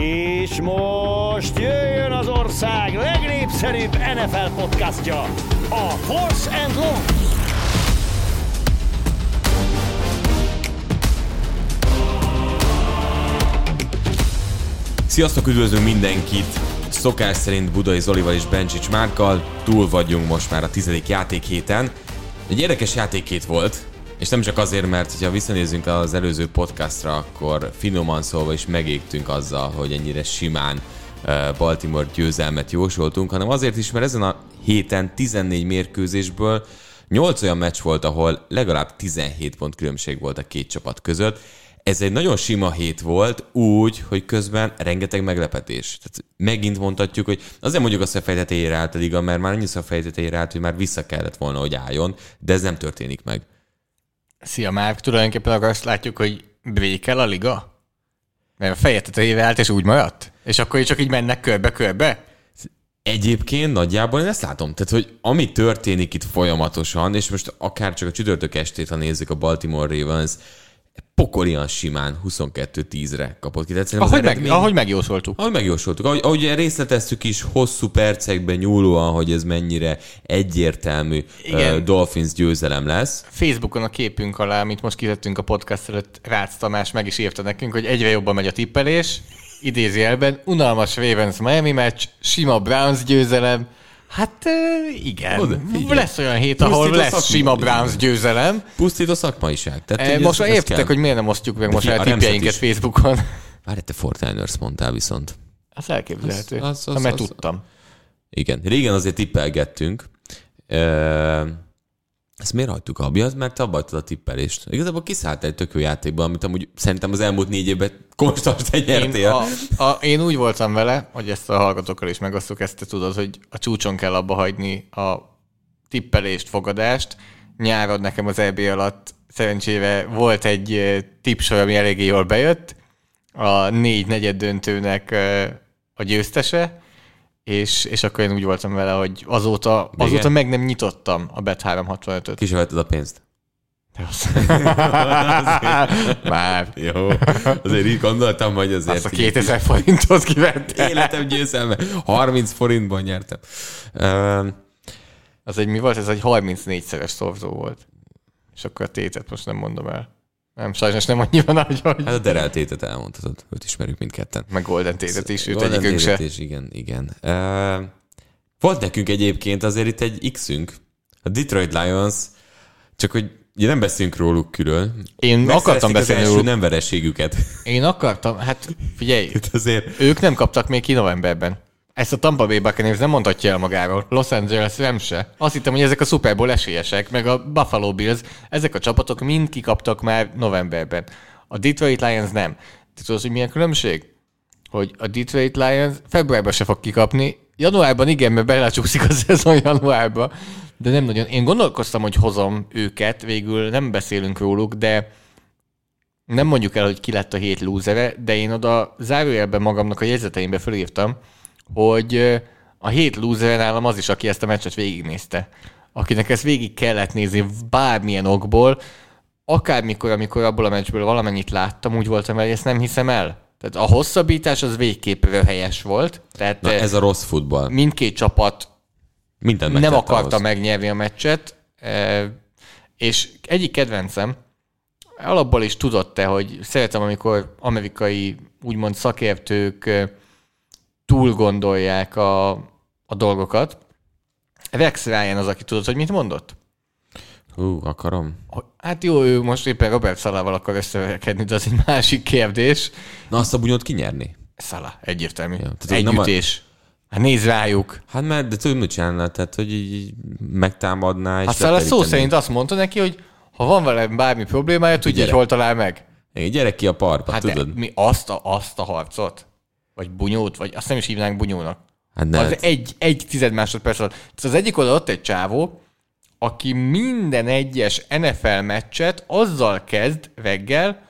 És most jöjjön az ország legnépszerűbb NFL podcastja, a Force and Long. Sziasztok, üdvözlünk mindenkit! Szokás szerint Budai Zolival és Bencsics Márkkal túl vagyunk most már a tizedik játékhéten. Egy érdekes játékhét volt, és nem csak azért, mert ha visszanézzünk az előző podcastra, akkor finoman szólva is megégtünk azzal, hogy ennyire simán Baltimore győzelmet jósoltunk, hanem azért is, mert ezen a héten 14 mérkőzésből 8 olyan meccs volt, ahol legalább 17 pont különbség volt a két csapat között. Ez egy nagyon sima hét volt, úgy, hogy közben rengeteg meglepetés. Tehát megint mondhatjuk, hogy azért mondjuk azt, hogy fejtetejére állt a liga, mert már annyiszor fejtetejére állt, hogy már vissza kellett volna, hogy álljon, de ez nem történik meg. Szia Márk, tulajdonképpen akkor azt látjuk, hogy békel a liga? Mert a feje tetejével állt, és úgy maradt? És akkor csak így mennek körbe-körbe? Egyébként nagyjából én ezt látom. Tehát, hogy ami történik itt folyamatosan, és most akár csak a csütörtök estét, ha nézzük a Baltimore Ravens, pokolian simán 22-10-re kapott ki. Tehát ahogy, eredmény, meg, ahogy megjósoltuk. Ahogy megjósoltuk. Ahogy, ahogy részleteztük is hosszú percekben nyúlóan, hogy ez mennyire egyértelmű Igen. Uh, Dolphins győzelem lesz. Facebookon a képünk alá, amit most kivettünk a podcast előtt, Rácz Tamás meg is írta nekünk, hogy egyre jobban megy a tippelés, idézi elben, unalmas Ravens Miami meccs, sima Browns győzelem, Hát igen. Oda, lesz olyan hét, Pusztít ahol lesz szakma, sima Browns győzelem. Pusztít a szakmaiság. Tehát, most már értitek, hogy miért nem osztjuk meg De most a tippjeinket Facebookon. Várj, te Fortiners mondtál viszont. Az elképzelhető. Az, az, az, mert az, tudtam. Igen. Régen azért tippelgettünk. Ezt miért hagytuk abba? Mert te abba a tippelést. Igazából kiszállt egy tök jó játékban, amit amúgy szerintem az elmúlt négy évben konstant te nyertél. Én, a, a, én úgy voltam vele, hogy ezt a hallgatókkal is megosztuk, ezt te tudod, hogy a csúcson kell abba hagyni a tippelést, fogadást. Nyárod nekem az EB alatt szerencsére volt egy tippsor, ami eléggé jól bejött. A négy negyed döntőnek a győztese, és, és akkor én úgy voltam vele, hogy azóta, azóta meg nem nyitottam a Bet 365-öt. Ki a pénzt? Már. Jó. Azért így gondoltam, hogy azért... Azt a 2000 forintot kivettem. Életem győzelme. 30 forintban nyertem. Uh, az egy mi volt? Ez egy 34-szeres szorzó volt. És akkor a tétet most nem mondom el. Nem, sajnos nem annyi van, hogy... Hát a Derel tétet elmondhatod, őt ismerjük mindketten. Meg Golden tétet is, őt Golden egyikünk se. Is, igen, igen. Uh, volt nekünk egyébként azért itt egy X-ünk, a Detroit Lions, csak hogy ugye nem beszélünk róluk külön. Én akartam beszélni róluk. nem vereségüket. Én akartam, hát figyelj, azért... ők nem kaptak még ki novemberben. Ezt a Tampa Bay Buccaneers nem mondhatja el magáról. Los Angeles nem se. Azt hittem, hogy ezek a Super Bowl esélyesek, meg a Buffalo Bills, ezek a csapatok mind kikaptak már novemberben. A Detroit Lions nem. Te tudod, hogy milyen különbség? Hogy a Detroit Lions februárban se fog kikapni, januárban igen, mert belecsúszik a szezon januárba, de nem nagyon. Én gondolkoztam, hogy hozom őket, végül nem beszélünk róluk, de nem mondjuk el, hogy ki lett a hét lúzere, de én oda zárójelben magamnak a jegyzeteimbe fölírtam, hogy a hét loser nálam az is, aki ezt a meccset végignézte. Akinek ezt végig kellett nézni bármilyen okból, akármikor, amikor abból a meccsből valamennyit láttam, úgy voltam hogy ezt nem hiszem el. Tehát a hosszabbítás az végképp helyes volt. Tehát Na, ez a rossz futball. Mindkét csapat Minden nem akarta ahhoz. megnyerni a meccset, és egyik kedvencem, alapból is tudott hogy szeretem, amikor amerikai úgymond szakértők túl gondolják a, a dolgokat. Rex Ryan az, aki tudod, hogy mit mondott? Hú, akarom. Hát jó, ő most éppen Robert Szalával akar összevekedni, de az egy másik kérdés. Na azt a bunyót kinyerni? Szala, egyértelmű. Ja, tehát Együttés. A... Hát nézd rájuk. Hát mert, de tudod, mit csinálna? Tehát, hogy így megtámadná. És hát Szala szó szerint azt mondta neki, hogy ha van vele bármi problémája, tudja, hogy hol talál meg. Igen, gyere ki a parkba, hát tudod? mi azt a, azt a harcot? Vagy bunyót, vagy azt nem is hívnánk bunyónak. Hát az egy, egy tized másodperc alatt. Tehát az egyik oldal ott egy csávó, aki minden egyes NFL meccset azzal kezd reggel,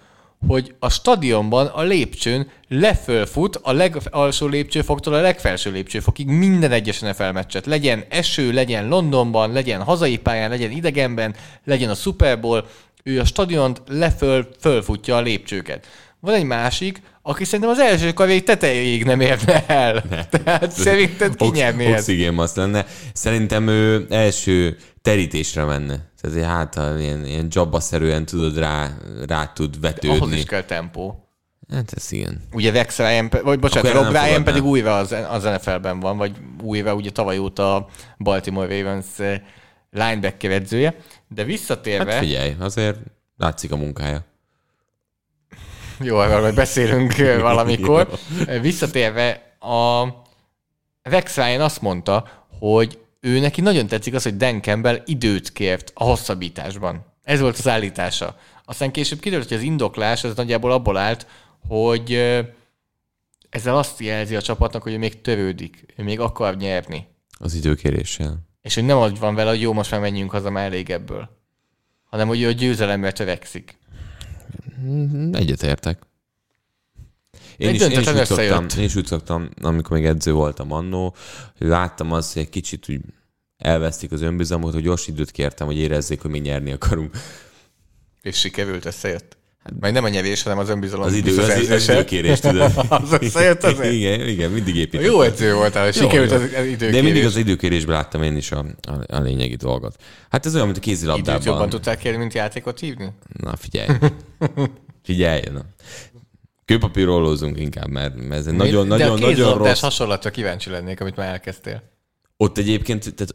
hogy a stadionban a lépcsőn lefölfut a legalsó lépcsőfoktól a legfelső lépcsőfokig minden egyes NFL meccset. Legyen eső, legyen Londonban, legyen hazai pályán, legyen idegenben, legyen a Super Bowl, ő a stadiont leföl, fölfutja a lépcsőket. Van egy másik, aki szerintem az első kavék tetejéig nem érne el. Ne. Tehát szerinted ki nyerné Ox- Oxigén lenne. Szerintem ő első terítésre menne. Tehát hát ilyen, ilyen jobbaszerűen tudod rá, rá tud vetődni. De ahhoz is kell tempó. Hát ez igen. Ugye Vex Ryan, vagy bocsánat, Rob Ryan pedig újra az, az NFL-ben van, vagy újra ugye tavaly óta a Baltimore Ravens eh, linebacker edzője. De visszatérve... Hát figyelj, azért látszik a munkája. Jó, arról beszélünk valamikor. Visszatérve, a Vex Ryan azt mondta, hogy ő neki nagyon tetszik az, hogy Dan Campbell időt kért a hosszabbításban. Ez volt az állítása. Aztán később kiderült, hogy az indoklás az nagyjából abból állt, hogy ezzel azt jelzi a csapatnak, hogy ő még törődik, ő még akar nyerni. Az időkéréssel. És hogy nem az van vele, hogy jó, most már menjünk haza, már elég ebből. Hanem, hogy ő a győzelemre törekszik. Egyetértek. Én is, én, is úgy szoktam, én is úgy szoktam, amikor még edző voltam annó, láttam azt, hogy egy kicsit úgy elvesztik az önbizalmot, hogy gyors időt kértem, hogy érezzék, hogy mi nyerni akarunk. És sikerült, összejött. Hát, majd nem a nyerés, hanem az önbizalom. Az, idő, az, az időkérés, tudod. az összejött azért? Igen, igen, mindig építettem. Jó edző voltál, hogy sikerült az időkérés. De mindig az időkérésben láttam én is a, a, a lényegi dolgot. Hát ez olyan, mint a kézilabdában. Időt jobban tudtál kérni, mint játékot hívni? Na, figyelj. figyelj, na. Kőpapírollózunk inkább, mert, mert ez egy nagyon, De nagyon, nagyon rossz... hasonlatra kíváncsi lennék, amit már elkezdtél. Ott egyébként, tehát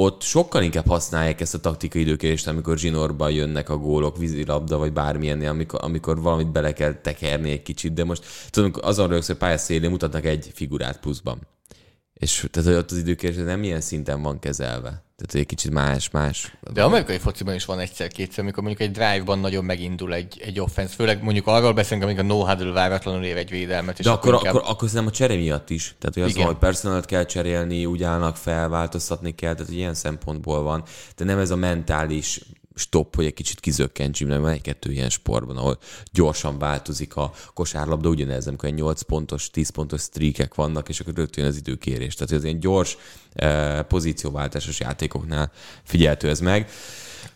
ott sokkal inkább használják ezt a taktikai időkérést, amikor zsinórba jönnek a gólok, vízilabda, vagy bármilyen, amikor, amikor valamit bele kell tekerni egy kicsit, de most tudom, azon rögzön, hogy pályaszélén mutatnak egy figurát pluszban. És tehát, hogy ott az időkérés nem ilyen szinten van kezelve. Tehát egy kicsit más, más. De amerikai fociban is van egyszer-kétszer, amikor mondjuk egy drive-ban nagyon megindul egy, egy offense, főleg mondjuk arról beszélünk, amikor a no-huddle váratlanul év egy védelmet. És De akkor, inkább... akkor, akkor a csere miatt is. Tehát, hogy az hogy personalet kell cserélni, úgy állnak fel, változtatni kell, tehát hogy ilyen szempontból van. De nem ez a mentális stop, hogy egy kicsit kizökkentsünk, mert van egy-kettő ilyen sportban, ahol gyorsan változik a kosárlabda, ugyanez, amikor egy 8 pontos, 10 pontos streakek vannak, és akkor rögtön az időkérés. Tehát az ilyen gyors eh, pozícióváltásos játékoknál figyeltő ez meg.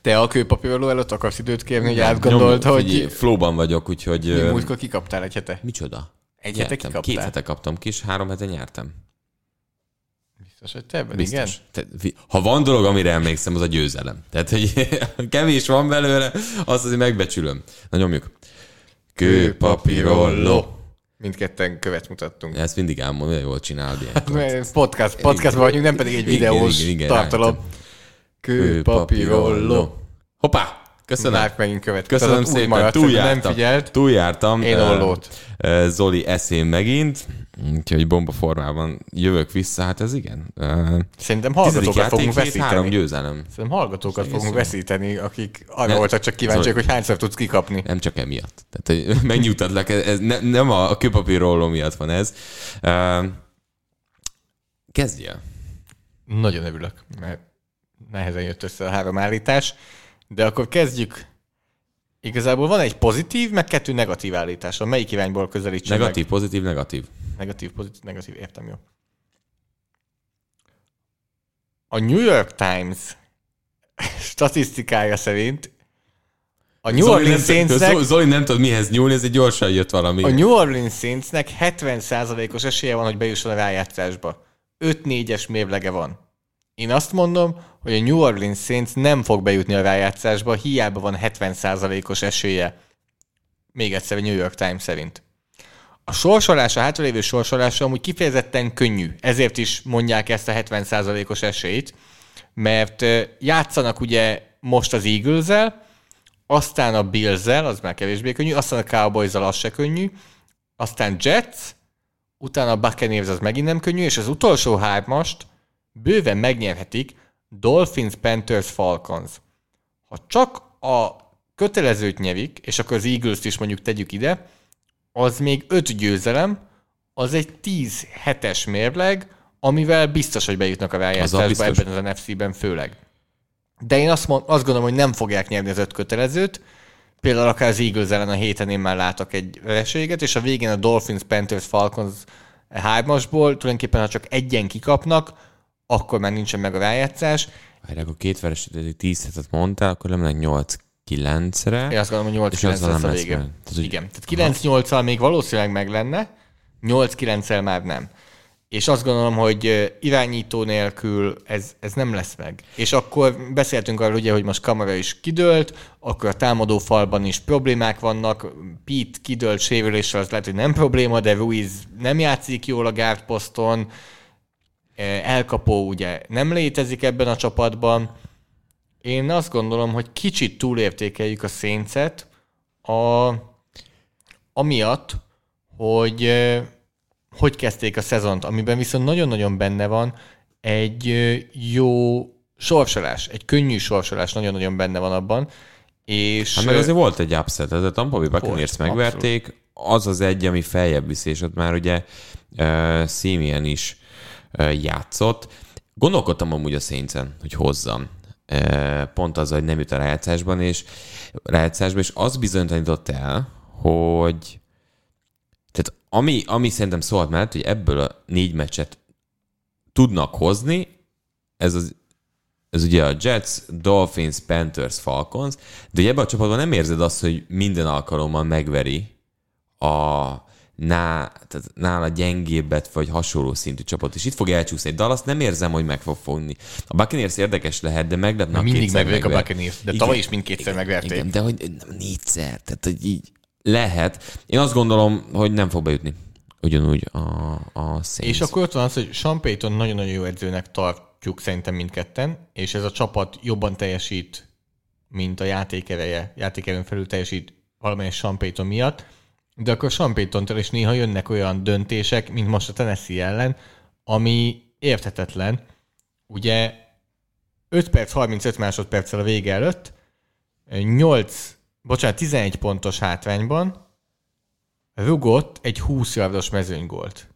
Te a kőpapíroló előtt akarsz időt kérni, hogy átgondolt, hogy... Figyelj, flóban vagyok, úgyhogy... Mi múltkor kikaptál egy hete? Micsoda? Egy hete kikaptál? Két hete kaptam ki, és három hete nyertem. Biztos, hogy te ebben, igen? Te, ha van dolog, amire emlékszem, az a győzelem. Tehát, hogy kevés van belőle, azt azért megbecsülöm. Na nyomjuk. Kőpapírolló. Mindketten követ mutattunk. Ezt mindig elmondom, hogy jól csinálod Podcast, podcastban vagyunk, nem pedig egy videós igen, igen, igen, tartalom. Kőpapírolló. Hoppá! Köszönöm. Márk megint követ. Köszönöm szépen, maradt, túljártam. Nem figyelt. Túljártam. Én ollót. Zoli eszén megint. Úgyhogy bomba formában jövök vissza, hát ez igen. Szerintem hallgatókat fogunk veszíteni. Három győzelem. Szerintem hallgatókat Szerintem fogunk veszíteni, akik arra voltak csak kíváncsiak, hogy hányszor tudsz kikapni. Nem csak emiatt. Tehát megnyugtatlak, ez ne, nem a, a kőpapírróló miatt van ez. Kezdje. Nagyon örülök, mert nehezen jött össze a három állítás. De akkor kezdjük. Igazából van egy pozitív, meg kettő negatív állítás. A melyik irányból közelítsünk Negatív, meg? pozitív, negatív. Negatív, pozitív, negatív, értem jó. A New York Times statisztikája szerint a New Zoli Orleans Saintsnek... Zoli nem tud mihez nyúlni, ez egy gyorsan jött valami. A New Orleans Saintsnek 70%-os esélye van, hogy bejusson a rájátszásba. 5-4-es mérlege van. Én azt mondom, hogy a New Orleans Saints nem fog bejutni a rájátszásba, hiába van 70%-os esélye. Még egyszer a New York Times szerint. A sorsolás, a hátralévő sorsolása amúgy kifejezetten könnyű. Ezért is mondják ezt a 70%-os esélyt, mert játszanak ugye most az eagles aztán a bills az már kevésbé könnyű, aztán a cowboys az se könnyű, aztán Jets, utána a Buccaneers az megint nem könnyű, és az utolsó hármast bőven megnyerhetik Dolphins, Panthers, Falcons. Ha csak a kötelezőt nyerik, és akkor az eagles is mondjuk tegyük ide, az még 5 győzelem, az egy 10 hetes mérleg, amivel biztos, hogy bejutnak a rájátszásba ebben az NFC-ben főleg. De én azt, mond, azt gondolom, hogy nem fogják nyerni az öt kötelezőt, például akár az Eagles ellen a héten én már látok egy vereséget, és a végén a Dolphins, Panthers, Falcons hármasból tulajdonképpen, ha csak egyen kikapnak, akkor már nincsen meg a rájátszás. Várj, akkor két veresítődik tíz hetet mondtál, akkor nem lenne nyolc 9-re. Én azt gondolom, hogy 8-9 lesz a vége. Tehát, hogy... Igen, tehát 9-8-al még valószínűleg meg lenne, 8-9-el már nem. És azt gondolom, hogy irányító nélkül ez, ez nem lesz meg. És akkor beszéltünk arról, ugye, hogy most kamera is kidőlt, akkor a támadó falban is problémák vannak, Pete kidőlt sérüléssel, az lehet, hogy nem probléma, de Ruiz nem játszik jól a gárdposzton, elkapó ugye nem létezik ebben a csapatban. Én azt gondolom, hogy kicsit túlértékeljük a széncet, a, amiatt, hogy hogy kezdték a szezont, amiben viszont nagyon-nagyon benne van egy jó sorsolás, egy könnyű sorsolás nagyon-nagyon benne van abban, és... Hát meg azért volt egy upset, ez a Tampa Bay Buccaneers megverték, abszolút. az az egy, ami feljebb viszi, és ott már ugye uh, Simeon is uh, játszott. Gondolkodtam amúgy a Saints-en, hogy hozzam. Pont az, hogy nem jut a rájátszásban, és rájátszásban, és az bizonyított el, hogy tehát ami, ami szerintem szólt mellett, hogy ebből a négy meccset tudnak hozni, ez az ez ugye a Jets, Dolphins, Panthers, Falcons, de ebben a csapatban nem érzed azt, hogy minden alkalommal megveri a ná, tehát nála gyengébbet vagy hasonló szintű csapat, és itt fog elcsúszni. Egy Dallas nem érzem, hogy meg fog fogni. A Buccaneers érdekes lehet, de meglepne a Mindig megverik a Buccaneers, de tavaly is mindkétszer megverték. Igen, de hogy nem négyszer, tehát hogy így lehet. Én azt gondolom, hogy nem fog bejutni ugyanúgy a, a Saints. És akkor ott van az, hogy Sean Payton nagyon-nagyon jó edzőnek tartjuk szerintem mindketten, és ez a csapat jobban teljesít, mint a játékereje, játékerőn felül teljesít valamelyes Sean Payton miatt, de akkor Payton is néha jönnek olyan döntések, mint most a Tennessee ellen, ami érthetetlen. Ugye 5 perc 35 másodperccel a vége előtt 8 bocsánat, 11 pontos hátrányban rugott egy 20 yardos mezőnygólt.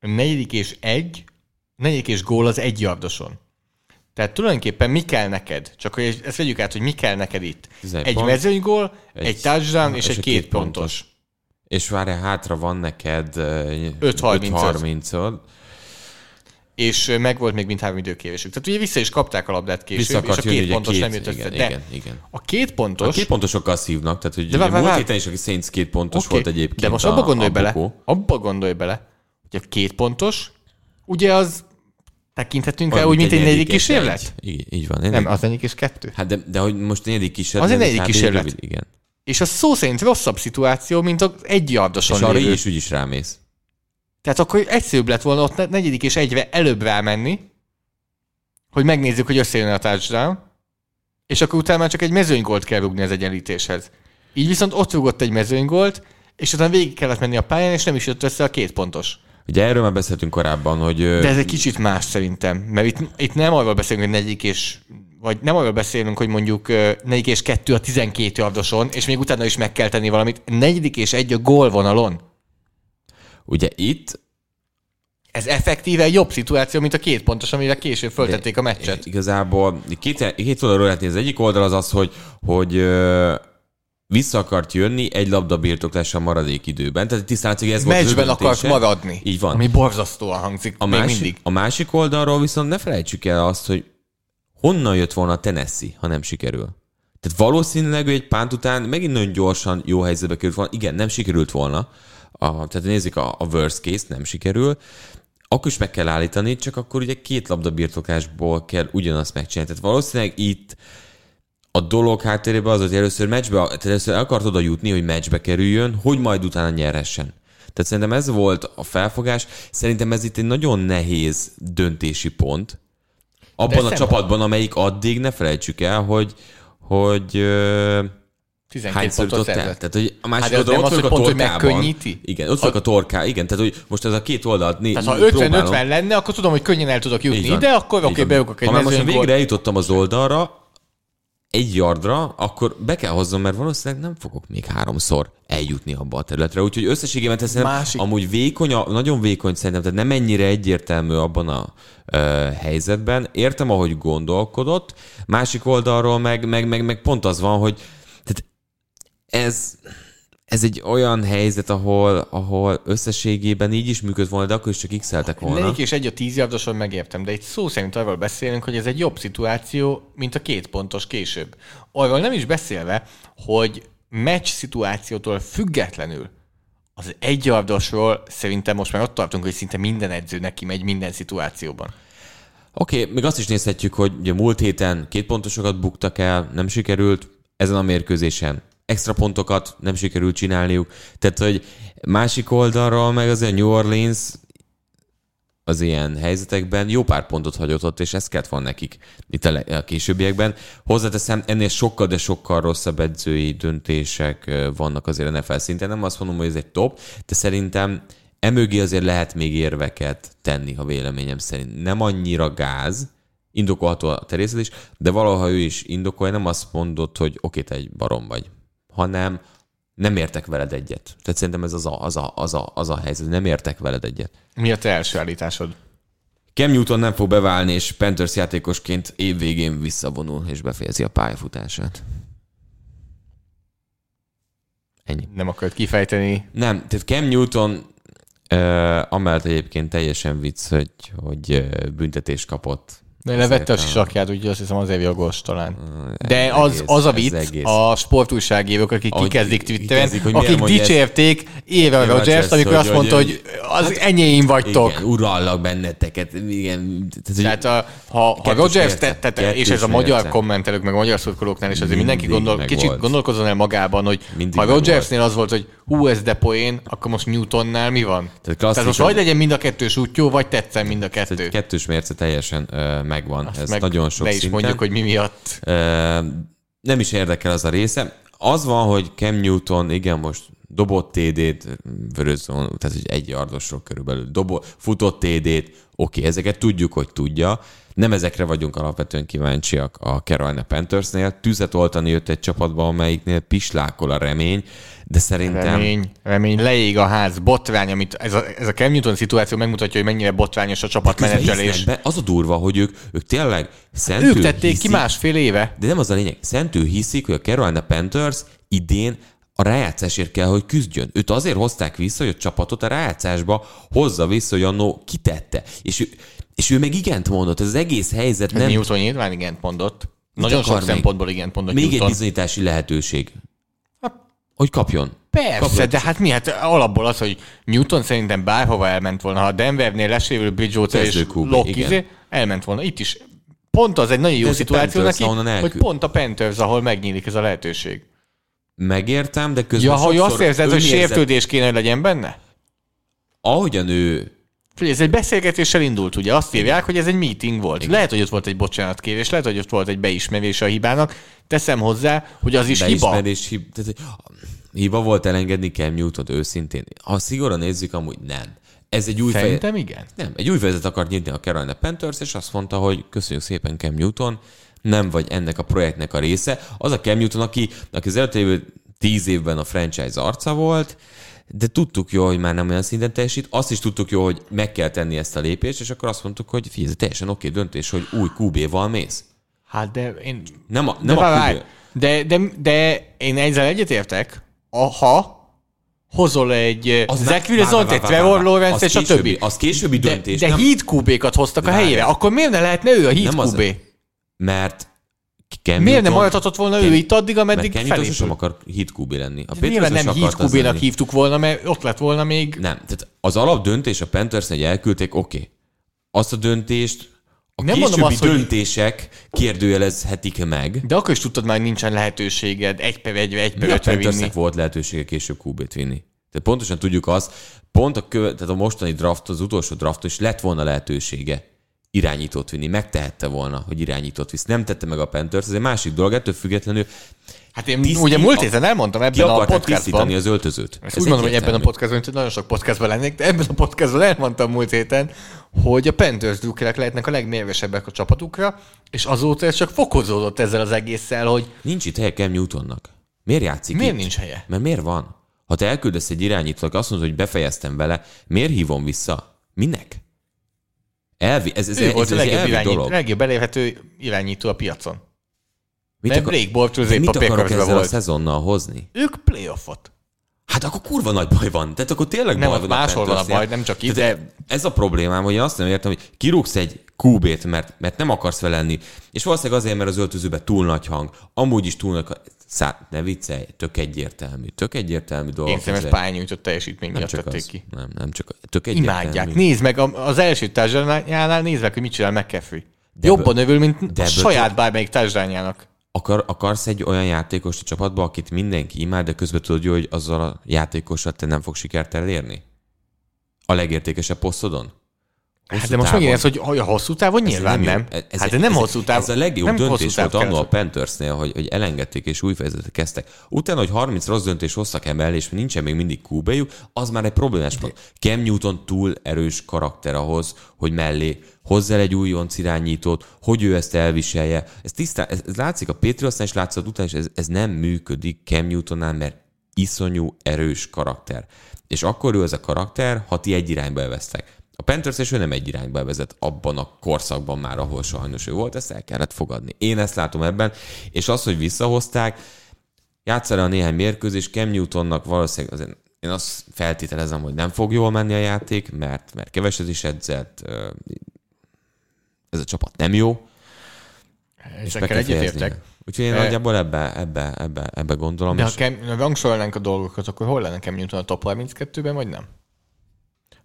A negyedik és egy, negyedik és gól az egy yardoson. Tehát tulajdonképpen mi kell neked? Csak hogy ezt vegyük át, hogy mi kell neked itt. Egy pont, mezőnygól, egy, egy touchdown és, és egy két pontos. pontos. És várjál, hátra van neked 5-30-od és meg volt még mint három időkérésük. Tehát ugye vissza is kapták a labdát később, és a két pontos két, nem jött össze. Igen, de igen, igen. a két pontos... A két pontosokkal szívnak, tehát hogy de vár, múlt héten is, aki Saints két pontos okay, volt egyébként De most abba gondolj a bele, abba gondolj bele, hogy a két pontos, ugye az tekinthetünk el úgy, mint egy negyedik kísérlet? Így, így van. Nem, az negyedik és kettő. Hát de, de hogy most negyedik kísérlet. Az egy negyedik kísérlet. igen. És a szó szerint rosszabb szituáció, mint az egy yardoson És arra is úgyis rámész. Tehát akkor egyszerűbb lett volna ott negyedik és egyre előbb rámenni, hogy megnézzük, hogy összejön a touchdown, és akkor utána már csak egy mezőnygolt kell rúgni az egyenlítéshez. Így viszont ott rúgott egy mezőnygolt, és utána végig kellett menni a pályán, és nem is jött össze a két pontos. Ugye erről már beszéltünk korábban, hogy... De ez egy kicsit más szerintem, mert itt, itt nem arról beszélünk, hogy negyedik és vagy nem arról beszélünk, hogy mondjuk negyedik és kettő a 12 yardoson, és még utána is meg kell tenni valamit. Negyedik és egy a gólvonalon. Ugye itt ez effektíve egy jobb szituáció, mint a két pontos, amire később föltették a meccset. Igazából két, két oldalról lehet nézni. Az egyik oldal az az, hogy, hogy vissza akart jönni egy labda birtoklással maradék időben. Tehát tisztán hogy ez Meccsben volt akart maradni. Így van. Ami borzasztóan hangzik a másik, mindig. A másik oldalról viszont ne felejtsük el azt, hogy honnan jött volna a Tennessee, ha nem sikerül. Tehát valószínűleg ő egy pánt után megint nagyon gyorsan jó helyzetbe került volna. Igen, nem sikerült volna, a, tehát nézzük a, a worst case, nem sikerül, akkor is meg kell állítani, csak akkor ugye két labda birtoklásból kell ugyanazt megcsinálni. Tehát valószínűleg itt a dolog háttérében az, hogy először meccsbe, tehát először el akart oda jutni, hogy meccsbe kerüljön, hogy majd utána nyerhessen. Tehát szerintem ez volt a felfogás. Szerintem ez itt egy nagyon nehéz döntési pont. Abban a csapatban, amelyik addig, ne felejtsük el, hogy, hogy 12 pontot szerzett. Tehát, hogy a másik hát oldalon ott az, a pont, hogy megkönnyíti? Igen, ott a... a torká, igen, tehát hogy most ez a két oldalt né, Tehát ha 50-50 lenne, akkor tudom, hogy könnyen el tudok jutni ide, akkor oké, okay, beugok egy Ha most végre eljutottam az oldalra, egy yardra, akkor be kell hoznom, mert valószínűleg nem fogok még háromszor eljutni abba a területre. Úgyhogy összességében teszem, Másik. amúgy vékony, nagyon vékony szerintem, tehát nem ennyire egyértelmű abban a ö, helyzetben. Értem, ahogy gondolkodott. Másik oldalról meg, meg, meg, meg pont az van, hogy ez, ez egy olyan helyzet, ahol, ahol összességében így is működt volna, de akkor is csak x volna. Négy és egy a tíz yardoson megértem, de itt szó szerint arról beszélünk, hogy ez egy jobb szituáció, mint a két pontos később. Arról nem is beszélve, hogy meccs szituációtól függetlenül az egy yardosról szerintem most már ott tartunk, hogy szinte minden edző neki megy minden szituációban. Oké, okay, még azt is nézhetjük, hogy ugye múlt héten két pontosokat buktak el, nem sikerült, ezen a mérkőzésen extra pontokat nem sikerült csinálniuk. Tehát, hogy másik oldalról meg azért New Orleans az ilyen helyzetekben jó pár pontot hagyott ott, és ez kellett van nekik itt a, a későbbiekben. Hozzáteszem, ennél sokkal, de sokkal rosszabb edzői döntések vannak azért NFL szinten. Nem azt mondom, hogy ez egy top, de szerintem emögé azért lehet még érveket tenni, ha véleményem szerint. Nem annyira gáz, indokolható a terészetés, de valaha ő is indokolja, nem azt mondott, hogy oké, te egy barom vagy hanem nem értek veled egyet. Tehát szerintem ez az a, az a, az a, az a helyzet, nem értek veled egyet. Mi a te első állításod? Cam Newton nem fog beválni, és Panthers játékosként évvégén visszavonul, és befejezi a pályafutását. Ennyi. Nem akart kifejteni? Nem, tehát Cam Newton amellett egyébként teljesen vicc, hogy, hogy büntetést kapott de levette a sisakját, úgyhogy azt hiszem azért jogos talán. De az, egész, az a vicc, a sportújságírók, akik ahogy kikezdik Twitteren, akik dicsérték Éva Rogers, amikor azt mondta, hogy az hát, enyéim vagytok. Igen, urallak benneteket. Igen. Tehát a, ha, ha Rogers tette, és ez a magyar kommentelők, meg a magyar szurkolóknál is azért mindenki gondol, kicsit gondolkozon el magában, hogy ha Rogersnél az volt, hogy hú, ez de poén, akkor most Newtonnál mi van? Tehát, Tehát most vagy legyen mind a kettős útjó, vagy tetszem mind a kettő. Kettős mérce teljesen uh, megvan. Azt Ez meg nagyon sok le is szinten. mondjuk, hogy mi miatt. Uh, nem is érdekel az a része. Az van, hogy Cam Newton, igen, most dobott TD-t, vörözzon, tehát hogy egy yardosról körülbelül, dobott, futott TD-t, oké, ezeket tudjuk, hogy tudja, nem ezekre vagyunk alapvetően kíváncsiak a Carolina Panthersnél. Tüzet oltani jött egy csapatba, amelyiknél pislákol a remény, de szerintem... Remény, remény, leég a ház, botrány, amit ez a, ez a Cam Newton szituáció megmutatja, hogy mennyire botrányos a csapat menedzselés. Be, az a durva, hogy ők, ők tényleg szentül Ők tették hiszik, ki másfél éve. De nem az a lényeg. Szentül hiszik, hogy a Carolina Panthers idén a rájátszásért kell, hogy küzdjön. Őt azért hozták vissza, hogy a csapatot a rájátszásba hozza vissza, hogy annó kitette. És ő, és ő meg igent mondott. Ez az egész helyzet nem... Newton nyilván igent mondott. Nagyon sok szempontból igent mondott Még Newton. egy bizonyítási lehetőség. Hogy kapjon. Persze, kapjon. de hát mi? Hát alapból az, hogy Newton szerintem bárhova elment volna. Ha a Denvernél lesévül Bridgewater és Locke elment volna. Itt is pont az egy nagyon jó szituáció neki, hogy pont a Panthers, ahol megnyílik ez a lehetőség. Megértem, de közben Ja, hogy azt érzed, hogy sértődés kéne, hogy legyen benne? Ahogyan ő ez egy beszélgetéssel indult, ugye? Azt írják, hogy ez egy meeting volt. Igen. Lehet, hogy ott volt egy bocsánatkérés, lehet, hogy ott volt egy beismerés a hibának. Teszem hozzá, hogy az is Beismerés, hiba. Hib, tehát, hiba volt elengedni Cam newton őszintén. Ha szigorúan nézzük, amúgy nem. Ez egy új Szerintem fejezet, igen. Nem, egy új fejezet akart nyitni a Carolina Panthers, és azt mondta, hogy köszönjük szépen Cam Newton, nem vagy ennek a projektnek a része. Az a Cam Newton, aki, aki az előtt tíz évben a franchise arca volt, de tudtuk jó, hogy már nem olyan szinten teljesít, azt is tudtuk jó, hogy meg kell tenni ezt a lépést, és akkor azt mondtuk, hogy figyelj, teljesen oké döntés, hogy új QB-val mész. Hát de én... Nem a, nem de a QB. De, de, de én ezzel egyetértek, ha hozol egy az Zach Wilson, egy Trevor Lawrence és a többi. Az későbbi döntés. De, de nem... híd QB-kat hoztak de a helyére, akkor miért ne lehetne ő a híd QB? Az, mert Cam Miért nem maradhatott volna Cam, ő itt addig, ameddig felé? Mert sem akar hit QB lenni. A Nyilván nem hit QB-nak hívtuk volna, mert ott lett volna még... Nem, tehát az alap döntés a Panthers egy elküldték, oké. Okay. Azt a döntést a nem későbbi azt, döntések hogy... kérdőjelezhetik meg. De akkor is tudtad már, hogy nincsen lehetőséged egy per egy, egy per ötre vinni. volt lehetősége később QB-t vinni. Tehát pontosan tudjuk azt, pont a, köve, tehát a mostani draft, az utolsó draft is lett volna lehetősége irányítót vinni. Megtehette volna, hogy irányítót visz. Nem tette meg a Panthers, ez egy másik dolog, ettől függetlenül Hát én tiszti, ugye múlt héten elmondtam ebben a podcastban. az öltözőt. Ezt úgy mondom, hogy ebben a podcastban, hogy nagyon sok podcastban lennék, de ebben a podcastban elmondtam múlt héten, hogy a Panthers drukkerek lehetnek a legmérvesebbek a csapatukra, és azóta ez csak fokozódott ezzel az egésszel, hogy... Nincs itt helye Cam Newtonnak. Miért játszik Miért itt? nincs helye? Mert miért van? Ha te elküldesz egy irányítót, azt mondod, hogy befejeztem vele, miért hívom vissza? Minek? Elvi, ez, ez, ő ez, volt ez, a legjobb, irányító, dolog. legjobb elérhető irányító a piacon. Mit Mert akar, Blake Bortles épp mit a akarok ezzel volt. a szezonnal hozni? Ők playoffot. Hát akkor kurva nagy baj van. Tehát akkor tényleg nem, baj van. Máshol van a baj, nem csak itt. De... Ez a problémám, hogy én azt nem értem, hogy kirúgsz egy QB-t, mert, mert nem akarsz vele lenni, és valószínűleg azért, mert az öltözőben túl nagy hang, amúgy is túl nagy Szá, ne viccelj, tök egyértelmű, tök egyértelmű dolog. Én szerintem ez pályanyújtott teljesítmény miatt tették az, ki. Nem, nem csak, tök egyértelmű. Imádják, nézd meg az első társadalmánál, nézd meg, hogy mit csinál McCaffrey. De Jobban övül, mint de a saját bármelyik társadalmának. Akar, akarsz egy olyan játékost a csapatba, akit mindenki imád, de közben tudod, hogy azzal a játékossal te nem fog sikert elérni? A legértékesebb posztodon? Hát de most megint ez, hogy, a hosszú távon nyilván nem. nem. Ez, hát de nem ez, hosszú távon. Ez a legjobb döntés volt annó a Panthersnél, hogy, hogy elengedték és új fejezetet kezdtek. Utána, hogy 30 rossz döntés hoztak emel, és nincsen még mindig qb az már egy problémás pont. Cam Newton túl erős karakter ahhoz, hogy mellé hozzá egy újonc irányítót, hogy ő ezt elviselje. Ez, tisztán, ez, ez látszik a Patriotsnál, és látszott után, és ez, ez nem működik Cam Newtonnál, mert iszonyú erős karakter. És akkor ő ez a karakter, ha ti egy irányba elvesztek. A Panthers és ő nem egy irányba vezet abban a korszakban már, ahol sajnos ő volt, ezt el kellett fogadni. Én ezt látom ebben, és az, hogy visszahozták, játszani a néhány mérkőzés, Cam Newtonnak valószínűleg azért én azt feltételezem, hogy nem fog jól menni a játék, mert, mert keveset is edzett, ez a csapat nem jó. Ezekkel egyetértek. Úgyhogy én e... nagyjából ebbe, ebbe, ebbe, ebbe gondolom. De ha Cam, rangsorolnánk a dolgokat, akkor hol lenne Cam Newton a top 32-ben, vagy nem?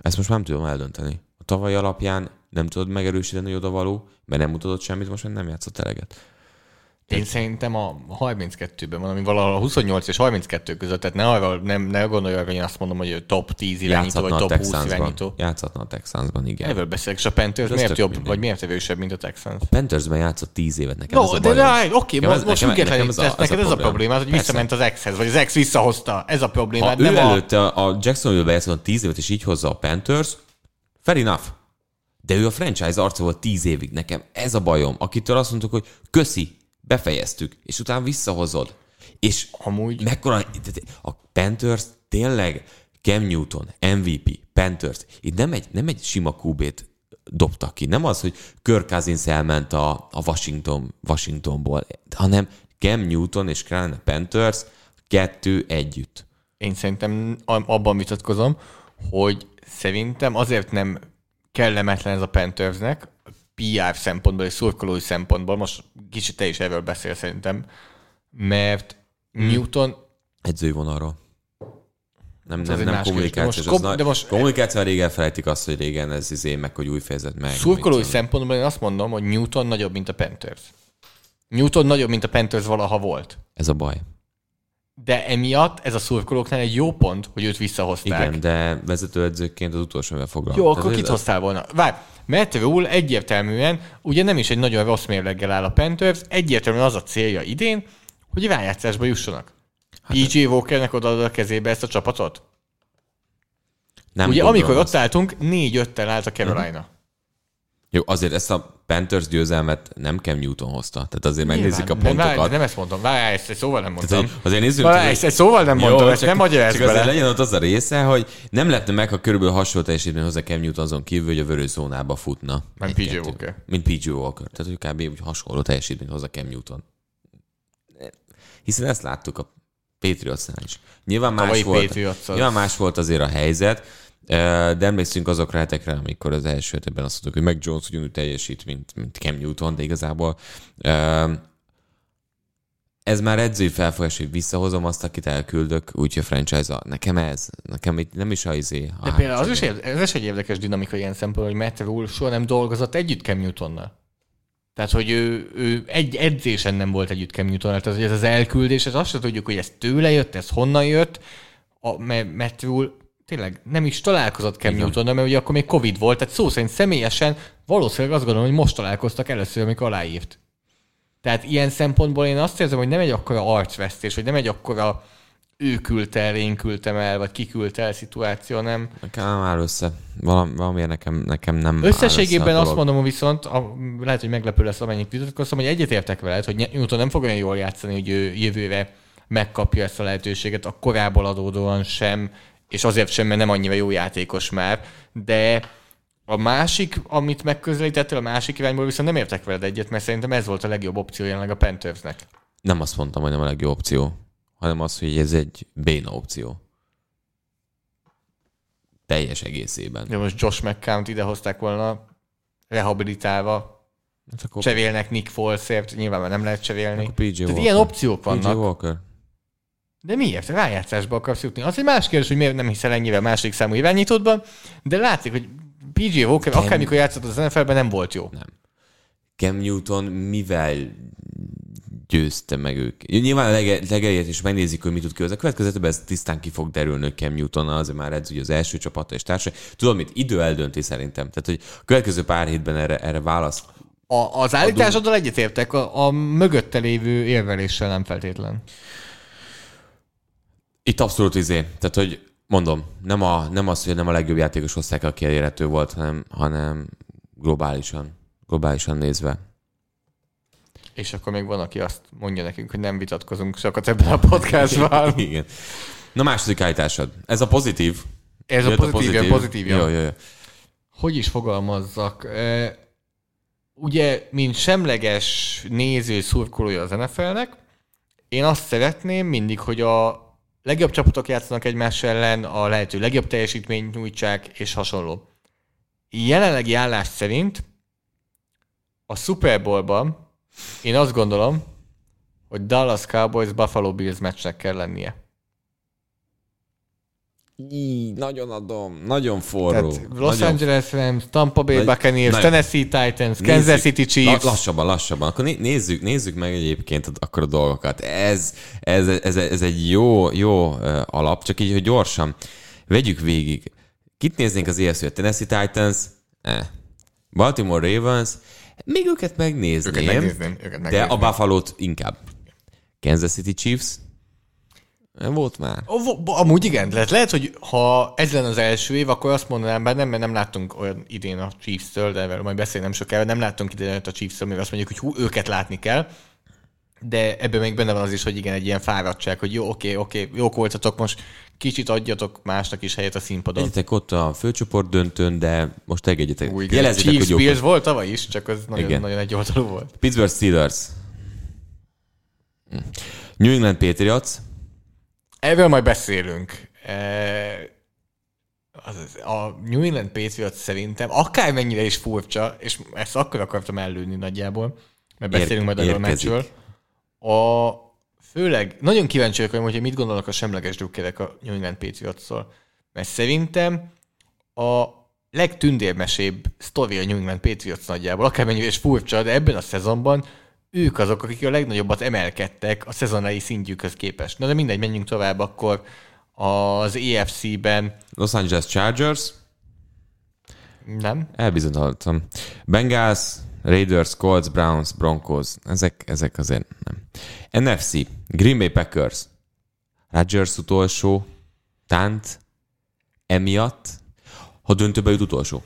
Ezt most nem tudom eldönteni. A tavaly alapján nem tudod megerősíteni, hogy odavaló, mert nem mutatott semmit, most már nem játszott eleget. Én szerintem a 32-ben van, ami valahol a 28 és 32 között, tehát ne, arra, nem, ne gondolj hogy én azt mondom, hogy top 10 irányító, vagy top 20 irányító. Játszhatna a Texansban, igen. Ebből beszélek, és a Panthers De miért jobb, mindegy. vagy miért erősebb, mint a Texans? A Panthersben játszott 10 évet nekem no, ez a de, de, oké, okay, most, most függetlenül, ez, ez, neked ez a probléma, hogy visszament az X-hez, vagy az X visszahozta, ez a probléma. Ha nem ő előtte a, a Jacksonville-be játszott 10 évet, és így hozza a Panthers, fair enough. De ő a franchise arca volt 10 évig nekem. Ez a bajom, akitől azt mondtuk, hogy köszi, befejeztük, és utána visszahozod. És Amúgy... mekkora... A Panthers tényleg Cam Newton, MVP, Panthers, itt nem egy, nem egy sima kubét dobtak ki. Nem az, hogy Kirk Cousins elment a, a Washington, Washingtonból, hanem Cam Newton és Carolina Panthers kettő együtt. Én szerintem abban vitatkozom, hogy szerintem azért nem kellemetlen ez a Panthersnek, PR szempontból és szurkolói szempontból, most kicsit te is erről beszél szerintem, mert hmm. Newton... Edzővonalról. Nem, nem, nem kommunikációs. Most, kom- de most, kommunikáció régen felejtik azt, hogy régen ez izé, meg hogy új fejezet meg. Szurkolói szempontból én azt mondom, hogy Newton nagyobb, mint a Panthers. Newton nagyobb, mint a Panthers valaha volt. Ez a baj. De emiatt ez a szurkolóknál egy jó pont, hogy őt visszahozták. Igen, de vezetőedzőként az utolsó foglalkozott. Jó, akkor kit hoztál volna? Várj, Matt Rule egyértelműen, ugye nem is egy nagyon rossz mérleggel áll a Panthers, egyértelműen az a célja idén, hogy rájátszásba jussanak. Hát PJ Walkernek odaadod a kezébe ezt a csapatot? Nem Ugye amikor ott álltunk, négy-öttel állt a Carolina. Uh-huh. Jó, azért ezt a Panthers győzelmet nem Cam Newton hozta. Tehát azért Nyilván, megnézik a pontokat. Nem, nem ezt mondtam. Várj, ezt egy szóval nem mondtam. Tehát, azért nézzük. Várj, ezt egy szóval nem mondtam, ezt nem magyarázz Csak azért legyen ott az a része, hogy nem lehetne meg, ha körülbelül hasonló teljesítmény hozzá Cam Newton azon kívül, hogy a vörös zónába futna. Mint PJ Walker. Mint PJ Walker. Tehát, hogy kb. úgy hasonló teljesítmény hozzá Cam Newton. Hiszen ezt láttuk a Patriotsnál is. Nyilván más, volt, nyilván más volt azért a helyzet, de emlékszünk azokra hetekre, amikor az első hetekben azt mondtuk, hogy meg Jones ugyanúgy teljesít, mint, mint Cam Newton, de igazából ez már edzői felfogás, hogy visszahozom azt, akit elküldök, úgyhogy a franchise Nekem ez, nekem itt nem is a izé. De például az is, ez is egy érdekes dinamika ilyen szempontból, hogy Matt Rule soha nem dolgozott együtt Cam Newtonnal. Tehát, hogy ő, ő egy edzésen nem volt együtt Cam Newtonnal, tehát hogy ez az elküldés, ez azt sem tudjuk, hogy ez tőle jött, ez honnan jött. A, mert Rule tényleg nem is találkozott Cam newton mert ugye akkor még Covid volt, tehát szó szerint személyesen valószínűleg azt gondolom, hogy most találkoztak először, amikor aláírt. Tehát ilyen szempontból én azt érzem, hogy nem egy akkora arcvesztés, vagy nem egy akkora ő küldte el, én küldtem el, vagy ki küldte el szituáció, nem? Nekem nem áll össze. Valam, valamiért nekem, nekem nem Összességében azt mondom viszont, a, lehet, hogy meglepő lesz, amennyit vitatkoztam, hogy egyetértek veled, hogy Newton nem fog olyan jól játszani, hogy ő jövőre megkapja ezt a lehetőséget, a korából adódóan sem, és azért sem, mert nem annyira jó játékos már, de a másik, amit megközelítettél, a másik irányból viszont nem értek veled egyet, mert szerintem ez volt a legjobb opció jelenleg a Panthersnek. Nem azt mondtam, hogy nem a legjobb opció, hanem az, hogy ez egy béna opció. teljes egészében. De most Josh McCown ide hozták volna rehabilitálva, Hát akkor... Cserélnek Nick Folsért, nyilván már nem lehet cserélni. PJ Tehát Walker. ilyen opciók vannak. PJ Walker. De miért? Rájátszásba akarsz jutni. Az egy más kérdés, hogy miért nem hiszel ennyire második számú irányítódban, de látszik, hogy PJ Walker Cam... akármikor játszott az NFL-ben nem volt jó. Nem. Cam Newton mivel győzte meg ők. Nyilván a legelejét is megnézik, hogy mit tud ki. A következőben ez tisztán ki fog derülni, hogy Cam Newton azért már edz, az első csapata és társai. Tudom, mit idő eldönti szerintem. Tehát, hogy a következő pár hétben erre, erre válasz a, az állításoddal egyetértek, a, a mögötte lévő érveléssel nem feltétlen. Itt abszolút izé. Tehát, hogy mondom, nem, a, nem az, hogy nem a legjobb játékos hozták, aki elérhető volt, hanem, hanem globálisan, globálisan nézve. És akkor még van, aki azt mondja nekünk, hogy nem vitatkozunk sokat ebben a podcastban. Igen. Na második állításod. Ez a pozitív. Ez a pozitív, a pozitív. pozitív jó, jó, jó. Hogy is fogalmazzak? ugye, mint semleges néző szurkolója az NFL-nek, én azt szeretném mindig, hogy a legjobb csapatok játszanak egymás ellen, a lehető legjobb teljesítményt nyújtsák, és hasonló. Jelenlegi állás szerint a Super Bowl-ban én azt gondolom, hogy Dallas Cowboys Buffalo Bills meccsnek kell lennie. Í, nagyon adom, nagyon forró. Tehát Los nagyon... Angeles Rams, Tampa Bay Buccaneers, Tennessee Titans, nézzük, Kansas City Chiefs. Lassabban, lassabban. Akkor nézzük, nézzük meg egyébként akkor a dolgokat. Ez, ez, ez, ez egy jó, jó alap, csak így, hogy gyorsan vegyük végig. Kit néznénk az EFC? Tennessee Titans? Eh. Baltimore Ravens? Még őket megnézném, őket megnézném, őket megnézném. de a Buffalo-t inkább. Kansas City Chiefs? Nem volt már. Amúgy igen, lehet, lehet, hogy ha ez lenne az első év, akkor azt mondanám, bár nem, mert nem láttunk olyan idén a Chiefs-től, de erről majd beszélni nem sokára, nem láttunk idén a Chiefs-től, még azt mondjuk, hogy hú, őket látni kell. De ebben még benne van az is, hogy igen, egy ilyen fáradtság, hogy jó, oké, oké, jók voltatok, most kicsit adjatok másnak is helyet a színpadon. Egyetek ott a főcsoport döntőn, de most egyetek. Új, Jelezitek, Chiefs, hogy Bills volt tavaly is, csak az nagyon, igen. nagyon egy oldalú volt. Pittsburgh Steelers. Hm. New England Patriots. Erről majd beszélünk. E, az, a New England Patriots szerintem akármennyire is furcsa, és ezt akkor akartam ellőni nagyjából, mert beszélünk majd a meccsről. A, főleg nagyon kíváncsi vagyok, hogy mit gondolnak a semleges drukkerek a New England Patriots-szól. Mert szerintem a legtündérmesébb sztori a New England Patriots nagyjából, akármennyire is furcsa, de ebben a szezonban ők azok, akik a legnagyobbat emelkedtek a szezonai szintjükhöz képest. Na de mindegy, menjünk tovább akkor az EFC-ben. Los Angeles Chargers. Nem. Elbizonyoltam. Bengals, Raiders, Colts, Browns, Broncos. Ezek, ezek azért nem. NFC. Green Bay Packers. Rodgers utolsó. Tant. Emiatt. Ha döntőbe jut utolsó.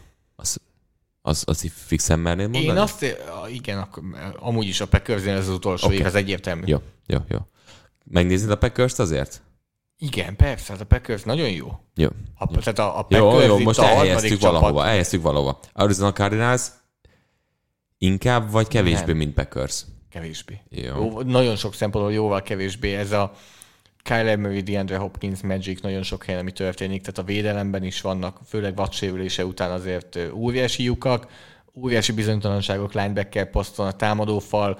Az az, az fixen mernél mondani? Én azt, igen, akkor, amúgy is a Packers ez az utolsó okay. év, ez egyértelmű. Jó, jó, jó. Megnézed a packers azért? Igen, persze, hát a Packers nagyon jó. Jó. A, jó. Tehát a, a Packers jó, jó, most elhelyeztük valahova, elhelyeztük valahova. Arizona Cardinals inkább vagy kevésbé, Nem. mint Packers? Kevésbé. Jó. jó. Nagyon sok szempontból jóval kevésbé. Ez a Kyler Murray, DeAndre Hopkins, Magic nagyon sok helyen, ami történik, tehát a védelemben is vannak, főleg vadsérülése után azért óriási lyukak, óriási bizonytalanságok linebacker poszton, a támadófal,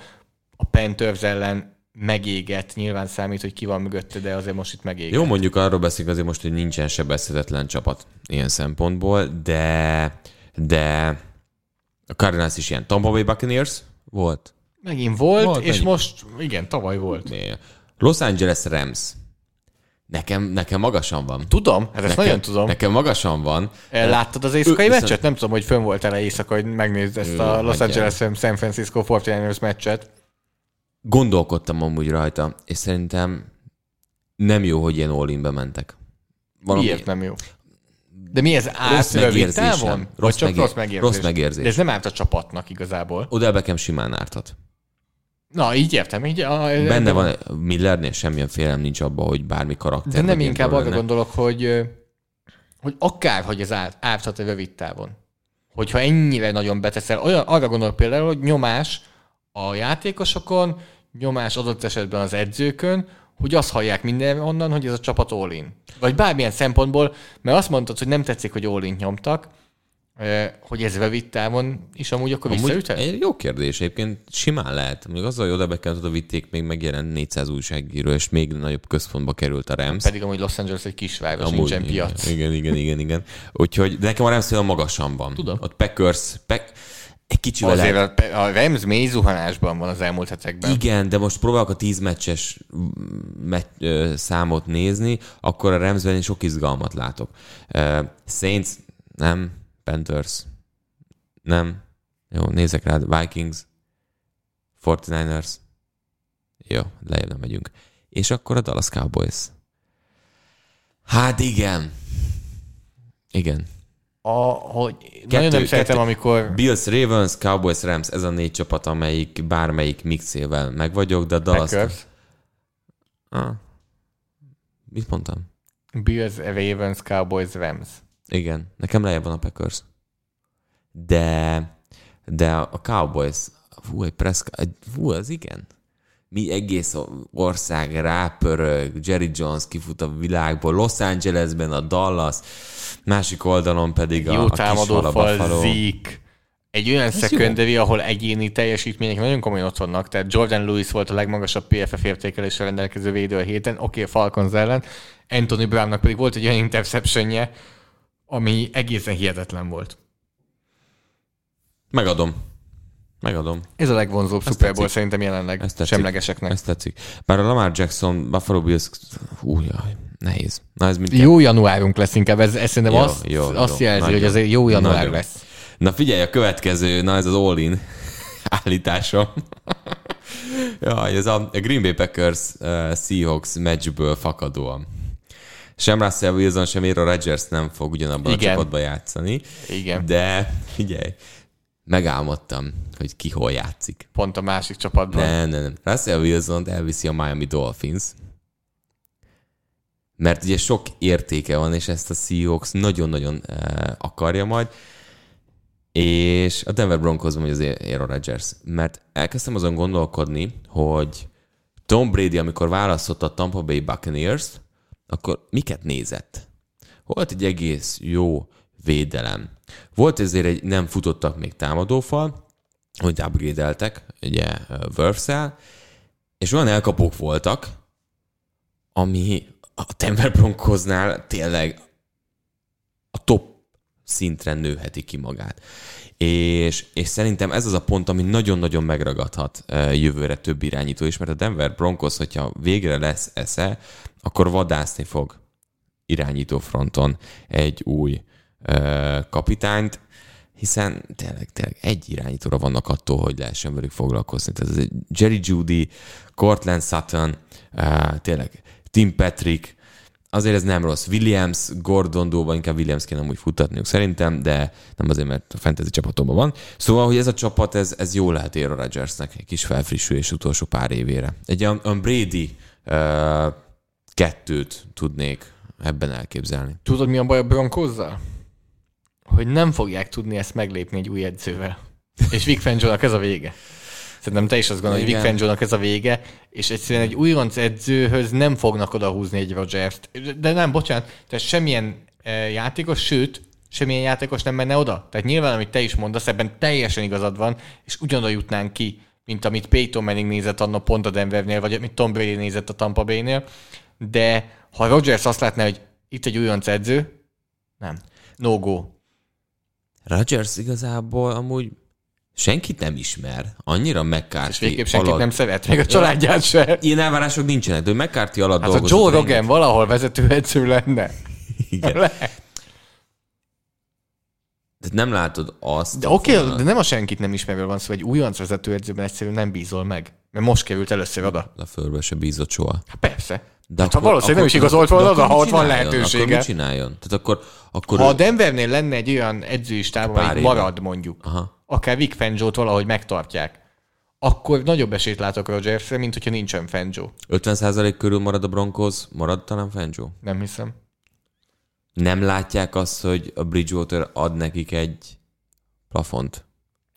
a Panthers ellen megégett, nyilván számít, hogy ki van mögötte, de azért most itt megégett. Jó, mondjuk arról beszélünk azért most, hogy nincsen sebezhetetlen csapat ilyen szempontból, de, de a Cardinals is ilyen Tampa Bay Buccaneers volt. Megint volt, volt és megint. most, igen, tavaly volt. Los Angeles Rams. Nekem, nekem magasan van. Tudom, hát ezt nekem, nagyon tudom. Nekem magasan van. Láttad az éjszakai ő, meccset? Nem tudom, hogy fönn volt el éjszaka, hogy megnézd ezt a Los Angeles San Francisco 49ers meccset. Gondolkodtam amúgy rajta, és szerintem nem jó, hogy ilyen all mentek. Valami... Miért nem jó? De mi ez árt rövid távon? Rossz, megér... rossz megérzés? Rossz megérzés. De ez nem árt a csapatnak igazából. Oda Beckham simán árthat. Na, így értem. Így, a, Benne van, Millernél semmilyen félelem nincs abban, hogy bármi karakter. De nem inkább arra gondolok, hogy, hogy akár, hogy ez árt, a rövid távon. Hogyha ennyire nagyon beteszel, olyan, arra gondolok például, hogy nyomás a játékosokon, nyomás adott esetben az edzőkön, hogy azt hallják minden onnan, hogy ez a csapat all in. Vagy bármilyen szempontból, mert azt mondtad, hogy nem tetszik, hogy all nyomtak, hogy ez rövid távon is amúgy akkor visszaüthet? Egy jó kérdés, egyébként simán lehet. Még azzal, hogy oda be oda vitték, még megjelent 400 újságíró, és még nagyobb központba került a Rams. Pedig amúgy Los Angeles egy kisváros, amúgy, nincsen piac. Igen, igen, igen, igen. Úgyhogy, de nekem a Rams olyan magasan van. Tudom. Ott Packers, Pack, egy kicsivel Azért lehet... a, a Rams mély zuhanásban van az elmúlt hetekben. Igen, de most próbálok a 10 meccses meccs, ö, számot nézni, akkor a Ramsben én sok izgalmat látok. Uh, Saints, nem, Panthers. Nem. Jó, nézek rád. Vikings. 49ers. Jó, lejjebb nem megyünk. És akkor a Dallas Cowboys. Hát igen. Igen. A, hogy kettő, nagyon nem szeretem, amikor... Bills, Ravens, Cowboys, Rams, ez a négy csapat, amelyik bármelyik mixével meg vagyok, de a Dallas... Packers. Ah. Mit mondtam? Bills, Ravens, Cowboys, Rams. Igen, nekem lejjebb van a Packers. De, de a Cowboys, fú, egy Prescott, fú, az igen. Mi egész ország rápörög, Jerry Jones kifut a világból, Los Angelesben a Dallas, másik oldalon pedig a, Jó a támadó fal, Zeke. Egy olyan szekunderi, ahol egyéni teljesítmények nagyon komolyan ott vannak, tehát Jordan Lewis volt a legmagasabb PFF értékelésre rendelkező védő a héten, oké, okay, Falcons ellen, Anthony Brownnak pedig volt egy olyan interceptionje, ami egészen hihetetlen volt. Megadom. Megadom. Ez a legvonzóbb Ezt Super Bowl szerintem jelenleg Ezt tetszik. semlegeseknek. Ezt tetszik. Bár a Lamar Jackson, Buffalo Bills, hú, jaj, nehéz. Na, ez jó januárunk lesz inkább, ez, ez szerintem jó, azt, jó, azt jó, jelzi, nagyon, hogy ez jó január nagyon. lesz. Na figyelj, a következő, na ez az all-in állításom. Jaj, ez a Green Bay Packers uh, Seahawks matchből fakadóan sem Russell Wilson, sem Aaron Rodgers nem fog ugyanabban Igen. a csapatban játszani. Igen. De figyelj, megálmodtam, hogy ki hol játszik. Pont a másik csapatban. Nem, nem, nem. Russell wilson elviszi a Miami Dolphins. Mert ugye sok értéke van, és ezt a Seahawks nagyon-nagyon uh, akarja majd. És a Denver Broncos vagy az Aaron Rodgers. Mert elkezdtem azon gondolkodni, hogy Tom Brady, amikor választotta a Tampa Bay Buccaneers-t, akkor miket nézett? Volt egy egész jó védelem. Volt ezért egy nem futottak még támadófal, hogy upgrade ugye Verfszel, és olyan elkapók voltak, ami a Denver Broncosnál tényleg a top szintre nőheti ki magát. És, és szerintem ez az a pont, ami nagyon-nagyon megragadhat jövőre több irányító is, mert a Denver Broncos, hogyha végre lesz esze, akkor vadászni fog irányító fronton egy új kapitányt, hiszen tényleg, tényleg egy irányítóra vannak attól, hogy lehessen velük foglalkozni. Tehát ez Jerry Judy, Cortland Sutton, tényleg Tim Patrick, azért ez nem rossz. Williams, Gordon Dóba, inkább Williams kéne úgy futtatniuk szerintem, de nem azért, mert a fantasy csapatomban van. Szóval, hogy ez a csapat, ez, ez jó lehet Aaron Rodgersnek egy kis felfrissülés utolsó pár évére. Egy olyan Brady uh, kettőt tudnék ebben elképzelni. Tudod, mi a baj a Broncozzal? Hogy nem fogják tudni ezt meglépni egy új edzővel. És Vic Fangio-nak ez a vége. Szerintem te is azt gondolod, hogy Vic Fangio-nak ez a vége, és egyszerűen egy újonc edzőhöz nem fognak odahúzni egy Rodgers-t. De nem, bocsánat, tehát semmilyen e, játékos, sőt, semmilyen játékos nem menne oda. Tehát nyilván, amit te is mondasz, ebben teljesen igazad van, és ugyanoda jutnánk ki, mint amit Peyton Manning nézett annak pont a Denvernél, vagy amit Tom Brady nézett a Tampa Bay-nél de ha Rodgers azt látná, hogy itt egy újonc edző, nem. No go. Rodgers igazából amúgy senkit nem ismer. Annyira McCarthy És végképp senkit alatt... nem szeret, még a családját se. Ilyen elvárások nincsenek, de McCarthy alatt hát a Joe Rogan valahol vezető edző lenne. Igen. Le. De nem látod azt. De oké, okay, de nem a senkit nem ismerőről van szó, egy újonc edzőben egyszerűen nem bízol meg. Mert most került először oda. A fölbe se bízott soha. Hát persze. De hát, akkor, ha valószínűleg nem is igazolt volna oda, ha ott van lehetősége. Akkor mit csináljon? Tehát akkor, akkor ha a Denvernél lenne egy olyan edzőistáb, amelyik marad mondjuk, Aha. Akár Vic Fangio-t valahogy megtartják, akkor nagyobb esélyt látok Rodgersre, mint hogyha nincsen Fangio. 50% körül marad a Broncos, marad talán Fangio? Nem hiszem. Nem látják azt, hogy a Bridgewater ad nekik egy plafont?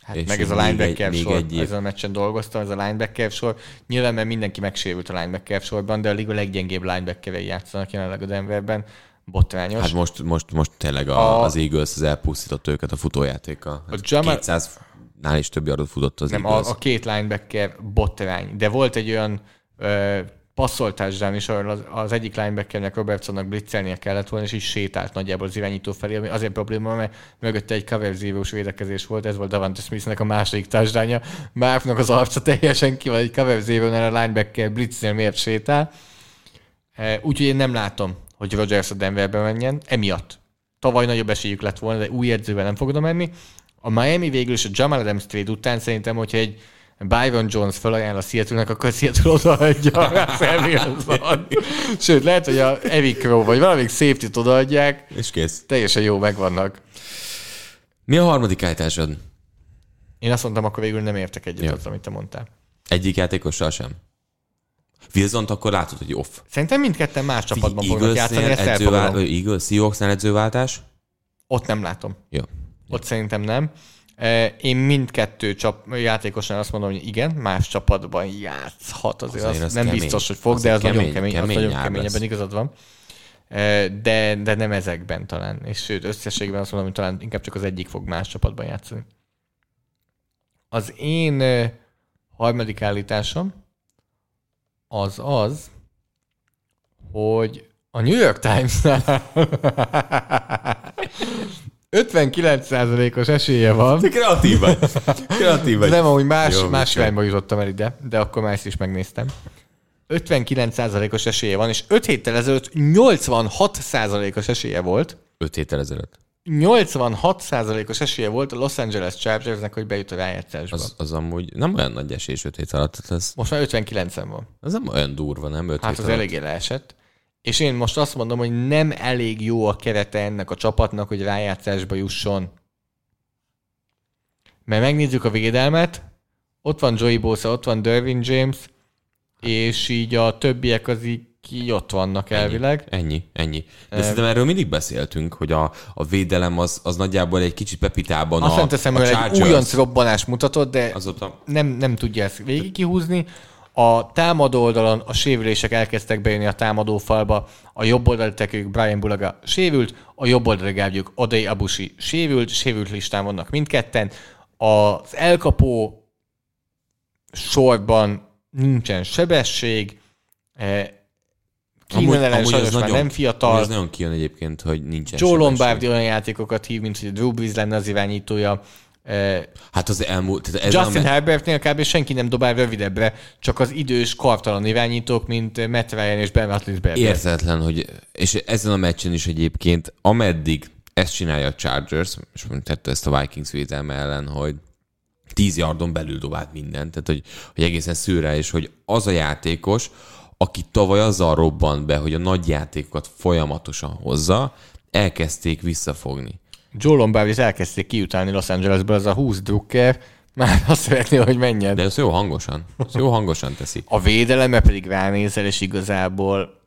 Hát és meg ez a linebacker egy, sor, egy ezen a meccsen dolgoztam, ez a linebacker sor. Nyilván, mert mindenki megsérült a linebacker sorban, de a liga leggyengébb linebackerei játszanak jelenleg a Denverben. Botrányos. Hát most, most, most tényleg a, a, az Eagles az elpusztított őket a futójátéka. Hát a Jamal... 200 nál is több yardot futott az Nem, a, a, két linebacker botrány. De volt egy olyan ö, passzoltásdán is, ahol az, az egyik linebackernek Robertsonnak blitzelnie kellett volna, és így sétált nagyjából az irányító felé, ami azért probléma, mert mögötte egy cover védekezés volt, ez volt Davante Smithnek a második társadalnya. Márknak az arca teljesen ki van, egy cover a linebacker blitznél miért sétál. Úgyhogy én nem látom, hogy Rodgers a Denverbe menjen, emiatt. Tavaly nagyobb esélyük lett volna, de új edzővel nem fog menni. A Miami végül is a Jamal Adams trade után szerintem, hogyha egy Byron Jones felajánl a seattle akkor Seattle odaadja a Sőt, lehet, hogy a Evic Rowe, vagy valamelyik safety-t odaadják. És kész. Teljesen jó megvannak. Mi a harmadik állításod? Én azt mondtam, akkor végül nem értek egyet ja. az, amit te mondtál. Egyik játékossal sem? Wilson akkor látod, hogy off. Szerintem mindketten más csapatban fognak játszani, ezt edzővál... Eagles, Seahawksnál edzőváltás? Ott nem látom. Jó. Ott szerintem nem. Én mindkettő csap, játékosnál azt mondom, hogy igen, más csapatban játszhat. Azért, azért az, az nem kemény. biztos, hogy fog, az de az kemény, nagyon kemény, kemény az nagyon kemény, ebben igazad van. De, de nem ezekben talán. És sőt, összességben azt mondom, hogy talán inkább csak az egyik fog más csapatban játszani. Az én harmadik állításom az az, hogy a New York Times-nál 59%-os esélye van. Kreatív vagy. Kreatív vagy. Nem, ahogy más, Jó, más irányba jutottam el ide, de akkor már ezt is megnéztem. 59%-os esélye van, és 5 héttel ezelőtt 86%-os esélye volt. 5 héttel ezelőtt. 86%-os esélye volt a Los Angeles Chargersnek, hogy bejut a rájátszásba. Az, az amúgy nem olyan nagy esély 5 hét alatt. Ez... Most már 59-en van. Az nem olyan durva, nem? 5 hát hét az alatt. eléggé leesett. És én most azt mondom, hogy nem elég jó a kerete ennek a csapatnak, hogy rájátszásba jusson. Mert megnézzük a védelmet, ott van Joey Bosa, ott van Dervin James, és így a többiek az így ki ott vannak ennyi, elvileg. Ennyi, ennyi. De e... szerintem erről mindig beszéltünk, hogy a, a védelem az, az nagyjából egy kicsit pepitában Azt a, teszem, a hogy egy újonc robbanás mutatott, de Azóta... nem, nem tudja ezt végig kihúzni. A támadó oldalon a sérülések elkezdtek bejönni a támadó falba, a jobb oldali tekők Brian Bulaga sérült, a jobb oldali gábjuk Odei Abushi sérült, sérült listán vannak mindketten. Az elkapó sorban nincsen sebesség, Keenan ellen sajnos már nem fiatal. Ez nagyon kijön egyébként, hogy nincsen Joe Lombardi olyan játékokat hív, mint hogy Drew Brees lenne az irányítója. Hát az elmúlt... Ez Justin a... Herbertnél kb. senki nem dobál rövidebbre, csak az idős, kartalan irányítók, mint Matt Ryan és Ben Roethlisberger. Értetlen, hogy... És ezen a meccsen is egyébként, ameddig ezt csinálja a Chargers, és tette ezt a Vikings védelme ellen, hogy 10 yardon belül dobált mindent, tehát hogy, hogy egészen szűrre, és hogy az a játékos, aki tavaly azzal robbant be, hogy a nagy játékokat folyamatosan hozza, elkezdték visszafogni. Joe Lombardi elkezdték kiutálni Los Angelesből, az a 20 drukker, már azt szeretné, hogy menjen. De ez jó hangosan. Ez jó hangosan teszi. A védeleme pedig ránézel, és igazából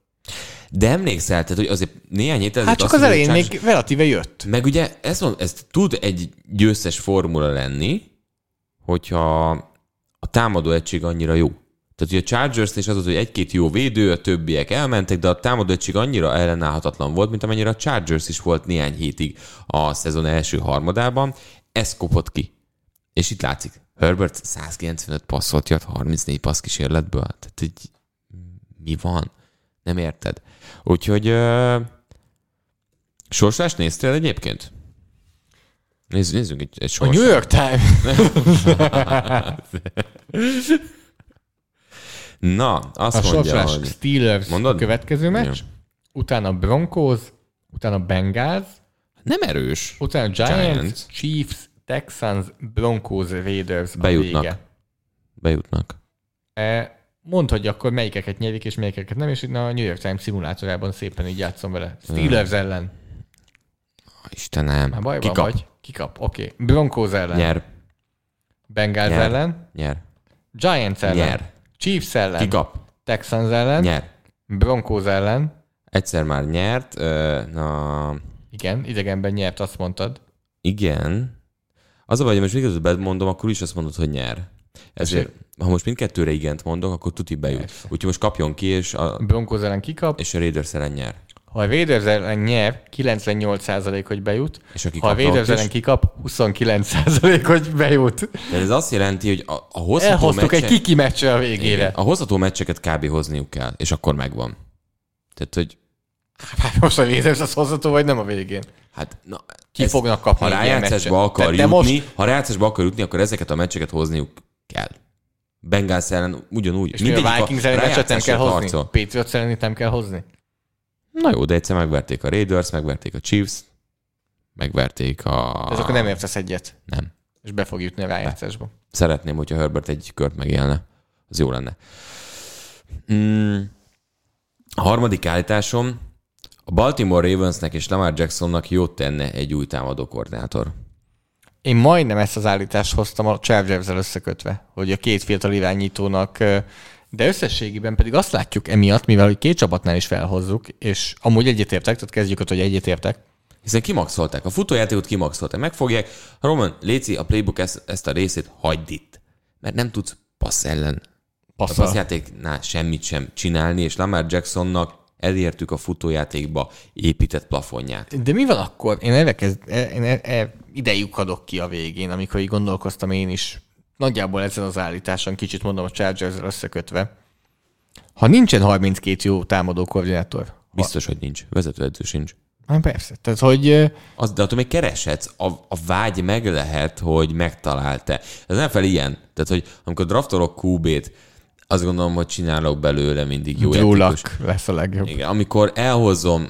de emlékszel, tehát, hogy azért néhány héttel... Hát csak az elején még relatíve jött. Meg ugye ez, van, ez tud egy győztes formula lenni, hogyha a támadó egység annyira jó. Tehát ugye a Chargers és az az, hogy egy-két jó védő, a többiek elmentek, de a támadóegység annyira ellenállhatatlan volt, mint amennyire a Chargers is volt néhány hétig a szezon első harmadában. Ez kopott ki. És itt látszik, Herbert 195 passzolt jött 34 passz kísérletből. Tehát így mi van? Nem érted? Úgyhogy uh, sorsást néztél egyébként? Nézz, nézzünk egy, egy sorsást. A New York Times. Na, azt a mondja, hogy... Steelers Mondod? a következő meccs, ja. utána Broncos, utána Bengals, nem erős. Utána Giants, Giants. Chiefs, Texans, Broncos, Raiders Bejutnak. Vége. Bejutnak. E, mondd, hogy akkor melyikeket nyerik, és melyikeket nem, és itt a New York Times szimulátorában szépen így játszom vele. Steelers hmm. ellen. Istenem. Már baj Kikap. vagy? Kikap, oké. Okay. Broncos ellen. Nyer. Bengals Nyer. ellen. Nyer. Giants ellen. Nyer. Chiefs ellen. Kikap. Texans ellen. Nyer. Broncos ellen. Egyszer már nyert. Na... Igen, idegenben nyert, azt mondtad. Igen. Az a baj, hogy most miközben mondom, akkor is azt mondod, hogy nyer. Ezért, ha most mindkettőre igent mondok, akkor tuti bejut. Persze. Úgyhogy most kapjon ki, és a, Broncos ellen kikap. És a Raiders ellen nyer. Ha a Raiders ellen nyer, 98% hogy bejut. És ha a Raiders ellen kikap, 29% hogy bejut. De ez azt jelenti, hogy a, a hozható Elhoztuk meccse... egy kiki meccse a végére. Igen, a hozható meccseket kb. hozniuk kell, és akkor megvan. Tehát, hogy... Hát most a Raiders az hozható, vagy nem a végén? Hát, na, Ki ez, fognak kapni ha rájátszásba akar jutni, most... ha rájátszásba akar jutni, akkor ezeket a meccseket hozniuk kell. Bengals ellen ugyanúgy. És mi a Vikings ellen meccset nem kell hozni? Patriots ellen nem kell hozni? Na jó, de egyszer megverték a Raiders, megverték a Chiefs, megverték a... De akkor nem értesz egyet. Nem. És be fog jutni a rájátszásba. Szeretném, hogyha Herbert egy kört megélne. Az jó lenne. Mm. A harmadik állításom, a Baltimore Ravensnek és Lamar Jacksonnak jót tenne egy új támadó koordinátor. Én majdnem ezt az állítást hoztam a chargers összekötve, hogy a két fiatal irányítónak, de összességében pedig azt látjuk emiatt, mivel hogy két csapatnál is felhozzuk, és amúgy egyetértek, tehát kezdjük ott, hogy egyetértek. Hiszen kimaxolták, a futójátékot kimaxolták, megfogják. Roman, Léci, a playbook ezt, ezt a részét hagyd itt, mert nem tudsz passz ellen Passzal. a passzjátéknál semmit sem csinálni, és Lamar Jacksonnak elértük a futójátékba épített plafonját. De mi van akkor? Én erre kezd, én e, e, ide lyukadok ki a végén, amikor így gondolkoztam én is. Nagyjából ezen az állításon, kicsit mondom a chargers összekötve. Ha nincsen 32 jó támadó koordinátor. Biztos, ha... hogy nincs. Vezetőedző sincs. Hát persze. Tehát, hogy... Az, de attól még kereshetsz. A, a vágy meg lehet, hogy megtalálta. Ez nem fel ilyen. Tehát, hogy amikor draftolok QB-t, azt gondolom, hogy csinálok belőle mindig jó játékos. lesz a legjobb. Igen, amikor elhozom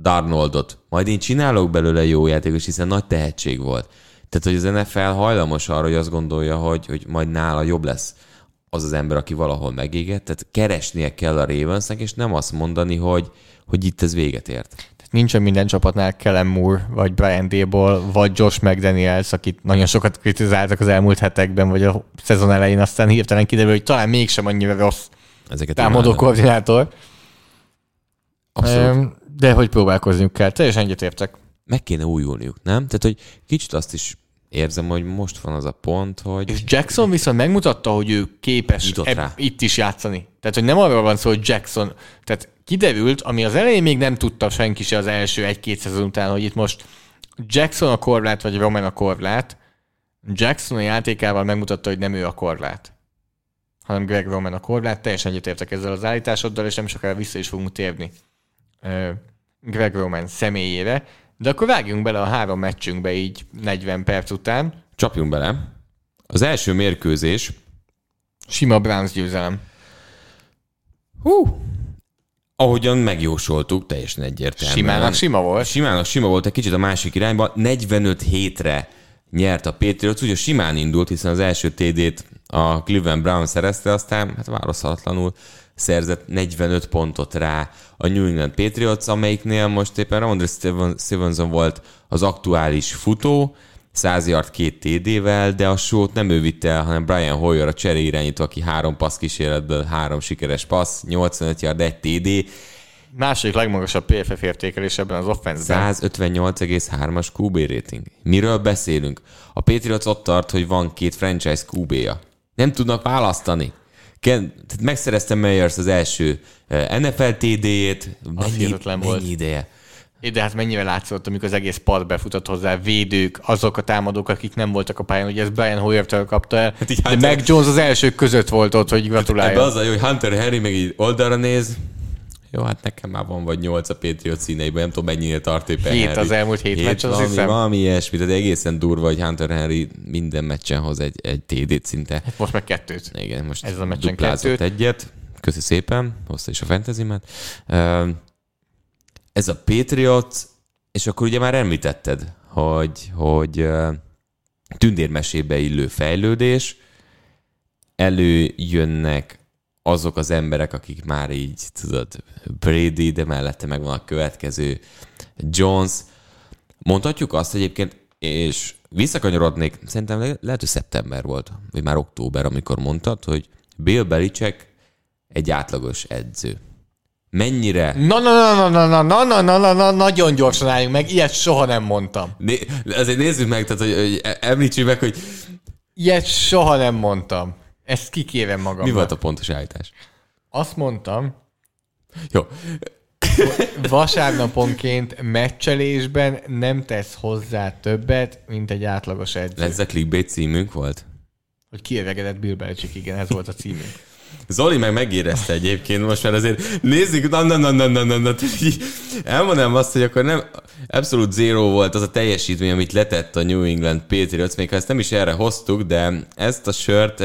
Darnoldot, majd én csinálok belőle jó játékos, hiszen nagy tehetség volt. Tehát, hogy az NFL hajlamos arra, hogy azt gondolja, hogy, hogy majd nála jobb lesz az az ember, aki valahol megégett. Tehát keresnie kell a Ravensnek, és nem azt mondani, hogy, hogy itt ez véget ért nincsen minden csapatnál Kellen Moore, vagy Brian Dable, vagy Josh McDaniels, akit nagyon sokat kritizáltak az elmúlt hetekben, vagy a szezon elején, aztán hirtelen kiderül, hogy talán mégsem annyira rossz Ezeket támadó koordinátor. Abszolút. De hogy próbálkozniuk kell. Teljesen egyetértek. Meg kéne újulniuk, nem? Tehát, hogy kicsit azt is érzem, hogy most van az a pont, hogy... És Jackson viszont megmutatta, hogy ő képes eb- itt is játszani. Tehát, hogy nem arról van szó, hogy Jackson... Tehát kiderült, ami az elején még nem tudta senki se az első egy-két szezon után, hogy itt most Jackson a korlát, vagy Roman a korlát. Jackson a játékával megmutatta, hogy nem ő a korlát, hanem Greg Roman a korlát. Teljesen egyetértek ezzel az állításoddal, és nem sokára vissza is fogunk térni Greg Roman személyére. De akkor vágjunk bele a három meccsünkbe így 40 perc után. Csapjunk bele. Az első mérkőzés. Sima Browns győzelem. Hú, Ahogyan megjósoltuk, teljesen egyértelműen. Simának sima volt. Simának sima volt egy kicsit a másik irányba. 45 hétre nyert a Patriots, ugye simán indult, hiszen az első TD-t a Cleveland Brown szerezte, aztán hát választhatatlanul szerzett 45 pontot rá a New England Patriots, amelyiknél most éppen Ramondre Stevenson volt az aktuális futó, 100 yard két TD-vel, de a sót nem ő vitte el, hanem Brian Hoyer, a cseré irányító, aki három passz kísérletből három sikeres passz, 85 yard, egy TD. Második legmagasabb PFF értékelés ebben az offenzben. 158,3-as QB rating. Miről beszélünk? A Patriots ott tart, hogy van két franchise QB-ja. Nem tudnak választani. Megszereztem Meyers az első eh, NFL TD-jét. Mennyi, mennyi volt. ideje? De hát mennyire látszott, amikor az egész pad befutott hozzá, védők, azok a támadók, akik nem voltak a pályán, ugye ez Brian Hoyer-től kapta el, hát de Hunter... Mac Jones az elsők között volt ott, hogy gratulálja. Hát az a jó, hogy Hunter Henry meg így oldalra néz, jó, hát nekem már van vagy 8 a Patriot színeiben, nem tudom mennyire tart éppen Hét Henry. az elmúlt hét, hét meccs, az valami, hiszem. Valami ilyesmi, tehát egészen durva, hogy Hunter Henry minden meccsen hoz egy, egy TD-t szinte. Hát most meg kettőt. Igen, most Ez a meccsen kettőt. egyet. Köszi szépen, hozta is a fantasy-met. Ez a Patriot, és akkor ugye már említetted, hogy, hogy tündérmesébe illő fejlődés, előjönnek azok az emberek, akik már így, tudod, Brady, de mellette meg van a következő Jones. Mondhatjuk azt egyébként, és visszakanyarodnék, szerintem lehet, hogy szeptember volt, vagy már október, amikor mondtad, hogy Bill Belichick egy átlagos edző mennyire... Na, na, na, na, na, na, na, na, na, na, nagyon gyorsan álljunk meg, ilyet soha nem mondtam. Né, azért nézzük meg, tehát, hogy, hogy említsük meg, hogy... Ilyet soha nem mondtam. Ezt kikérem magam. Mi volt a pontos állítás? Azt mondtam, Jó. vasárnaponként meccselésben nem tesz hozzá többet, mint egy átlagos edző. Ez a clickbait címünk volt? Hogy kiöregedett Bill Belichick, igen, ez volt a címünk. Zoli meg megérezte egyébként, most már azért nézzük, na, na, na, na, na, na, na, elmondanám azt, hogy akkor nem, abszolút zero volt az a teljesítmény, amit letett a New England Patriots, még ha ezt nem is erre hoztuk, de ezt a sört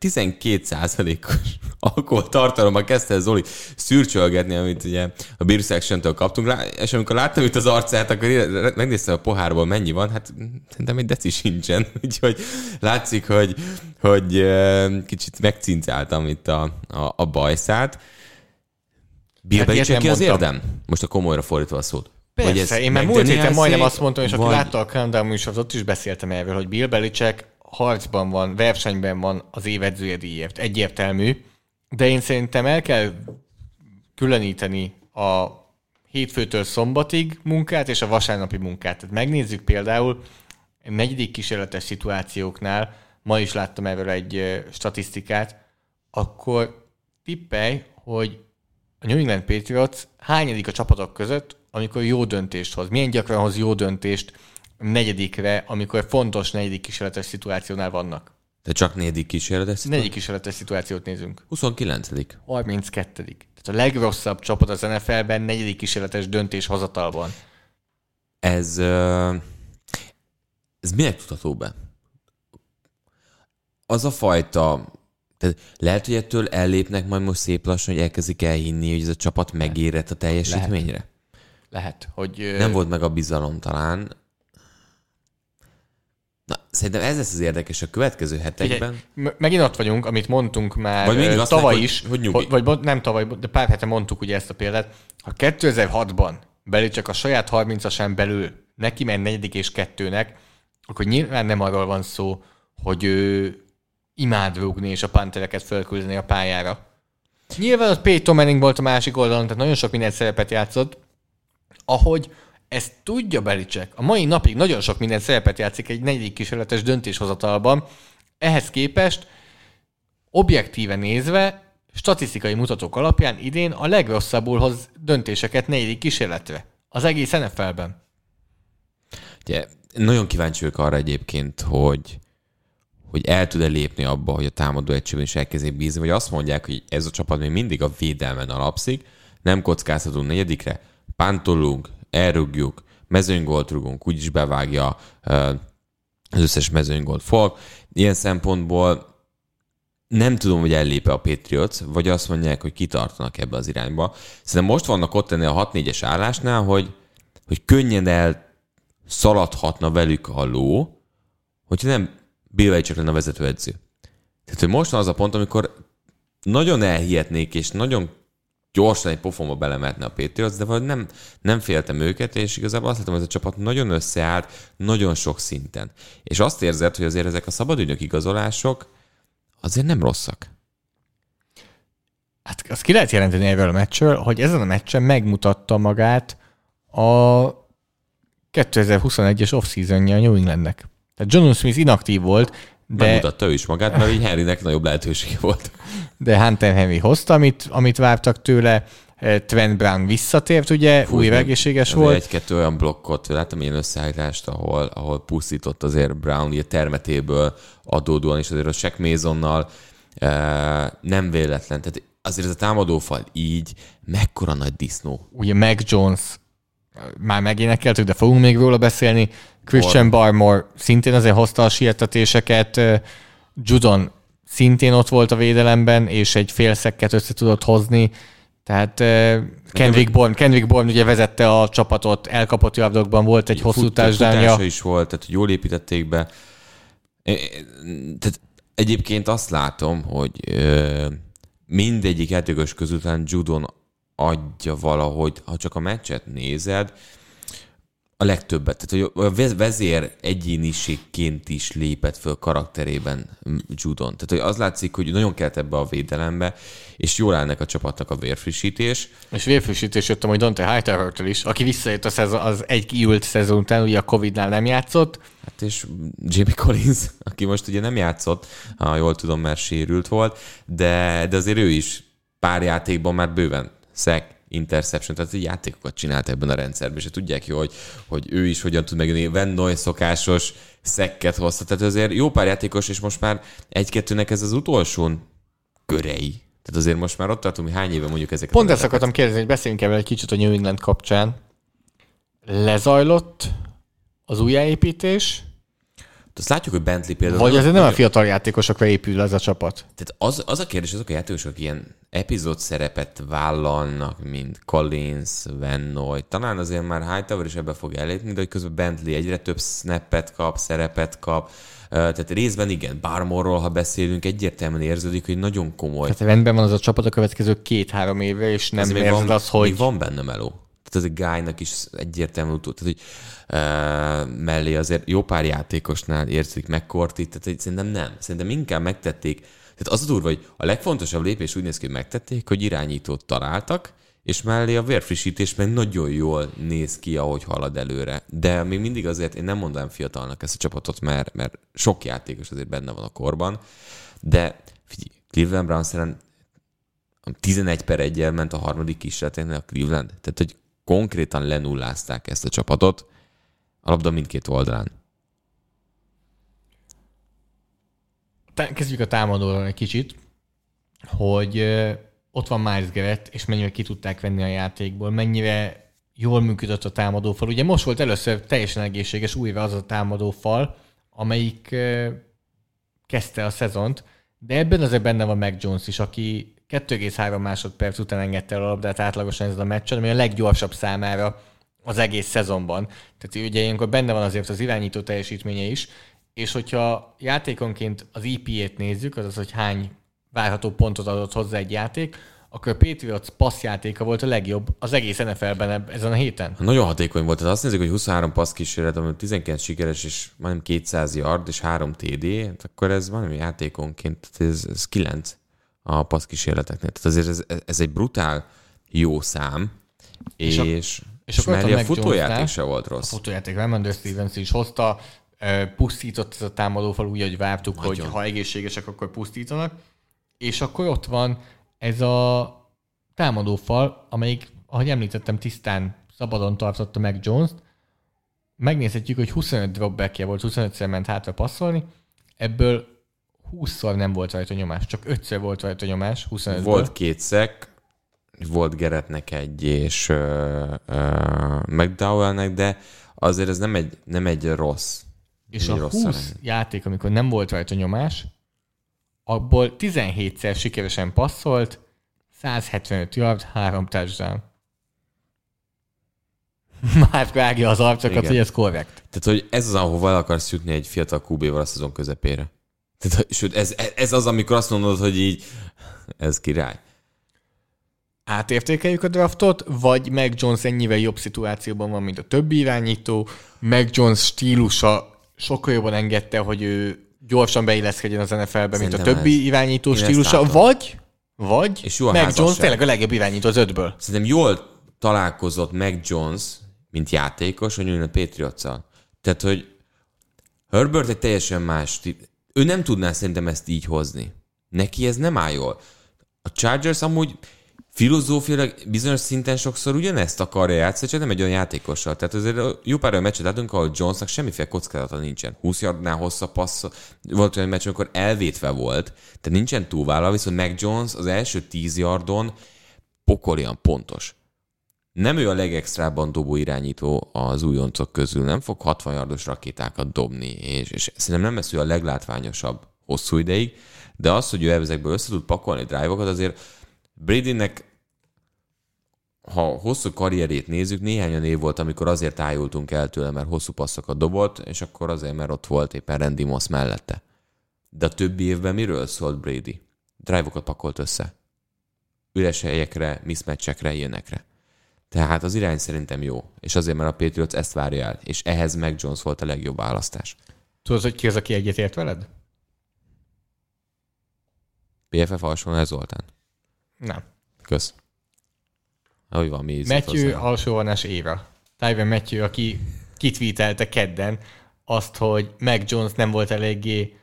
12%-os alkohol tartalommal kezdte Zoli szürcsölgetni, amit ugye a Beer Section-től kaptunk, és amikor láttam itt az arcát, akkor megnéztem a pohárból mennyi van, hát szerintem egy deci sincsen, úgyhogy látszik, hogy, hogy kicsit megcincáltam itt a, a, a bajszát. Bill hát ki az érdem? Most a komolyra fordítva a szót. Persze, ez én már múlt héten majdnem azt mondtam, és vagy... aki látta a Countdown műsort, ott is beszéltem erről, hogy Bill Belichick harcban van, versenyben van az évedzője díjért. Egyértelmű. De én szerintem el kell különíteni a hétfőtől szombatig munkát és a vasárnapi munkát. Tehát megnézzük például negyedik kísérletes szituációknál, ma is láttam erről egy statisztikát, akkor tippelj, hogy a New England Patriots hányadik a csapatok között, amikor jó döntést hoz. Milyen gyakran hoz jó döntést negyedikre, amikor fontos negyedik kísérletes szituációnál vannak. De csak negyedik kísérletes szituáció? Negyedik kísérletes szituációt nézünk. 29 32 Tehát a legrosszabb csapat az NFL-ben negyedik kísérletes döntéshozatalban. Ez, ez minek tudható be? Az a fajta tehát lehet, hogy ettől ellépnek majd most szép lassan, hogy elkezdik elhinni, hogy ez a csapat megérett a teljesítményre? Lehet, lehet hogy... Nem volt meg a bizalom talán. Na, szerintem ez lesz az érdekes a következő hetekben. Megint ott vagyunk, amit mondtunk már vagy még tavaly mondjuk, is, hogy, hogy vagy nem tavaly, de pár hete mondtuk ugye ezt a példát. Ha 2006-ban belül csak a saját 30-asán belül neki ment negyedik és kettőnek, akkor nyilván nem arról van szó, hogy ő imád rúgni és a pantereket fölküldeni a pályára. Nyilván ott Peyton Manning volt a másik oldalon, tehát nagyon sok minden szerepet játszott, ahogy ezt tudja Belicek. A mai napig nagyon sok minden szerepet játszik egy negyedik kísérletes döntéshozatalban. Ehhez képest objektíve nézve, statisztikai mutatók alapján idén a legrosszabbul hoz döntéseket negyedik kísérletre. Az egész NFL-ben. Ugye, nagyon kíváncsi vagyok arra egyébként, hogy hogy el tud-e lépni abba, hogy a támadó egységben is elkezdjék bízni, vagy azt mondják, hogy ez a csapat még mindig a védelmen alapszik, nem kockázhatunk negyedikre, pántolunk, elrugjuk, mezőnygolt rugunk, úgyis bevágja az összes mezőnygolt fog. Ilyen szempontból nem tudom, hogy ellépe a Patriots, vagy azt mondják, hogy kitartanak ebbe az irányba. Szerintem most vannak ott ennél a 6-4-es állásnál, hogy, hogy könnyen el szaladhatna velük a ló, hogyha nem Bill csak lenne a vezetőedző. Tehát, hogy most van az a pont, amikor nagyon elhihetnék, és nagyon gyorsan egy pofonba belemetne a Patriots, de vagy nem, nem féltem őket, és igazából azt látom, hogy ez a csapat nagyon összeállt, nagyon sok szinten. És azt érzed, hogy azért ezek a szabadügynök igazolások azért nem rosszak. Hát azt ki lehet jelenteni erről a meccsről, hogy ezen a meccsen megmutatta magát a 2021-es off-seasonja a New Englandnek. Tehát John Smith inaktív volt, de... Megmutatta ő is magát, mert így Henrynek nagyobb lehetősége volt. De Hunter Henry hozta, amit, amit vártak tőle. Eh, Trent Brown visszatért, ugye, Fú, új egészséges volt. Egy-kettő olyan blokkot, láttam ilyen összeállítást, ahol, ahol pusztított azért Brown ugye termetéből adódóan, és azért a Shaq Masonnal e, nem véletlen. Tehát azért ez a támadófal így, mekkora nagy disznó. Ugye Mac Jones már megénekeltük, de fogunk még róla beszélni. Christian Barmore szintén azért hozta a sietetéseket. Judon szintén ott volt a védelemben, és egy fél szekket össze tudott hozni. Tehát Kendrick Bourne, Kendrick Bourne ugye vezette a csapatot, elkapott javdokban volt egy hosszú társadalja. is volt, tehát jól építették be. Tehát egyébként azt látom, hogy mindegyik játékos közül Judon adja valahogy, ha csak a meccset nézed, a legtöbbet. Tehát, hogy a vezér egyéniségként is lépett föl karakterében Judon. Tehát, hogy az látszik, hogy nagyon kellett ebbe a védelembe, és jól állnak a csapatnak a vérfrissítés. És vérfrissítés jöttem, hogy Dante hightower is, aki visszajött a szezon, az egy kiült szezon után, ugye a Covid-nál nem játszott. Hát és Jamie Collins, aki most ugye nem játszott, ha jól tudom, mert sérült volt, de, de azért ő is pár játékban már bőven szek, interception, tehát egy játékokat csinált ebben a rendszerben, és tudják jó, hogy, hogy ő is hogyan tud megjönni. Van Noy szokásos szekket hozta, tehát azért jó pár játékos, és most már egy-kettőnek ez az utolsó körei. Tehát azért most már ott tartunk, hogy hány éve mondjuk ezeket. Pont ezt akartam kérdezni, hogy beszéljünk ebből egy kicsit a New England kapcsán. Lezajlott az újjáépítés, azt látjuk, hogy Bentley például... Vagy azért nem a fiatal játékosokra épül ez a csapat. Tehát az, az a kérdés, azok a játékosok ilyen epizód szerepet vállalnak, mint Collins, Van Noy. Talán azért már Hightower is ebbe fog elépni, de hogy közben Bentley egyre több snappet kap, szerepet kap. Tehát részben igen, Barmorról, ha beszélünk, egyértelműen érződik, hogy nagyon komoly. Tehát rendben van az a csapat a következő két-három évre, és nem érzed az, hogy... Még van benne meló. Tehát ez a guynak is egyértelmű utó. Tehát, hogy uh, mellé azért jó pár játékosnál érzik McCourty, tehát hogy szerintem nem. Szerintem inkább megtették. Tehát az a durva, hogy a legfontosabb lépés úgy néz ki, hogy megtették, hogy irányítót találtak, és mellé a vérfrissítés meg nagyon jól néz ki, ahogy halad előre. De még mindig azért én nem mondanám fiatalnak ezt a csapatot, mert, mert sok játékos azért benne van a korban. De figyelj, Cleveland Browns szerint 11 per 1 ment a harmadik kísérleténél a Cleveland. Tehát, hogy konkrétan lenullázták ezt a csapatot a labda mindkét oldalán. Kezdjük a támadóról egy kicsit, hogy ott van Miles Garrett, és mennyire ki tudták venni a játékból, mennyire jól működött a támadófal. Ugye most volt először teljesen egészséges újra az a támadófal, amelyik kezdte a szezont, de ebben azért benne van Mac Jones is, aki 2,3 másodperc után engedte el a labdát átlagosan ez a meccsen, ami a leggyorsabb számára az egész szezonban. Tehát ugye ilyenkor benne van azért az irányító teljesítménye is, és hogyha játékonként az EP-ét nézzük, azaz, hogy hány várható pontot adott hozzá egy játék, akkor a Patriots passzjátéka volt a legjobb az egész NFL-ben ezen a héten. Nagyon hatékony volt. Tehát azt nézzük, hogy 23 passz kísérlet, ami 19 sikeres, és majdnem 200 yard, és 3 TD, hát akkor ez valami játékonként, ez, ez 9 a passz kísérleteknél. Tehát azért ez, ez egy brutál jó szám, és, és, a, és, és akkor a, a futójáték se volt rossz. A futójáték Remender Stevens is hozta, pusztított ez a támadófal úgy, hogy vártuk, Nagyon. hogy ha egészségesek, akkor pusztítanak. És akkor ott van ez a támadófal, amelyik, ahogy említettem, tisztán szabadon tartotta meg Jones-t. Megnézhetjük, hogy 25 dropbackje volt, 25-szer ment hátra passzolni, ebből 20-szor nem volt rajta nyomás, csak 5-szer volt rajta nyomás, 25 Volt két szek, volt Geretnek egy, és uh, uh, McDowellnek, de azért ez nem egy, nem egy rossz. És a rossz 20 szerint. játék, amikor nem volt rajta nyomás, abból 17-szer sikeresen passzolt, 175 yard, 3 touchdown. Már vágja az arcokat, Igen. hogy ez korrekt. Tehát, hogy ez az, ahova el akarsz jutni egy fiatal QB-val a szezon közepére. Tehát, sőt, ez, ez az, amikor azt mondod, hogy így, ez király. Átértékeljük a draftot, vagy Meg Jones ennyivel jobb szituációban van, mint a többi irányító. Meg Jones stílusa sokkal jobban engedte, hogy ő gyorsan beilleszkedjen az NFL-be, mint a többi ez. irányító stílusa, vagy, vagy és Meg Jones tényleg a legjobb irányító az ötből. Szerintem jól találkozott Meg Jones, mint játékos, hogy a patriots -szal. Tehát, hogy Herbert egy teljesen más ő nem tudná szerintem ezt így hozni. Neki ez nem áll jól. A Chargers amúgy filozófiailag bizonyos szinten sokszor ugyanezt akarja játszani, csak nem egy olyan játékossal. Tehát azért jó pár olyan meccset látunk, ahol Jonesnak semmiféle kockázata nincsen. 20 yardnál hosszabb passz, volt olyan meccs, amikor elvétve volt, tehát nincsen túlvállal, viszont Mac Jones az első 10 yardon pokolian pontos. Nem ő a legextrában dobó irányító az újoncok közül, nem fog 60 yardos rakétákat dobni, és, és szerintem nem lesz ő a leglátványosabb hosszú ideig, de az, hogy ő ezekből össze tud pakolni drive-okat, azért Bradynek ha hosszú karrierét nézzük, néhány év volt, amikor azért ájultunk el tőle, mert hosszú passzokat dobott, és akkor azért, mert ott volt éppen Randy Moss mellette. De a többi évben miről szólt Brady? Drive-okat pakolt össze. Üres helyekre, mismatchekre, ilyenekre. Tehát az irány szerintem jó, és azért, mert a Patriots ezt várja el, és ehhez meg Jones volt a legjobb választás. Tudod, hogy ki az, aki egyetért veled? PFF alsóvonás Zoltán. Nem. Kösz. Hogy van, mi Matthew alsóvonás Éva. Tyven Matthew, aki kitvítelte kedden azt, hogy Mac Jones nem volt eléggé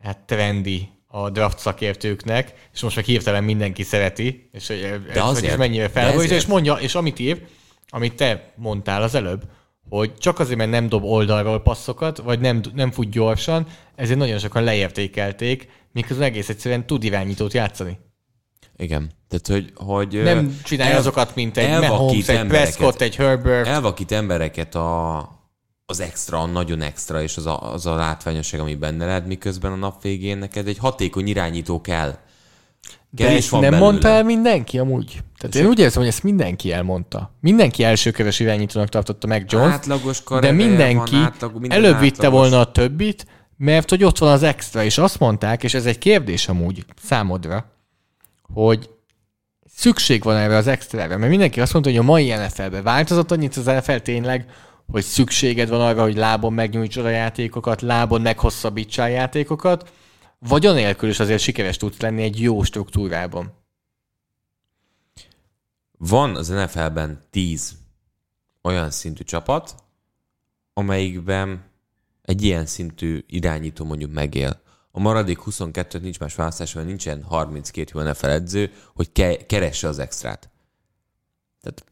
hát trendi a draft szakértőknek, és most meg hirtelen mindenki szereti, és hogy de azért, ez mennyire felborítja, és mondja, és amit ír, amit te mondtál az előbb, hogy csak azért, mert nem dob oldalról passzokat, vagy nem, nem fut gyorsan, ezért nagyon sokan leértékelték, miközben egész egyszerűen tud irányítót játszani. Igen. Tehát, hogy, hogy nem csinálja el, azokat, mint egy Mahomes, egy Prescott, egy Herbert. Elvakít embereket a, az extra, a nagyon extra, és az a, az a látványosság, ami benne lehet, miközben a nap végén neked egy hatékony irányító kell. De ezt van nem belőle. mondta el mindenki amúgy? Tehát én úgy érzem, hogy ezt mindenki elmondta. Mindenki elsőkörös irányítónak tartotta meg Jones, átlagos de mindenki van, átlag, minden előbb vitte volna a többit, mert hogy ott van az extra, és azt mondták, és ez egy kérdés amúgy számodra, hogy szükség van erre az extrára, mert mindenki azt mondta, hogy a mai NFL-ben változott annyit az NFL tényleg, hogy szükséged van arra, hogy lábon megnyújtsod a játékokat, lábon meghosszabbítsál játékokat, vagy anélkül is azért sikeres tudsz lenni egy jó struktúrában. Van az NFL-ben tíz olyan szintű csapat, amelyikben egy ilyen szintű irányító mondjuk megél. A maradék 22 nincs más választás, mert nincsen 32 jó NFL edző, hogy ke- keresse az extrát. Tehát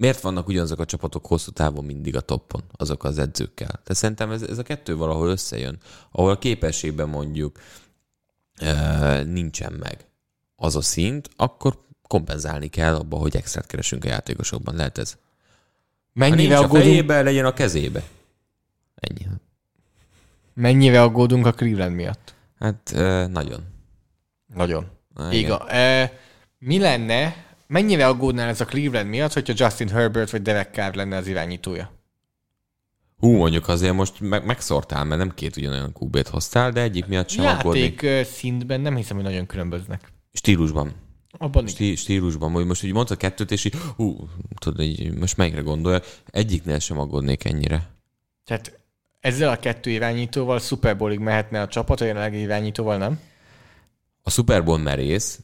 miért vannak ugyanazok a csapatok hosszú távon mindig a toppon, azok az edzőkkel? Tehát szerintem ez, ez a kettő valahol összejön, ahol a képességben mondjuk e, nincsen meg az a szint, akkor kompenzálni kell abba, hogy extrát keresünk a játékosokban. Lehet ez? Mennyire a fejébe, legyen a kezébe. Ennyi. Mennyire aggódunk a Cleveland miatt? Hát nagyon. Nagyon. Igen. E, mi lenne, mennyire aggódnál ez a Cleveland miatt, hogyha Justin Herbert vagy Derek Carr lenne az irányítója? Hú, mondjuk azért most meg, megszortál, mert nem két ugyanolyan QB-t hoztál, de egyik miatt sem Játék aggódnék. szintben nem hiszem, hogy nagyon különböznek. Stílusban. Abban Stí, stílusban, hogy most úgy mondta kettőt, és így, hú, tudod, így, most melyikre gondolja, egyiknél sem aggódnék ennyire. Tehát ezzel a kettő irányítóval Super Bowlig mehetne a csapat, a jelenlegi irányítóval nem? A Super Bowl merész,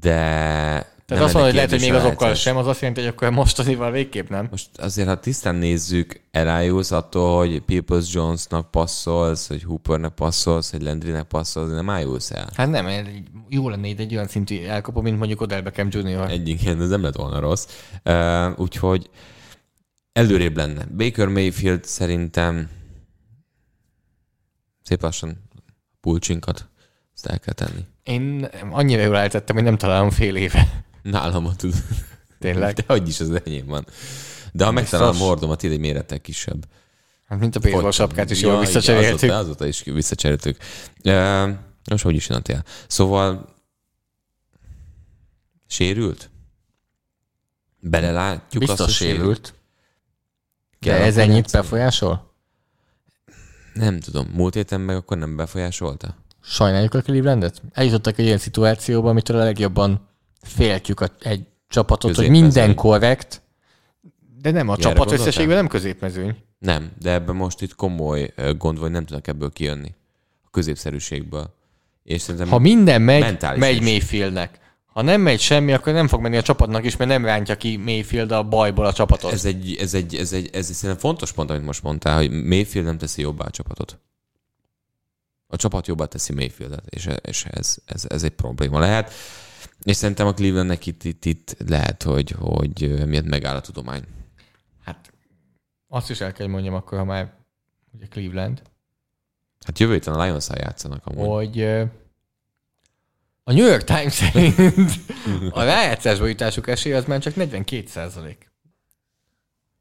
de... Tehát azt mondod, hogy lehet, hogy még azokkal sem, az azt jelenti, hogy akkor mostanival végképp nem. Most azért, ha tisztán nézzük, elájulsz attól, hogy Peoples Jonesnak passzolsz, hogy Hoopernek passzolsz, hogy Landrynek passzolsz, nem ájulsz el. Hát nem, jó lenne itt egy olyan szintű elkapó, mint mondjuk Odell Beckham Jr. Egy igen, ez nem lett volna rossz. Uh, úgyhogy előrébb lenne. Baker Mayfield szerintem szép lassan pulcsinkat ezt el kell tenni. Én annyira jól eltettem, hogy nem találom fél éve. Nálam a tud. Tényleg? De hogy is az enyém van. De ha megtalálom a mordomat, egy mérettel kisebb. Hát mint a baseball sapkát is jól ja, visszacseréltük. Azóta, azóta is visszacseréltük. Uh, most hogy is jöntél? Szóval sérült? Belelátjuk Biztos azt, hogy sérült. De ez ennyit befolyásol? Nem tudom. Múlt héten meg akkor nem befolyásolta? Sajnáljuk a Clevelandet? Eljutottak egy ilyen szituációba, amitől a legjobban féltjük a, egy csapatot, hogy minden korrekt, de nem, a csapat összességben nem középmezőny. Nem, de ebben most itt komoly gond vagy nem tudnak ebből kijönni. A középszerűségből. És szerintem ha minden megy, megy Mayfieldnek. Ha nem megy semmi, akkor nem fog menni a csapatnak is, mert nem rántja ki Mayfield a bajból a csapatot. Ez egy, ez egy, ez egy, ez egy szerintem fontos pont, amit most mondtál, hogy Mayfield nem teszi jobbá a csapatot. A csapat jobbá teszi Mayfieldet, és, és ez, ez, ez, egy probléma lehet. És szerintem a Clevelandnek itt, itt, itt lehet, hogy, hogy miért megáll a tudomány. Hát azt is el kell mondjam akkor, ha már ugye Cleveland. Hát jövő héten a lions játszanak amúgy. Hogy a New York Times szerint a rájátszásba jutásuk esély az már csak 42 százalék.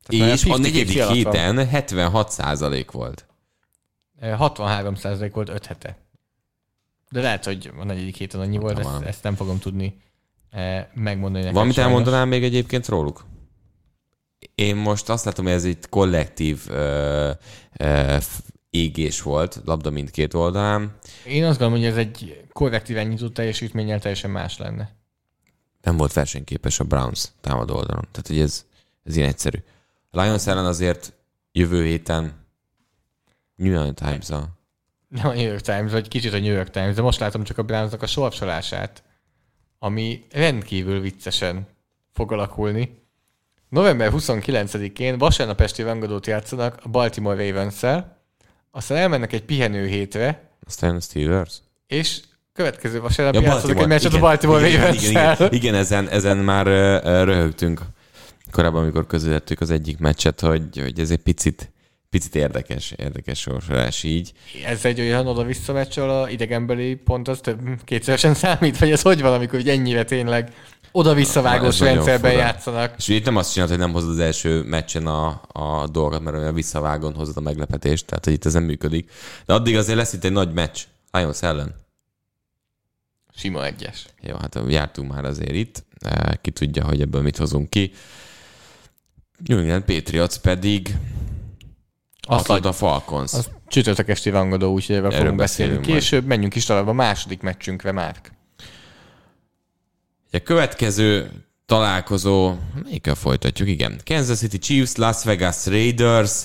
És a negyedik héten 76 százalék volt. 63 százalék volt 5 hete. De lehet, hogy a negyedik héten annyi volt, ezt, ezt nem fogom tudni megmondani neked. Valamit elmondanám még egyébként róluk? Én most azt látom, hogy ez egy kollektív uh, uh, égés volt, labda mindkét oldalán. Én azt gondolom, hogy ez egy korrektív nyitó teljesítménnyel teljesen más lenne. nem volt versenyképes a Browns támadó oldalon. Tehát, hogy ez, ez ilyen egyszerű. Lions ellen azért jövő héten New York times a Nem a New York Times, vagy kicsit a New York Times, de most látom csak a Brownsnak a sorsolását, ami rendkívül viccesen fog alakulni. November 29-én vasárnap esti rangadót játszanak a Baltimore ravens aztán elmennek egy pihenő hétre. Aztán Steelers. És következő vasárnap ja, játszanak egy meccset a Baltimore igen, ravens igen, igen, igen, ezen, ezen már röhögtünk korábban, amikor közölettük az egyik meccset, hogy, hogy ez egy picit picit érdekes, érdekes sorsolás így. Ez egy olyan oda-vissza meccs, a idegenbeli pont az több kétszeresen számít, vagy ez hogy van, amikor hogy ennyire tényleg oda-visszavágós rendszerben játszanak. És itt nem azt csinálod, hogy nem hozod az első meccsen a, a dolgot, mert olyan visszavágon hozod a meglepetést, tehát hogy itt ez nem működik. De addig azért lesz itt egy nagy meccs, Lions ellen. Sima egyes. Jó, hát jártunk már azért itt, ki tudja, hogy ebből mit hozunk ki. New England Patriots pedig azt a Falcons. Az csütörtök esti rangadó, úgyhogy ebben fogunk beszélni. Később majd. menjünk is tovább a második meccsünkre, Márk. A következő találkozó, melyikkel folytatjuk, igen. Kansas City Chiefs, Las Vegas Raiders.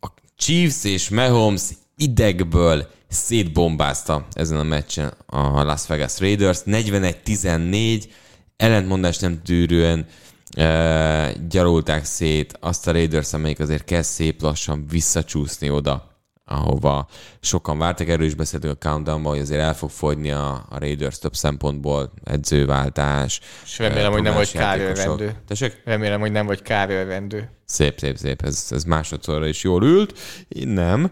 A Chiefs és Mahomes idegből szétbombázta ezen a meccsen a Las Vegas Raiders. 41-14, ellentmondás nem tűrően gyarulták szét azt a Raiders, amelyik azért kezd szép lassan visszacsúszni oda, ahova sokan vártak. Erről is beszéltünk a countdown hogy azért el fog fogyni a, a Raiders több szempontból, edzőváltás. És remélem, hogy nem vagy kárőrvendő. Tessék? Remélem, hogy nem vagy kárőrvendő. Szép, szép, szép. Ez, ez másodszorra is jól ült. Nem.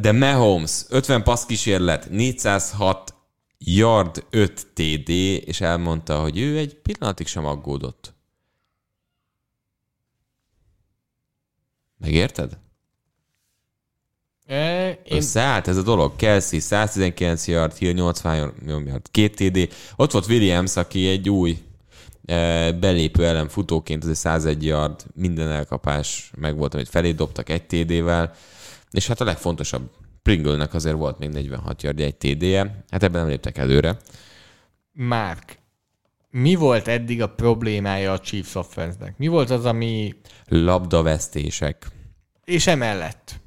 De Mahomes, 50 passz kísérlet, 406 yard, 5 TD, és elmondta, hogy ő egy pillanatig sem aggódott. Megérted? E, én... Összeállt ez a dolog. Kelsey 119 yard, Hill 80 yard, két TD. Ott volt Williams, aki egy új e, belépő ellen futóként, az egy 101 yard, minden elkapás meg volt, amit felé dobtak egy TD-vel. És hát a legfontosabb, Pringle-nek azért volt még 46 yard, egy TD-je. Hát ebben nem léptek előre. Márk, mi volt eddig a problémája a Chiefs offense-nek? Mi volt az, ami... Labdavesztések. És emellett?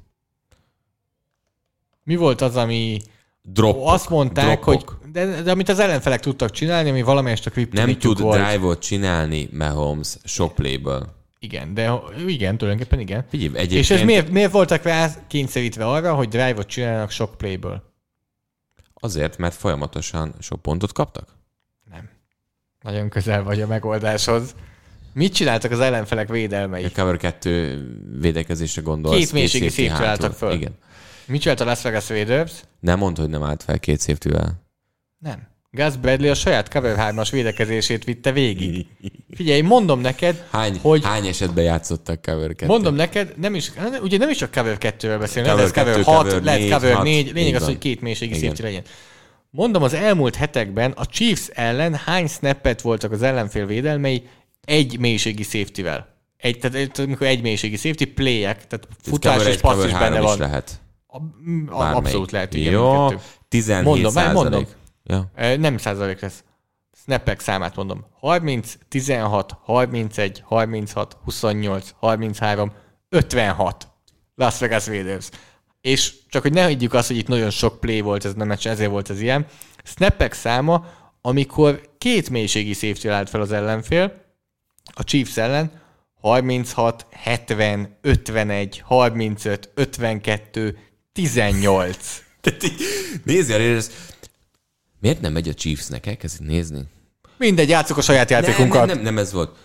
Mi volt az, ami... Droppok. Azt mondták, droppok. hogy... De, de, amit az ellenfelek tudtak csinálni, ami valamelyest a Nem tud volt. drive-ot csinálni Mahomes sok playből. Igen, de igen, tulajdonképpen igen. Figyelj, egyébként... És ez miért, miért voltak rá kényszerítve arra, hogy drive-ot csinálnak sok playből? Azért, mert folyamatosan sok pontot kaptak? Nagyon közel vagy a megoldáshoz. Mit csináltak az ellenfelek védelmei? A cover 2 védekezésre gondolsz. Két mélységi szép álltak föl. Igen. Mit csinált a Las Vegas Raiders? Nem mondta, hogy nem állt fel két safety Nem. Gus Bradley a saját cover 3-as védekezését vitte végig. Figyelj, mondom neked, hány, hogy... Hány esetben játszottak cover 2 Mondom neked, nem is, ugye nem is csak cover 2-ről beszélünk, cover, cover 6, cover lehet 4, cover 4, lényeg az, hogy két mélységi safety legyen. Mondom, az elmúlt hetekben a Chiefs ellen hány snappet voltak az ellenfél védelmei egy mélységi safety-vel. Egy, tehát amikor egy mélységi safety, playek, tehát futás és passz is benne van. Is lehet. A, a, abszolút lehet, igen. Jó, 17 mondom, százalék. Mondom. Ja. Nem százalék lesz. Snappek számát mondom. 30, 16, 31, 36, 28, 33, 56. Las Vegas Raiders. És csak hogy ne higgyük azt, hogy itt nagyon sok play volt ez nem ezért volt ez ilyen. Snappek száma, amikor két mélységi safety állt fel az ellenfél, a Chiefs ellen, 36, 70, 51, 35, 52, 18. Nézd el, miért nem megy a Chiefsnek? Elkezdik nézni. Mindegy, játszok a saját játékunkat. Nem, nem, nem, nem ez volt.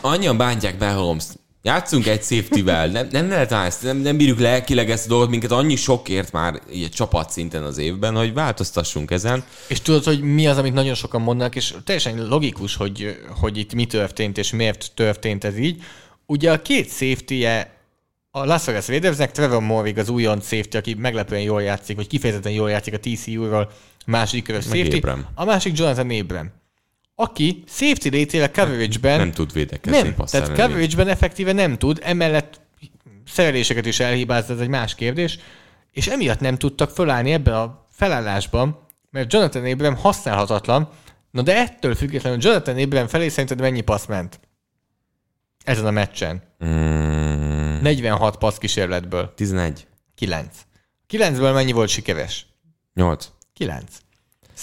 Annyian bántják be Holmes. Játszunk egy safety-vel. Nem, nem lehet ezt, nem, nem bírjuk lelkileg ezt a dolgot, minket annyi sokért már egy csapat szinten az évben, hogy változtassunk ezen. És tudod, hogy mi az, amit nagyon sokan mondanak, és teljesen logikus, hogy, hogy itt mi történt, és miért történt ez így. Ugye a két safety -e a Las Vegas Raidersnek Trevor Morvig az újon safety, aki meglepően jól játszik, vagy kifejezetten jól játszik a TCU-ról, második körös safety. Ébrem. A másik Jonathan Abraham aki safety létére coverage-ben... Nem tud védekezni. Nem, tehát coverage-ben effektíve nem tud, emellett szereléseket is elhibáz, ez egy más kérdés, és emiatt nem tudtak fölállni ebben a felállásban, mert Jonathan Abraham használhatatlan, Na de ettől függetlenül Jonathan Abram felé szerinted mennyi passz ment? Ezen a meccsen. Mm, 46 passz kísérletből. 11. 9. 9-ből mennyi volt sikeres? 8. 9.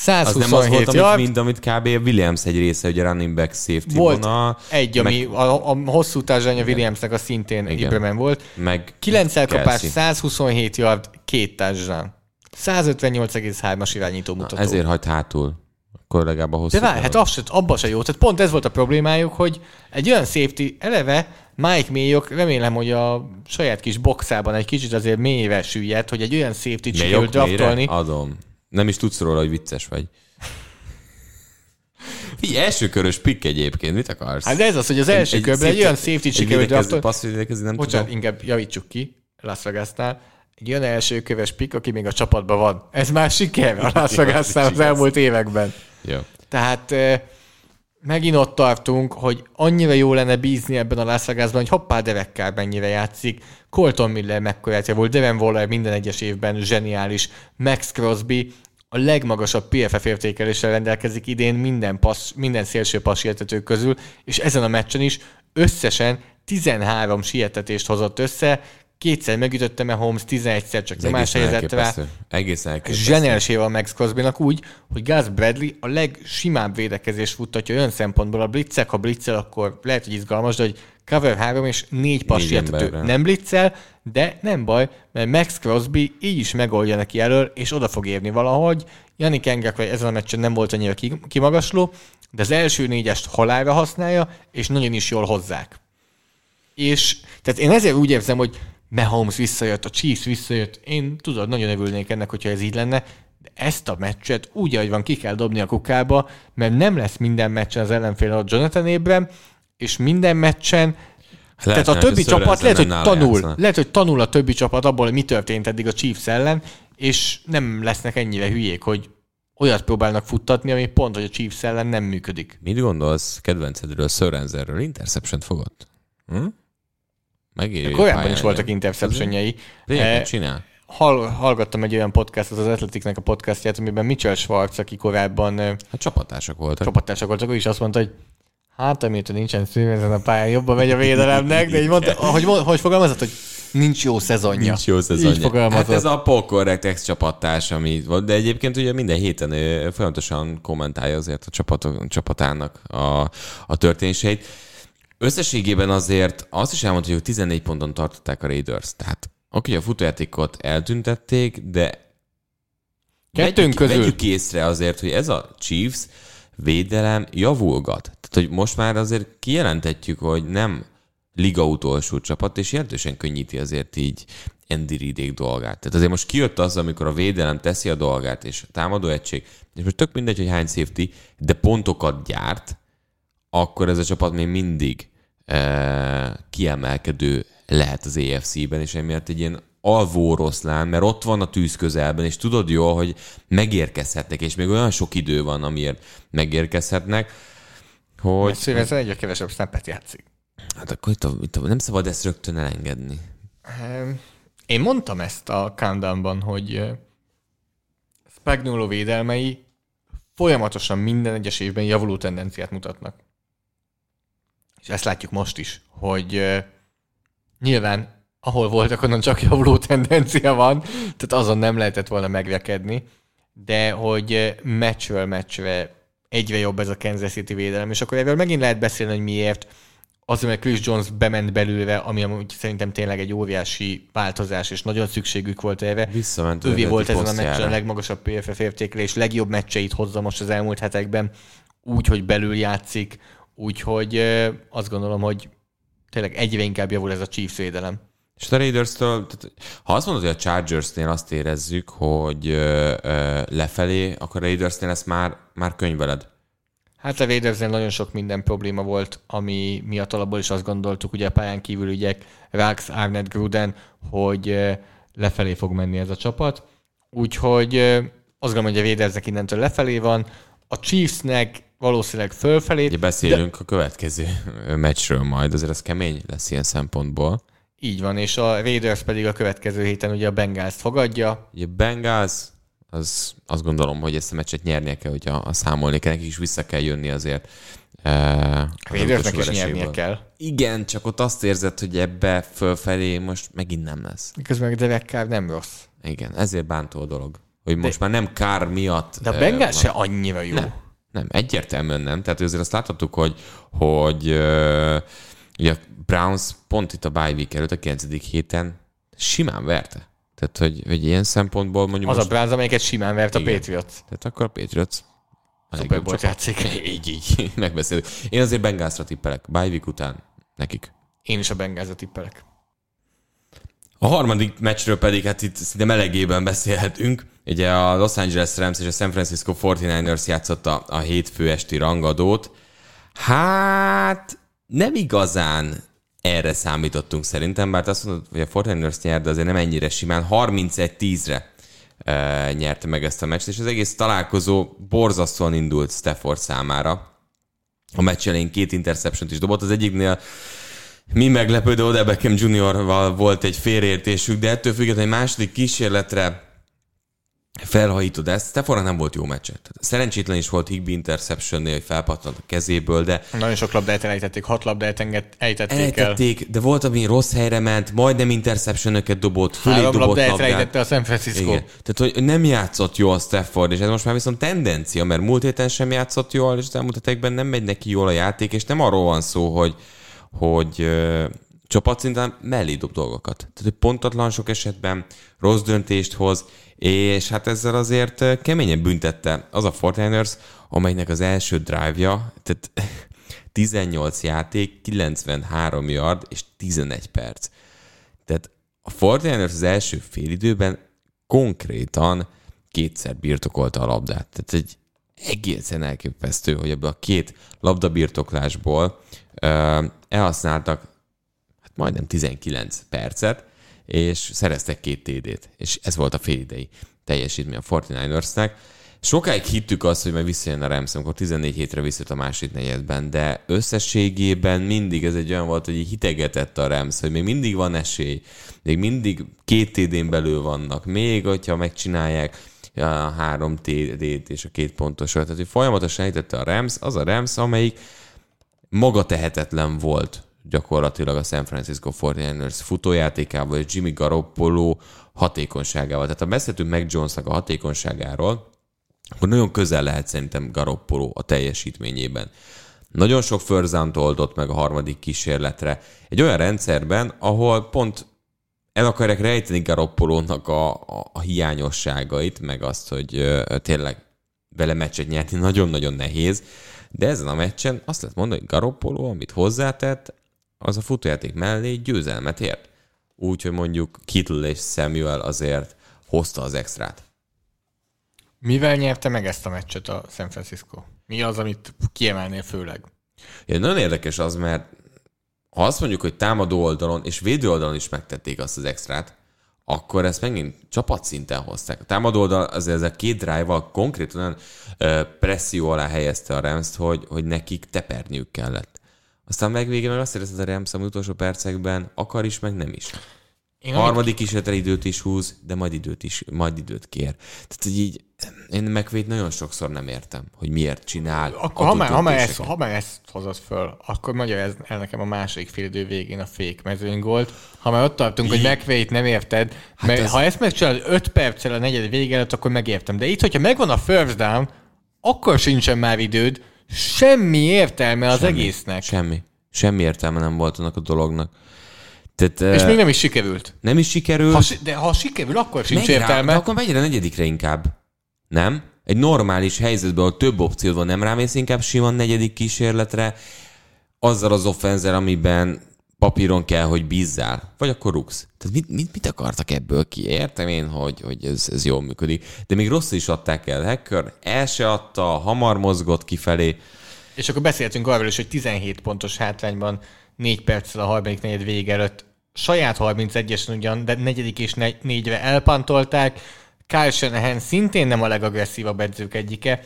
Az nem az 127 volt, amit, yard, mint amit kb. Williams egy része, a running back safety Volt vonal, egy, ami a, a hosszú társadalmi Williamsnek a szintén. Ibramen volt. meg 9 elkapás, Kelsey. 127 yard, két társadalmi. 158,3-as irányító Na, mutató. ezért hagyd hátul. Akkor legalább a hosszú. De várj, hát az se, abban se jó. Tehát pont ez volt a problémájuk, hogy egy olyan safety eleve Mike Mayok remélem, hogy a saját kis boxában egy kicsit azért mélyre süllyedt, hogy egy olyan safety-t sikerült Mélyok, draftolni. Adom. Nem is tudsz róla, hogy vicces vagy. Figyelj, első körös pick egyébként, mit akarsz? Hát de ez az, hogy az első körben egy olyan safety-t sikerült draftolni. Passzvédekezni Bocsánat, tudom. inkább javítsuk ki Las Vegasnál. Egy olyan első köves pick, aki még a csapatban van. Ez már siker a Las Vegasnál az elmúlt években. Jó. Tehát eh, megint ott tartunk, hogy annyira jó lenne bízni ebben a Las Vegasban, hogy hoppá, Derek Carr mennyire játszik, Colton Miller mekkorátja volt, Devin Waller minden egyes évben zseniális, Max Crosby a legmagasabb PFF értékeléssel rendelkezik idén minden, passz, minden szélső passz közül, és ezen a meccsen is összesen 13 sietetést hozott össze, kétszer megütötte Mahomes, 11-szer csak Ez nyomás egészen helyezett rá. Zseniálisével a Max Crosbynak úgy, hogy Gus Bradley a legsimább védekezést futtatja olyan szempontból a blitzek, ha blitzel, akkor lehet, hogy izgalmas, de hogy cover 3 és 4 passz Négy sietető emberrel. nem blitzel, de nem baj, mert Max Crosby így is megoldja neki elől, és oda fog érni valahogy. Janik Engekve ezen a meccsen nem volt annyira ki- kimagasló, de az első négyest halálra használja, és nagyon is jól hozzák. És tehát én ezért úgy érzem, hogy Mahomes visszajött, a Chiefs visszajött. Én tudod, nagyon örülnék ennek, hogyha ez így lenne, de ezt a meccset úgy, ahogy van, ki kell dobni a kukába, mert nem lesz minden meccsen az ellenfél a Jonathan Abram, és minden meccsen Lehet, tehát a többi csapat lehet, hogy tanul. játszana. Lehet, hogy tanul a többi csapat abból, hogy mi történt eddig a Chiefs ellen, és nem lesznek ennyire hülyék, hogy olyat próbálnak futtatni, ami pont, hogy a Chiefs ellen nem működik. Mit gondolsz kedvencedről, Sörenzerről? Interception fogott? Hm? Megéri. Korábban is voltak interceptionjei. Régen Eh, csinál. Hall, hallgattam egy olyan podcastot, az Athleticnek a podcastját, amiben Mitchell Schwartz, aki korábban ö, Hát csapatársak voltak. csapattársak voltak, ő is azt mondta, hogy hát amióta nincsen szív ezen a pályán, jobban megy a védelemnek, de így mondta, hogy, hogy fogalmazott, hogy nincs jó szezonja. Nincs jó szezonja. Így fogalmazott. Hát ez a Paul Correct ex csapattárs, ami volt, de egyébként ugye minden héten ö, folyamatosan kommentálja azért a csapatok, csapatának a, a történéseit. Összességében azért azt is elmondta, hogy 14 ponton tartották a Raiders. Tehát oké, a futójátékot eltüntették, de Kettőnk vegyük, közül. Vegyük észre azért, hogy ez a Chiefs védelem javulgat. Tehát, hogy most már azért kijelentetjük, hogy nem liga utolsó csapat, és jelentősen könnyíti azért így Andy Reidék dolgát. Tehát azért most kijött az, amikor a védelem teszi a dolgát, és a támadó egység, és most tök mindegy, hogy hány safety, de pontokat gyárt, akkor ez a csapat még mindig e, kiemelkedő lehet az AFC-ben, és emiatt egy ilyen alvó oroszlán, mert ott van a tűz közelben, és tudod jól, hogy megérkezhetnek, és még olyan sok idő van, amiért megérkezhetnek, hogy... Szívezen egyre kevesebb snappet játszik. Hát akkor itt, a, itt a, nem szabad ezt rögtön elengedni. Ehm, Én mondtam ezt a countdownban, hogy ö, Spagnuolo védelmei folyamatosan minden egyes évben javuló tendenciát mutatnak. És ezt látjuk most is, hogy nyilván ahol voltak, onnan csak javuló tendencia van, tehát azon nem lehetett volna megrekedni, de hogy meccsről meccsre egyre jobb ez a Kansas City védelem, és akkor erről megint lehet beszélni, hogy miért, azért, mert Chris Jones bement belőle, ami amúgy szerintem tényleg egy óriási változás, és nagyon szükségük volt erre. Visszament eredeti volt ezen a meccsen a legmagasabb PFF értékelés, legjobb meccseit hozza most az elmúlt hetekben, úgy, hogy belül játszik, úgyhogy azt gondolom, hogy tényleg egyre inkább javul ez a Chiefs védelem. És a Raiders-től, tehát, ha azt mondod, hogy a Chargers-nél azt érezzük, hogy ö, ö, lefelé, akkor a Raiders-nél ezt már, már könyveled. Hát a Raidersnél nagyon sok minden probléma volt, ami miatt alapból is azt gondoltuk, ugye a pályán kívül ügyek, Rax, Arnett, Gruden, hogy lefelé fog menni ez a csapat. Úgyhogy azt gondolom, hogy a Raidersnek innentől lefelé van, a Chiefsnek valószínűleg fölfelé. Ugye beszélünk a következő meccsről majd, azért ez kemény lesz ilyen szempontból. Így van, és a Raiders pedig a következő héten ugye a Bengals fogadja. Ugye Bengals, az azt gondolom, hogy ezt a meccset nyernie kell, hogyha a számolni kell, nekik is vissza kell jönni azért. Uh, Raiders is nyernie kell. Igen, csak ott azt érzed, hogy ebbe fölfelé most megint nem lesz. Közben Derek Carr nem rossz. Igen, ezért bántó a dolog. Hogy de, most már nem kár miatt... De a Bengals uh, se annyira jó. Nem, nem, egyértelműen nem. Tehát azért azt láthattuk, hogy, hogy uh, ugye a Browns pont itt a bye week előtt a 9. héten simán verte. Tehát, hogy, hogy ilyen szempontból mondjuk... Az most... a Browns, amelyiket simán vert a Patriots. Tehát akkor a Patriots Super Bowl játszik. Így, így, megbeszélünk. Én azért Bengalsra tippelek. Bye week után nekik. Én is a Bengalsra tippelek. A harmadik meccsről pedig hát itt szinte melegében beszélhetünk. Ugye a Los Angeles Rams és a San Francisco 49ers játszotta a hétfő esti rangadót. Hát nem igazán erre számítottunk szerintem, bár azt mondod, hogy a 49ers nyert, de azért nem ennyire simán. 31-10-re e, nyerte meg ezt a meccset, és az egész találkozó borzasztóan indult Stafford számára. A meccs elején két interception is dobott, az egyiknél mi meglepődő, Odell Beckham Jr.-val volt egy félreértésük, de ettől függetlenül egy második kísérletre felhajítod ezt. Stefora nem volt jó meccse. Szerencsétlen is volt Higby interception hogy felpattant a kezéből, de... Nagyon sok labdát elejtették, hat labdát ejtették elejtették, el. de volt, ami rossz helyre ment, majdnem interception dobott, fölé Három dobott labdát. elejtette a San Francisco. Igen. Tehát, hogy nem játszott jó a Stafford, és ez most már viszont tendencia, mert múlt héten sem játszott jól, és az elmúlt hetekben nem megy neki jól a játék, és nem arról van szó, hogy, hogy csapatszinten mellé dob dolgokat. Tehát, hogy pontatlan sok esetben rossz döntést hoz, és hát ezzel azért keményen büntette az a Fortiners, amelynek az első drive-ja, tehát 18 játék, 93 yard és 11 perc. Tehát a Fortiners az első félidőben konkrétan kétszer birtokolta a labdát. Tehát egy egészen elképesztő, hogy ebből a két labdabirtoklásból elhasználtak hát majdnem 19 percet, és szereztek két TD-t, és ez volt a félidei teljesítmény a 49ersnek. Sokáig hittük azt, hogy majd visszajön a Rams, amikor 14 hétre visszajött a másik negyedben, de összességében mindig ez egy olyan volt, hogy hitegetett a Rams, hogy még mindig van esély, még mindig két TD-n belül vannak, még hogyha megcsinálják a három TD-t és a két pontosat, tehát hogy folyamatosan hitette a Rams, az a Rams, amelyik maga tehetetlen volt gyakorlatilag a San Francisco 49ers futójátékával és Jimmy Garoppolo hatékonyságával. Tehát ha beszéltünk meg Jonesnak a hatékonyságáról, akkor nagyon közel lehet szerintem Garoppolo a teljesítményében. Nagyon sok first oldott meg a harmadik kísérletre. Egy olyan rendszerben, ahol pont el akarják rejteni Garoppolónak a, a, a hiányosságait, meg azt, hogy ö, tényleg vele meccset nyerni nagyon-nagyon nehéz, de ezen a meccsen azt lehet mondani, hogy Garoppolo, amit hozzátett, az a futójáték mellé győzelmet ért. Úgyhogy mondjuk Kittle és Samuel azért hozta az extrát. Mivel nyerte meg ezt a meccset a San Francisco? Mi az, amit kiemelnél főleg? Ja, nagyon érdekes az, mert ha azt mondjuk, hogy támadó oldalon és védő oldalon is megtették azt az extrát, akkor ezt megint csapatszinten hozták. A támadó oldal azért ez a két drive-val konkrétan olyan presszió alá helyezte a rams hogy, hogy nekik teperniük kellett. Aztán meg végén meg azt érezted a Rams utolsó percekben, akar is, meg nem is. Én Harmadik kísérletre időt is húz, de majd időt is, majd időt kér. Tehát, hogy így én megvét nagyon sokszor nem értem, hogy miért csinál. Akkor ha már, ha, már ezt, ha már ezt hozod föl, akkor magyarázd el nekem a második fél idő végén a fék mezőnygolt. Ha már ott tartunk, hogy megvét nem érted, hát mert ez... ha ezt megcsinálod 5 perccel a negyed vége előtt, akkor megértem. De itt, hogyha megvan a first down, akkor sincsen már időd, semmi értelme az semmi, egésznek. Semmi. Semmi értelme nem volt annak a dolognak. Tehát, és még nem is sikerült. Nem is sikerült. Ha, de ha sikerül, akkor sincs megy értelme. Rá, de akkor megy a negyedikre inkább. Nem? Egy normális helyzetben, ahol több opciód van, nem rámész inkább sima negyedik kísérletre, azzal az offenzer, amiben papíron kell, hogy bízzál, vagy akkor rugsz. Tehát mit, mit, mit akartak ebből ki? Értem én, hogy, hogy ez, ez jól működik. De még rossz is adták el. Hacker el se adta, hamar mozgott kifelé. És akkor beszéltünk arról is, hogy 17 pontos hátrányban 4 perccel a harmadik negyed vége előtt saját 31-esen ugyan, de negyedik és négyre elpantolták. Kyle Shanahan szintén nem a legagresszívabb edzők egyike,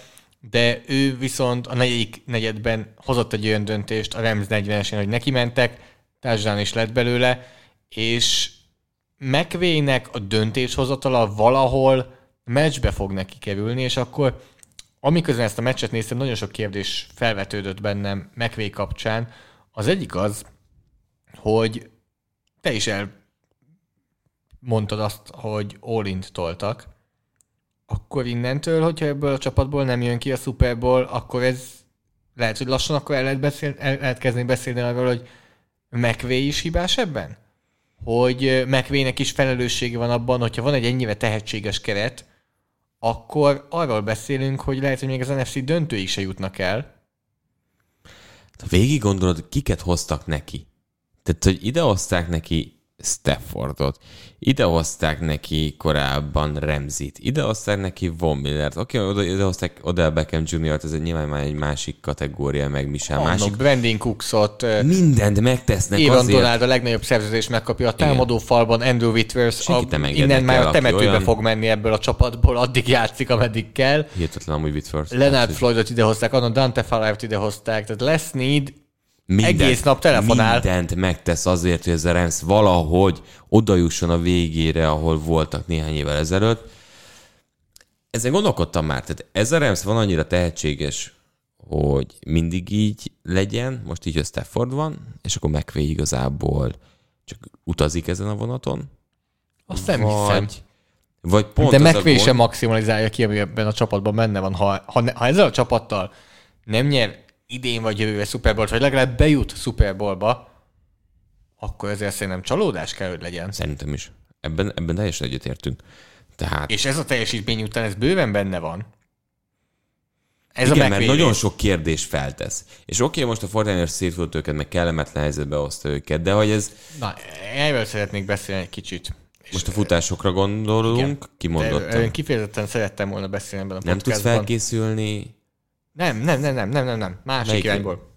de ő viszont a negyedik negyedben hozott egy olyan döntést a Rams 40-esen, hogy neki mentek, társadalán is lett belőle, és mcveigh a döntéshozatala valahol meccsbe fog neki kerülni, és akkor amiközben ezt a meccset néztem, nagyon sok kérdés felvetődött bennem McVay kapcsán. Az egyik az, hogy te is elmondtad azt, hogy all toltak, akkor innentől, hogyha ebből a csapatból nem jön ki a Super Bowl, akkor ez lehet, hogy lassan akkor el lehet, beszél, el lehet kezdeni beszélni arról, hogy McVay is hibás ebben? Hogy McVaynek is felelőssége van abban, hogyha van egy ennyire tehetséges keret, akkor arról beszélünk, hogy lehet, hogy még az NFC döntőig se jutnak el. Ha végig gondolod, kiket hoztak neki. Tehát, hogy ide hozták neki Staffordot. Idehozták neki korábban Remzit, idehozták neki Von Millert, oké, okay, idehozták Odell Beckham Jr.-t, ez egy nyilván már egy másik kategória, meg mi sem másik. Brandon Cooksot. Mindent megtesznek Évan azért. Donald a legnagyobb szerződést megkapja a támadó Igen. falban, Andrew Whitworth, a, innen már a temetőbe olyan... fog menni ebből a csapatból, addig játszik, ameddig kell. Hihetetlen amúgy Whitworth. Leonard Floydot idehozták, annak Dante Fowler-t idehozták, tehát lesz need, mindent, egész nap telefonál. Mindent megtesz azért, hogy ez a Rams valahogy odajusson a végére, ahol voltak néhány évvel ezelőtt. Ezen gondolkodtam már, tehát ez a Rams van annyira tehetséges, hogy mindig így legyen, most így a Stafford van, és akkor McVay igazából csak utazik ezen a vonaton. Azt nem vagy, hiszem. Vagy pont De McVay sem maximalizálja ki, ami ebben a csapatban benne van. Ha, ha, ha ezzel a csapattal nem nyer idén vagy jövőre Super Bowl, vagy legalább bejut Super Bowlba, akkor ezért szerintem csalódás kell, hogy legyen. Szerintem is. Ebben, ebben teljesen egyetértünk. Tehát... És ez a teljesítmény után ez bőven benne van. Ez Igen, a mert nagyon sok kérdés feltesz. És oké, okay, most a Fortnite szétfut őket, meg kellemetlen helyzetbe hozta őket, de hogy ez... Na, erről szeretnék beszélni egy kicsit. Most a futásokra gondolunk, kimondottan. Én kifejezetten szerettem volna beszélni ebben a Nem tudsz felkészülni nem, nem, nem, nem, nem, nem, nem. Másik Melyik irányból.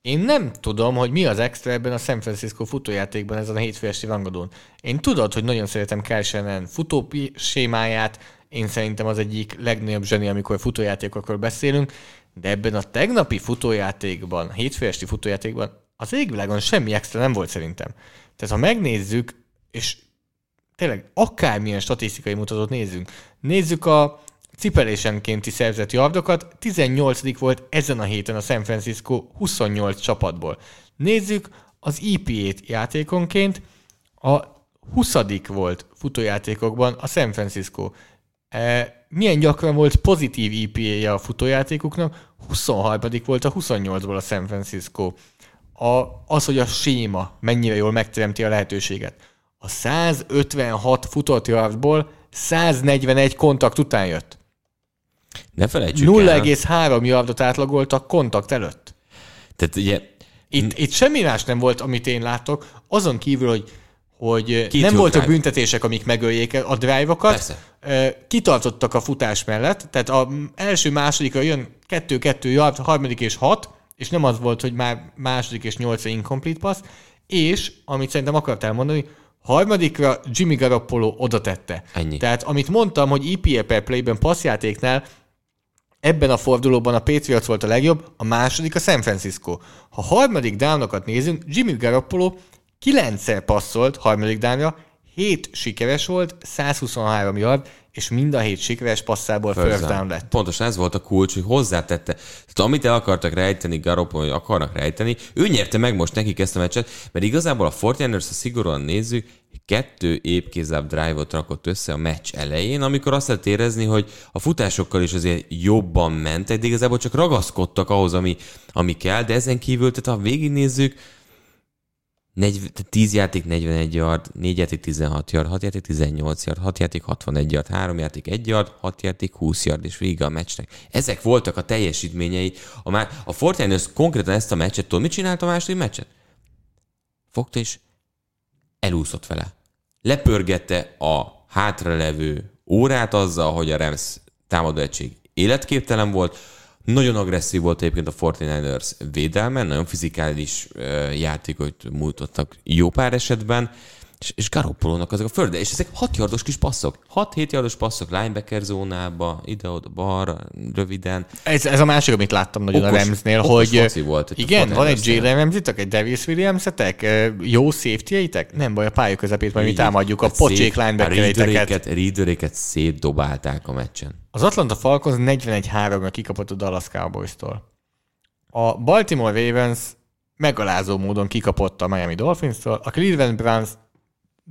Én nem tudom, hogy mi az extra ebben a San Francisco futójátékban ezen a hétfő esti rangadón. Én tudod, hogy nagyon szeretem Kyle Shannon futó sémáját, én szerintem az egyik legnagyobb zseni, amikor futójátékokról beszélünk, de ebben a tegnapi futójátékban, hétfő esti futójátékban az égvilágon semmi extra nem volt szerintem. Tehát ha megnézzük, és tényleg akármilyen statisztikai mutatót nézzünk, nézzük a cipelésenkénti szerzett yardokat, 18. volt ezen a héten a San Francisco 28 csapatból. Nézzük az EPA-t játékonként, a 20. volt futójátékokban a San Francisco. E, milyen gyakran volt pozitív EPA-ja a futójátékuknak? 23. volt a 28-ból a San Francisco. A, az, hogy a séma mennyire jól megteremti a lehetőséget. A 156 futott yardból 141 kontakt után jött. Ne felejtsük 0,3 yardot átlagoltak kontakt előtt. Tehát ugye... Itt, itt semmi más nem volt, amit én látok, azon kívül, hogy hogy Két nem voltak drive. büntetések, amik megöljék a drive-okat. Kitartottak a futás mellett, tehát az első, másodikra jön kettő-kettő yard, harmadik és hat, és nem az volt, hogy már második és nyolc incomplete pass, és, amit szerintem akartál mondani, harmadikra Jimmy Garoppolo oda tette. Ennyi. Tehát amit mondtam, hogy EPA per playben passzjátéknál Ebben a fordulóban a Patriots volt a legjobb, a második a San Francisco. Ha harmadik downokat nézünk, Jimmy Garoppolo 9-szer passzolt harmadik downra, 7 sikeres volt, 123 yard, és mind a hét sikeres passzából first down lett. Pontosan ez volt a kulcs, hogy hozzátette. Tehát amit el akartak rejteni, Garoppolo, hogy akarnak rejteni, ő nyerte meg most nekik ezt a meccset, mert igazából a Fortiners, ha szigorúan nézzük, kettő épkézább drive-ot rakott össze a meccs elején, amikor azt lehet érezni, hogy a futásokkal is azért jobban mentek, de igazából csak ragaszkodtak ahhoz, ami, ami kell, de ezen kívül, tehát ha végignézzük, 10 játék 41 yard, 4 játék 16 yard, 6 játék 18 yard, 6 játék 61 yard, 3 játék 1 yard, 6 játék 20 yard, és vége a meccsnek. Ezek voltak a teljesítményei. A, má- a Fortiners konkrétan ezt a meccset, tudod, mit csinált a második meccset? Fogta és elúszott vele. Lepörgette a hátralevő órát azzal, hogy a Rams támadó egység életképtelen volt, nagyon agresszív volt egyébként a 49ers védelme, nagyon fizikális játékot múltottak jó pár esetben, és, és Garoppolónak azok a földre, és ezek 6 yardos kis passzok. 6-7 yardos passzok linebacker zónába, ide-oda, balra, röviden. Ez, ez a másik, amit láttam nagyon okos, a Ramsnél, hogy volt igen, van egy Jalen ramsey egy Davis williams jó safety Nem baj, a pálya közepét majd mi támadjuk a hát pocsék linebackereiteket. Readeréket szétdobálták a meccsen. Az Atlanta Falcons 41-3-ra kikapott a Dallas Cowboys-tól. A Baltimore Ravens megalázó módon kikapott a Miami Dolphins-tól, a Cleveland Browns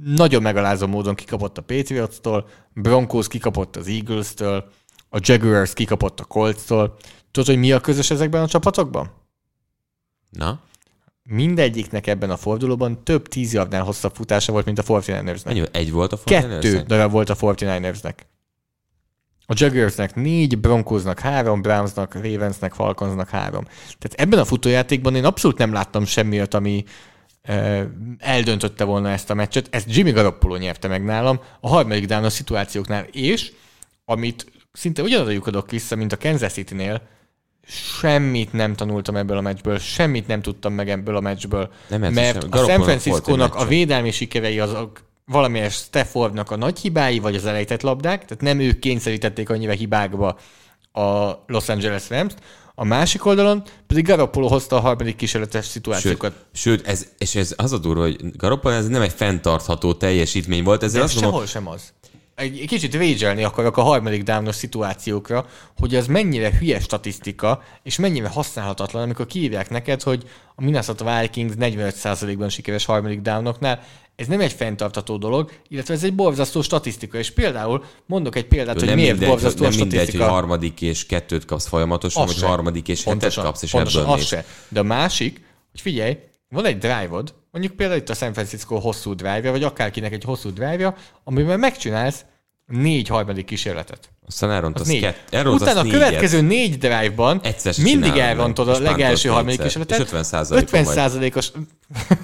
nagyon megalázó módon kikapott a Patriots-tól, Broncos kikapott az Eagles-től, a Jaguars kikapott a Colts-tól. Tudod, hogy mi a közös ezekben a csapatokban? Na? Mindegyiknek ebben a fordulóban több tíz yardnál hosszabb futása volt, mint a 49ersnek. Egy volt a 49 Kettő darab volt a 49ersnek. A Jaguarsnek négy, Broncosnak három, Brownsnak, Ravensnek, Falconsnak három. Tehát ebben a futójátékban én abszolút nem láttam semmiért, ami eldöntötte volna ezt a meccset. Ezt Jimmy Garoppolo nyerte meg nálam a harmadik down a szituációknál, és amit szinte ugyanaz lyukadok vissza, mint a Kansas City-nél, semmit nem tanultam ebből a meccsből, semmit nem tudtam meg ebből a meccsből, nem mert a San Francisco-nak a védelmi sikerei azok valamilyen Staffordnak a nagy hibái, vagy az elejtett labdák, tehát nem ők kényszerítették annyira hibákba a Los Angeles rams a másik oldalon pedig Garoppolo hozta a harmadik kísérletes szituációkat. Sőt, sőt ez, és ez az a durva, hogy Garoppolo ez nem egy fenntartható teljesítmény volt. Ezzel De ez azt sehol mondom, sem az egy kicsit régyelni akarok a harmadik downos szituációkra, hogy az mennyire hülye statisztika, és mennyire használhatatlan, amikor kiírják neked, hogy a Minnesota Vikings 45%-ban sikeres harmadik downoknál, ez nem egy fenntartató dolog, illetve ez egy borzasztó statisztika. És például mondok egy példát, hogy miért mindegy, borzasztó nem a statisztika. mindegy, hogy harmadik és kettőt kapsz folyamatosan, vagy harmadik és pontosan, hetet kapsz, és pontosan, ebből az se. De a másik, hogy figyelj, van egy drive-od, mondjuk például itt a San Francisco hosszú drive vagy akárkinek egy hosszú drive amiben megcsinálsz négy harmadik kísérletet. Aztán elrontasz négy. Kett, elrontasz Utána a következő négy drive-ban mindig elrontod a legelső harmadik kísérletet. 50 50%-os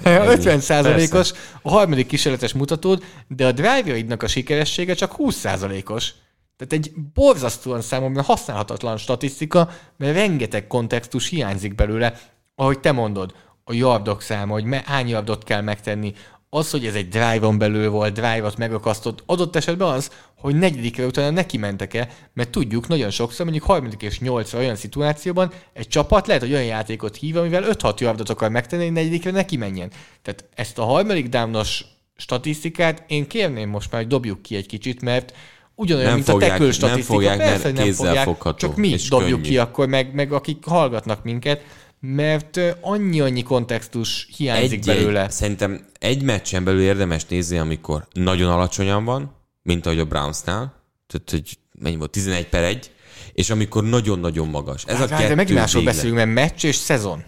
50 százalékos a harmadik kísérletes mutatód, de a drive-jaidnak a sikeressége csak 20%-os. Tehát egy borzasztóan számomra használhatatlan statisztika, mert rengeteg kontextus hiányzik belőle, ahogy te mondod, a yardok száma, hogy hány yardot kell megtenni, az, hogy ez egy drive-on belül volt, drive-ot megakasztott, adott esetben az, hogy negyedikre utána neki mentek-e, mert tudjuk nagyon sokszor, mondjuk harmadik és nyolcra olyan szituációban egy csapat lehet, hogy olyan játékot hív, amivel 5-6 yardot akar megtenni, hogy negyedikre neki menjen. Tehát ezt a harmadik downos statisztikát én kérném most már, hogy dobjuk ki egy kicsit, mert ugyanolyan, nem mint fogják, a tekül statisztika. Nem fogják, Persze, mert nem fogják, fogható, csak mi dobjuk könnyű. ki akkor, meg, meg akik hallgatnak minket, mert annyi-annyi kontextus hiányzik egy, belőle. Egy, szerintem egy meccsen belül érdemes nézni, amikor nagyon alacsonyan van, mint ahogy a Brownsnál, tehát hogy mennyi volt, 11 per 1, és amikor nagyon-nagyon magas. Ez hát, a hát, kettő megint másról beszélünk, mert meccs és szezon.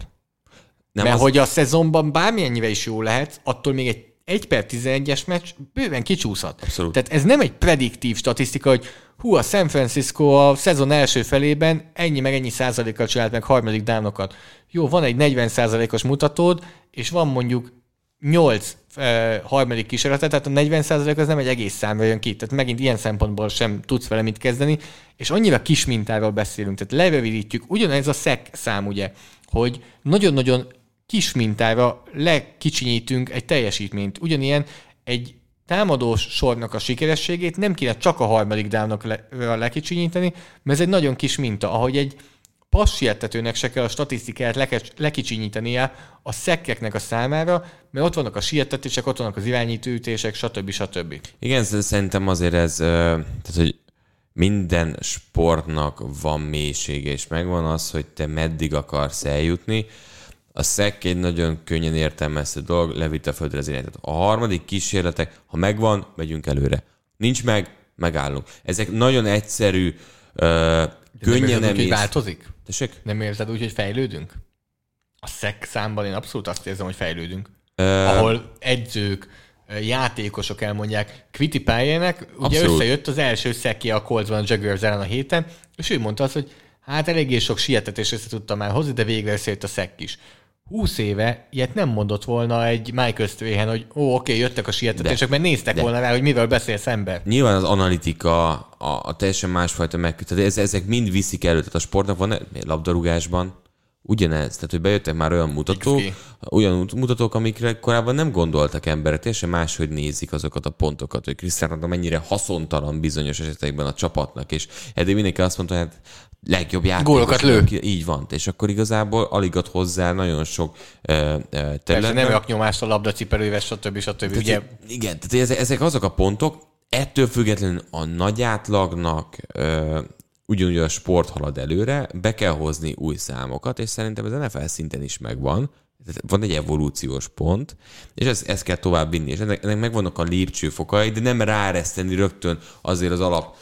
Nem mert az... hogy a szezonban bármilyennyire is jó lehet, attól még egy 1 per 11-es meccs bőven kicsúszhat. Abszolút. Tehát ez nem egy prediktív statisztika, hogy hú, a San Francisco a szezon első felében ennyi meg ennyi százalékkal csinált meg harmadik dánokat. Jó, van egy 40 százalékos mutatód, és van mondjuk 8 e, harmadik kísérletet, tehát a 40 százalék az nem egy egész szám jön ki. Tehát megint ilyen szempontból sem tudsz vele mit kezdeni, és annyira kis mintáról beszélünk, tehát lerövidítjük, ugyanez a szek szám, ugye, hogy nagyon-nagyon kis mintára lekicsinyítünk egy teljesítményt. Ugyanilyen egy támadós sornak a sikerességét nem kéne csak a harmadik dávnak le, lekicsinyíteni, mert ez egy nagyon kis minta, ahogy egy passiettetőnek se kell a statisztikát leke- lekicsinyítenie a szekkeknek a számára, mert ott vannak a siettetések, ott vannak az irányítőütések, stb. stb. Igen, szerintem azért ez, tehát, hogy minden sportnak van mélysége, és megvan az, hogy te meddig akarsz eljutni, a szek egy nagyon könnyen értelmezhető dolog, levitte a földre az irányítót. A harmadik kísérletek, ha megvan, megyünk előre. Nincs meg, megállunk. Ezek nagyon egyszerű, uh, könnyen nem úgy, változik? Tessék? Nem érzed úgy, hogy fejlődünk? A szek számban én abszolút azt érzem, hogy fejlődünk. Uh, Ahol edzők, játékosok elmondják Kviti pályának, ugye abszolút. összejött az első szekje a Coltsban a Jaguars ellen a héten, és ő mondta azt, hogy hát eléggé sok sietetés össze tudtam már hozni, de végre összejött a szek is. 20 éve ilyet nem mondott volna egy Michael Strahan, hogy ó, oké, jöttek a sietetések, mert néztek de. volna rá, hogy mivel beszélsz ember. Nyilván az analitika, a, a teljesen másfajta megkötés, ez, ezek mind viszik elő, tehát a sportnak van labdarúgásban, ugyanez, tehát hogy bejöttek már olyan mutatók, XG. olyan mutatók, amikre korábban nem gondoltak emberek, teljesen máshogy nézik azokat a pontokat, hogy Cristiano mennyire haszontalan bizonyos esetekben a csapatnak, és eddig mindenki azt mondta, hogy hát legjobb játékos. Gólokat lő. Így van, és akkor igazából alig ad hozzá nagyon sok uh, terület. Persze nem rak nyomást a labdacipelővel, stb. stb. Tehát, ugye? Igen, tehát ezek azok a pontok, ettől függetlenül a nagy átlagnak ugyanúgy a sport halad előre, be kell hozni új számokat, és szerintem ez NFL szinten is megvan. Van egy evolúciós pont, és ezt, ezt kell tovább vinni, és ennek, ennek megvannak a lépcsőfokai, de nem ráreszteni rögtön azért az alap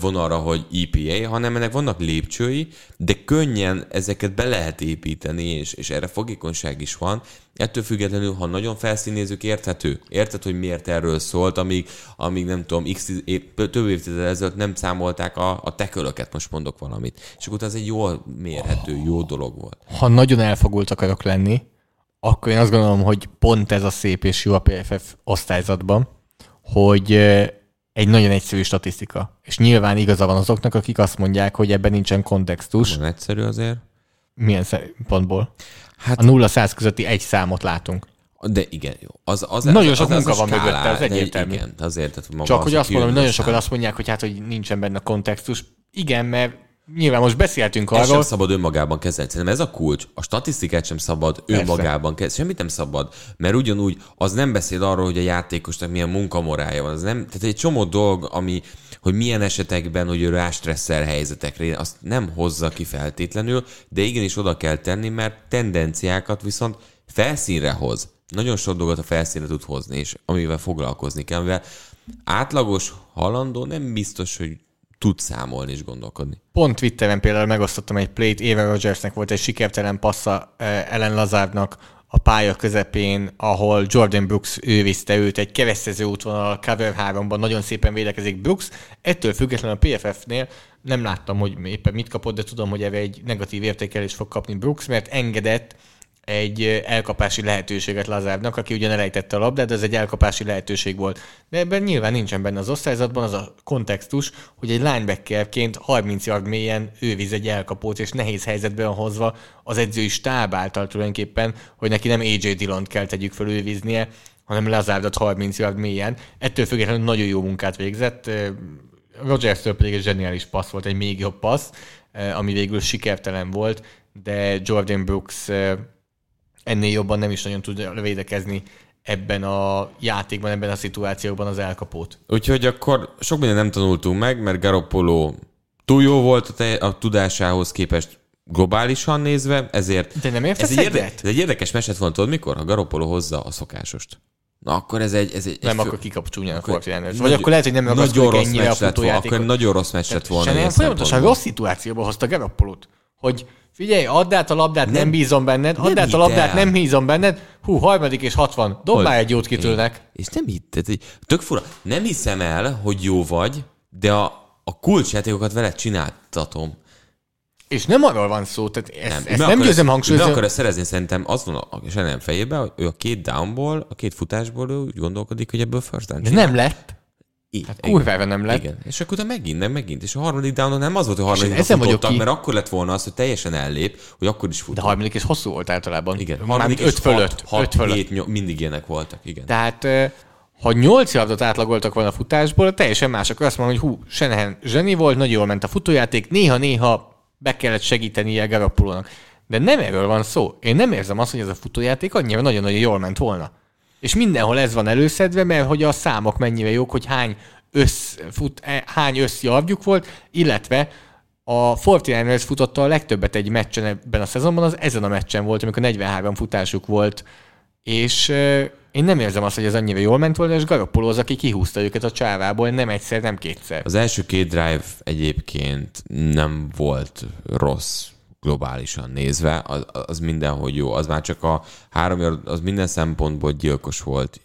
vonalra, hogy EPA, hanem ennek vannak lépcsői, de könnyen ezeket be lehet építeni, és, és erre fogékonyság is van. Ettől függetlenül, ha nagyon felszínézők, érthető. Érted, hogy miért erről szólt, amíg, amíg nem tudom, x több évtized ezelőtt nem számolták a, a tekölöket, most mondok valamit. És akkor ez egy jól mérhető, jó dolog volt. Ha nagyon elfogult akarok lenni, akkor én azt gondolom, hogy pont ez a szép és jó a PFF osztályzatban, hogy egy nagyon egyszerű statisztika. És nyilván igaza van azoknak, akik azt mondják, hogy ebben nincsen kontextus. Nem egyszerű azért. Milyen pontból? Hát, a 0-100 közötti egy számot látunk. De igen, jó. Az, az, nagyon sok az, munka az van mögötte, az egyértelmű. Igen, azért, tehát maga Csak hogy azt mondom, hogy nagyon sokan azt mondják, hogy hát, hogy nincsen benne kontextus. Igen, mert nyilván most beszéltünk arról. Ez sem szabad önmagában kezelni. Szerintem ez a kulcs. A statisztikát sem szabad Persze. önmagában kezelni. Semmit nem szabad. Mert ugyanúgy az nem beszél arról, hogy a játékosnak milyen munkamorája van. Az nem, tehát egy csomó dolog, ami, hogy milyen esetekben, hogy ő rástresszel helyzetekre, azt nem hozza ki feltétlenül, de igenis oda kell tenni, mert tendenciákat viszont felszínre hoz. Nagyon sok dolgot a felszínre tud hozni, és amivel foglalkozni kell, mivel átlagos halandó nem biztos, hogy tud számolni és gondolkodni. Pont Twitteren például megosztottam egy plate, Eva Rogersnek volt egy sikertelen passza eh, Ellen Lazardnak a pálya közepén, ahol Jordan Brooks ő viszte őt egy keresztező útvonal cover 3-ban, nagyon szépen védekezik Brooks. Ettől függetlenül a PFF-nél nem láttam, hogy éppen mit kapott, de tudom, hogy erre egy negatív értékelést fog kapni Brooks, mert engedett egy elkapási lehetőséget Lazárnak, aki ugyan elejtette a labdát, de ez egy elkapási lehetőség volt. De ebben nyilván nincsen benne az osztályzatban az a kontextus, hogy egy linebackerként 30 yard mélyen ő víz egy elkapót, és nehéz helyzetben hozva az edzői stáb által tulajdonképpen, hogy neki nem AJ Dillon kell tegyük fel ővíznie, hanem Lazárdot 30 yard mélyen. Ettől függetlenül nagyon jó munkát végzett. Rogers-től pedig egy zseniális passz volt, egy még jobb passz, ami végül sikertelen volt, de Jordan Brooks ennél jobban nem is nagyon tud védekezni ebben a játékban, ebben a szituációban az elkapót. Úgyhogy akkor sok minden nem tanultunk meg, mert Garoppolo túl jó volt a, te- a tudásához képest globálisan nézve, ezért... De nem ez egy, érde- ez egy érdekes meset volt, tudod mikor? Ha Garoppolo hozza a szokásost. Na akkor ez egy... Ez egy nem, egy akkor kikap csúnyán a Fortinanders. Vagy akkor lehet, hogy nem nagyon rossz ennyire a futójátékot. Akkor nagyon rossz meccs lett volna. Nem, folyamatosan rossz szituációba hozta Garoppolót. Hogy Figyelj, add át a labdát, nem, nem bízom benned, add át a labdát, el. nem bízom benned. Hú, harmadik és 60. Dob már egy jót kitőlnek. És nem hitted, tök fura. Nem hiszem el, hogy jó vagy, de a, a kulcsjátékokat veled csináltatom. És nem arról van szó, tehát ezt nem, ezt nem győzem hangsúlyozni. De akarja szerezni, szerintem az van a nem fejében, hogy ő a két downból, a két futásból ő úgy gondolkodik, hogy ebből first down De nem lett. I, hát kurvára nem lett. Igen. És akkor utána megint, nem megint. És a harmadik down nem az volt, hogy harmadik down futottak, mert akkor lett volna az, hogy teljesen ellép, hogy akkor is fut. De harmadik és hosszú volt általában. Igen. Harmadik öt fölött. Hat, öt fölött. Hét, mindig ilyenek voltak. Igen. Tehát ha 8 yardot átlagoltak volna a futásból, teljesen más, akkor azt mondom, hogy hú, Senehen zseni volt, nagyon jól ment a futójáték, néha-néha be kellett segíteni a Garoppolónak. De nem erről van szó. Én nem érzem azt, hogy ez a futójáték annyira nagyon-nagyon jól ment volna. És mindenhol ez van előszedve, mert hogy a számok mennyire jók, hogy hány össz, fut, e, hány összjavjuk volt, illetve a 49ers futotta a legtöbbet egy meccsen ebben a szezonban, az ezen a meccsen volt, amikor 43 futásuk volt, és én nem érzem azt, hogy ez annyira jól ment volna, és Garoppolo az, aki kihúzta őket a csávából, nem egyszer, nem kétszer. Az első két drive egyébként nem volt rossz globálisan nézve, az, az mindenhogy jó. Az már csak a három, az minden szempontból gyilkos volt.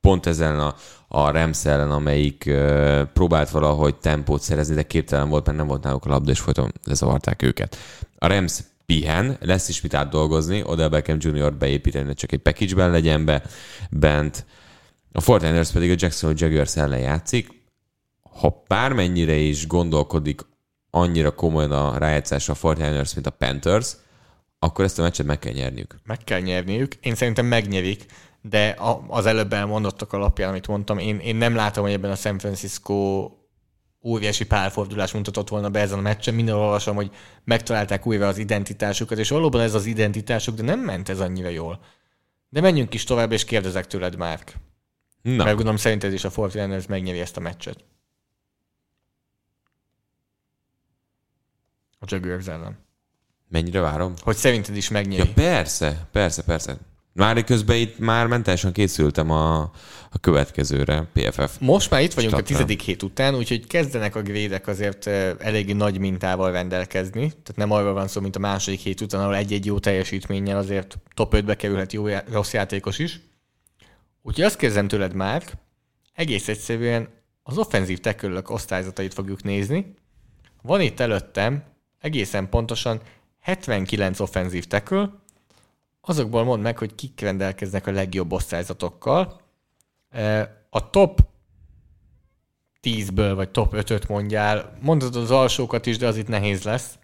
Pont ezen a, a Rams ellen, amelyik uh, próbált valahogy tempót szerezni, de képtelen volt, mert nem volt náluk a labda, és folyton lezavarták őket. A Rams pihen, lesz is mit átdolgozni, Odell Beckham Jr. beépíteni, csak egy package-ben legyen be bent. A Fortiners pedig a Jacksonville Jaguars ellen játszik. Ha bármennyire is gondolkodik annyira komolyan a rájátszás a 49ers, mint a Panthers, akkor ezt a meccset meg kell nyerniük. Meg kell nyerniük. Én szerintem megnyerik, de az előbb elmondottak alapján, amit mondtam, én, én nem látom, hogy ebben a San Francisco óriási párfordulás mutatott volna be ezen a meccsen. Minden olvasom, hogy megtalálták újra az identitásukat, és valóban ez az identitásuk, de nem ment ez annyira jól. De menjünk is tovább, és kérdezek tőled, Márk. Na. Mert gondolom szerinted is a Fortinanders megnyeri ezt a meccset. A Jaguars ellen. Mennyire várom? Hogy szerinted is megnyeri. Ja, persze, persze, persze. Már közben itt már mentálisan készültem a, a következőre, PFF. Most már itt vagyunk statra. a tizedik hét után, úgyhogy kezdenek a grédek azért eléggé nagy mintával rendelkezni. Tehát nem arról van szó, mint a második hét után, ahol egy-egy jó teljesítménnyel azért top 5-be kerülhet jó, rossz játékos is. Úgyhogy azt kérdezem tőled, Márk, egész egyszerűen az offenzív tekölök osztályzatait fogjuk nézni. Van itt előttem egészen pontosan 79 offenzív tekül, azokból mondd meg, hogy kik rendelkeznek a legjobb osztályzatokkal. A top 10-ből, vagy top 5-öt mondjál, mondod az alsókat is, de az itt nehéz lesz.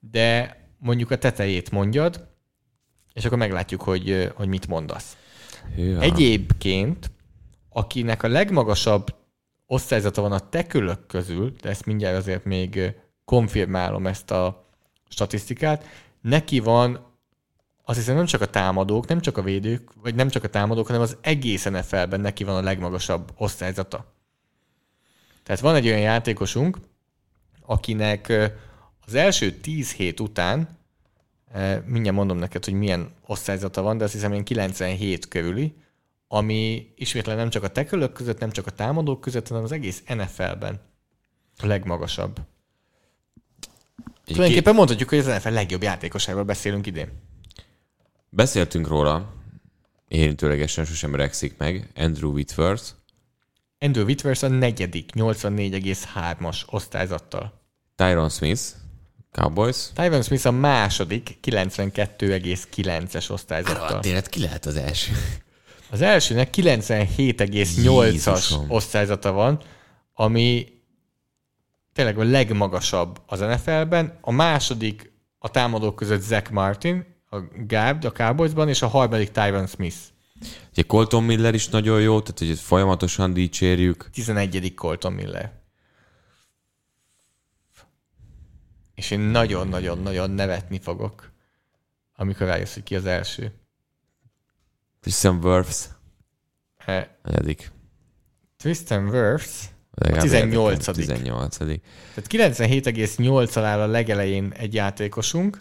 De mondjuk a tetejét mondjad, és akkor meglátjuk, hogy, hogy mit mondasz. Ja. Egyébként, akinek a legmagasabb osztályzata van a tekülök közül, de ezt mindjárt azért még konfirmálom ezt a statisztikát, neki van azt hiszem nem csak a támadók, nem csak a védők, vagy nem csak a támadók, hanem az egész NFL-ben neki van a legmagasabb osztályzata. Tehát van egy olyan játékosunk, akinek az első 10 hét után, mindjárt mondom neked, hogy milyen osztályzata van, de azt hiszem én 97 körüli, ami ismétlen nem csak a tekölök között, nem csak a támadók között, hanem az egész NFL-ben a legmagasabb. Tulajdonképpen mondhatjuk, hogy az NFL legjobb játékosáról beszélünk idén. Beszéltünk róla, érintőlegesen sosem rekszik meg, Andrew Whitworth. Andrew Whitworth a negyedik, 84,3-as osztályzattal. Tyron Smith, Cowboys. Tyron Smith a második, 92,9-es osztályzattal. Tényleg ki lehet az első? Az elsőnek 97,8-as osztályzata van, ami tényleg a legmagasabb az NFL-ben. A második a támadók között Zach Martin, a Gáb, a Cowboysban, és a harmadik Tyron Smith. Ugye Colton Miller is nagyon jó, tehát hogy folyamatosan dicsérjük. 11. Colton Miller. És én nagyon-nagyon-nagyon nevetni fogok, amikor rájössz, hogy ki az első. Tristan Wirfs. He. Negyedik. Tristan Wirfs a 18. 18. Tehát 97,8-al áll a legelején egy játékosunk,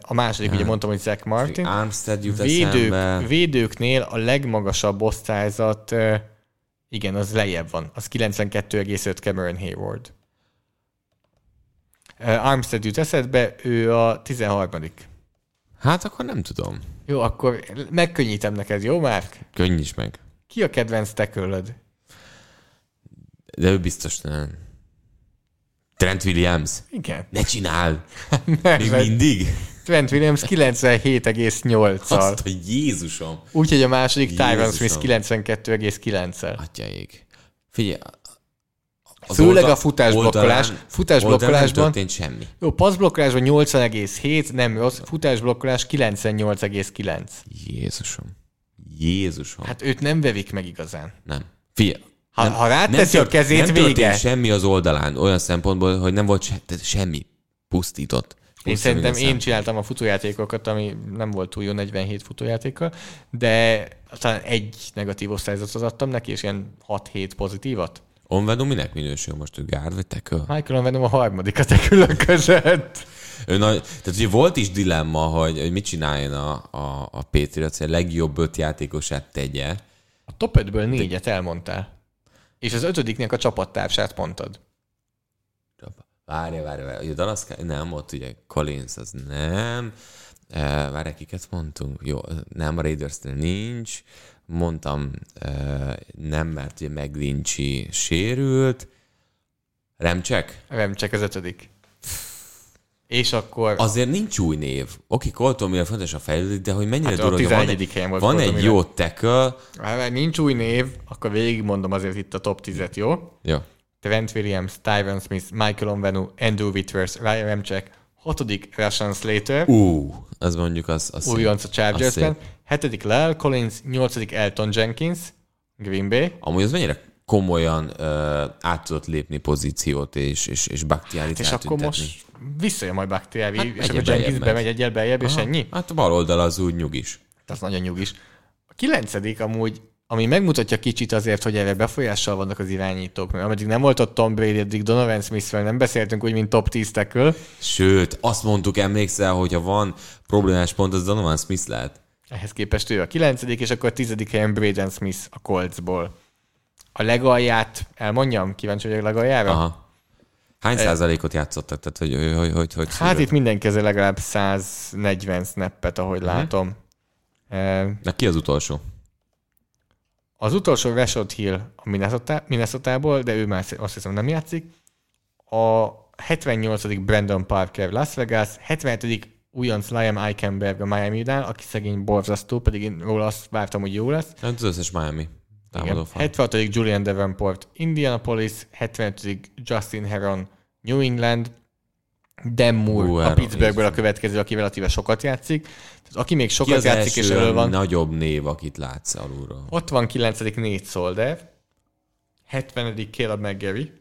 a második, ugye mondtam, hogy Zach Martin. Armstead jut Védők, védőknél a legmagasabb osztályzat, igen, az lejjebb van. Az 92,5 Cameron Hayward. Armstead jut eszedbe, ő a 13. Hát akkor nem tudom. Jó, akkor megkönnyítem neked, jó már? Könnyíts meg. Ki a kedvenc tekölöd? De ő biztos nem. Trent Williams? Igen. Ne csinál! Még mindig? Trent Williams 97,8-al. Azt, hogy Jézusom! Úgyhogy a második Tyron Smith 92,9-el. Atyaik. Figyelj, az Főleg a futásblokkolás. Futásblokkolásban... Nem történt semmi. Jó, passzblokkolásban 80,7, nem rossz. Futásblokkolás 98,9. Jézusom. Jézusom. Hát őt nem vevik meg igazán. Nem. Figyelj, ha, nem, ha ráteszi a kezét, nem vége. Nem semmi az oldalán, olyan szempontból, hogy nem volt se, semmi. Pusztított. Én szerintem én csináltam a futójátékokat, ami nem volt túl jó 47 futójátékkal, de talán egy negatív osztályzatot adtam neki, és ilyen 6-7 pozitívat. Onvedu minek minősül most, ő gárd vagy tekül? Michael Onvedu a harmadik a tekülök között. Ő nagy, tehát ugye volt is dilemma, hogy, hogy mit csináljon a, a, a Patriots, hogy a legjobb öt játékosát tegye. A top 5-ből négyet elmondtál. És az ötödiknek a csapattársát mondtad. Várja, várja, várja. A Dallas, nem, ott ugye Collins az nem. E, várj, kiket mondtunk? Jó, nem, a raiders nincs. Mondtam, e, nem, mert ugye McGlinchy sérült. Remcsek? Remcsek az ötödik. És akkor... Azért nincs új név. Oké, Colton Miller fontos a fejlődik, de hogy mennyire hát durva, hogy van, egy, volt van egy jó tackle. Hát, nincs új név, akkor végigmondom azért itt a top 10-et, jó? Jó. Trent Williams, Tyron Smith, Michael Onvenu, Andrew Whitworth, Ryan Remchek, hatodik Russian Slater. Ú, az mondjuk az... az újonc a Chargersben. Hetedik Lyle Collins, nyolcadik Elton Jenkins, Green Bay. Amúgy az mennyire komolyan uh, át tudott lépni pozíciót, és, és, és Bakhtiárit hát És akkor most visszajön majd Bakhtiári, hát és akkor Jenkins bemegy egyel beljebb, és ennyi? Hát a bal oldal az úgy nyugis. Az nagyon nyugis. A kilencedik amúgy ami megmutatja kicsit azért, hogy erre befolyással vannak az irányítók, mert ameddig nem volt ott Tom Brady, addig Donovan smith nem beszéltünk úgy, mint top 10 tackle. Sőt, azt mondtuk, emlékszel, hogyha van problémás pont, az Donovan Smith lehet. Ehhez képest ő a kilencedik, és akkor a tizedik helyen Braden Smith a Coltsból. A legalját elmondjam? Kíváncsi vagyok legaljára? Aha. Hány százalékot játszottak? Tehát, hogy, hogy, hogy, hogy hát itt mindenki legalább 140 snappet, ahogy uh-huh. látom. Na ki az utolsó? Az utolsó Rashad Hill a Minnesota, Minnesota-ból, de ő már azt hiszem nem játszik. A 78. Brandon Parker Las Vegas, 77. újonc Liam Eichenberg a miami után, aki szegény borzasztó, pedig én róla azt vártam, hogy jó lesz. Hát az összes Miami. Igen. 76. Julian Davenport Indianapolis, 75. Justin Heron New England, Dan Moore uh, a Pittsburghből a következő, aki relatíve sokat játszik. Tehát aki még sokat Ki játszik, és elő van. nagyobb név, akit látsz alulról? Ott van 9. négy Solder, 70. Caleb McGarry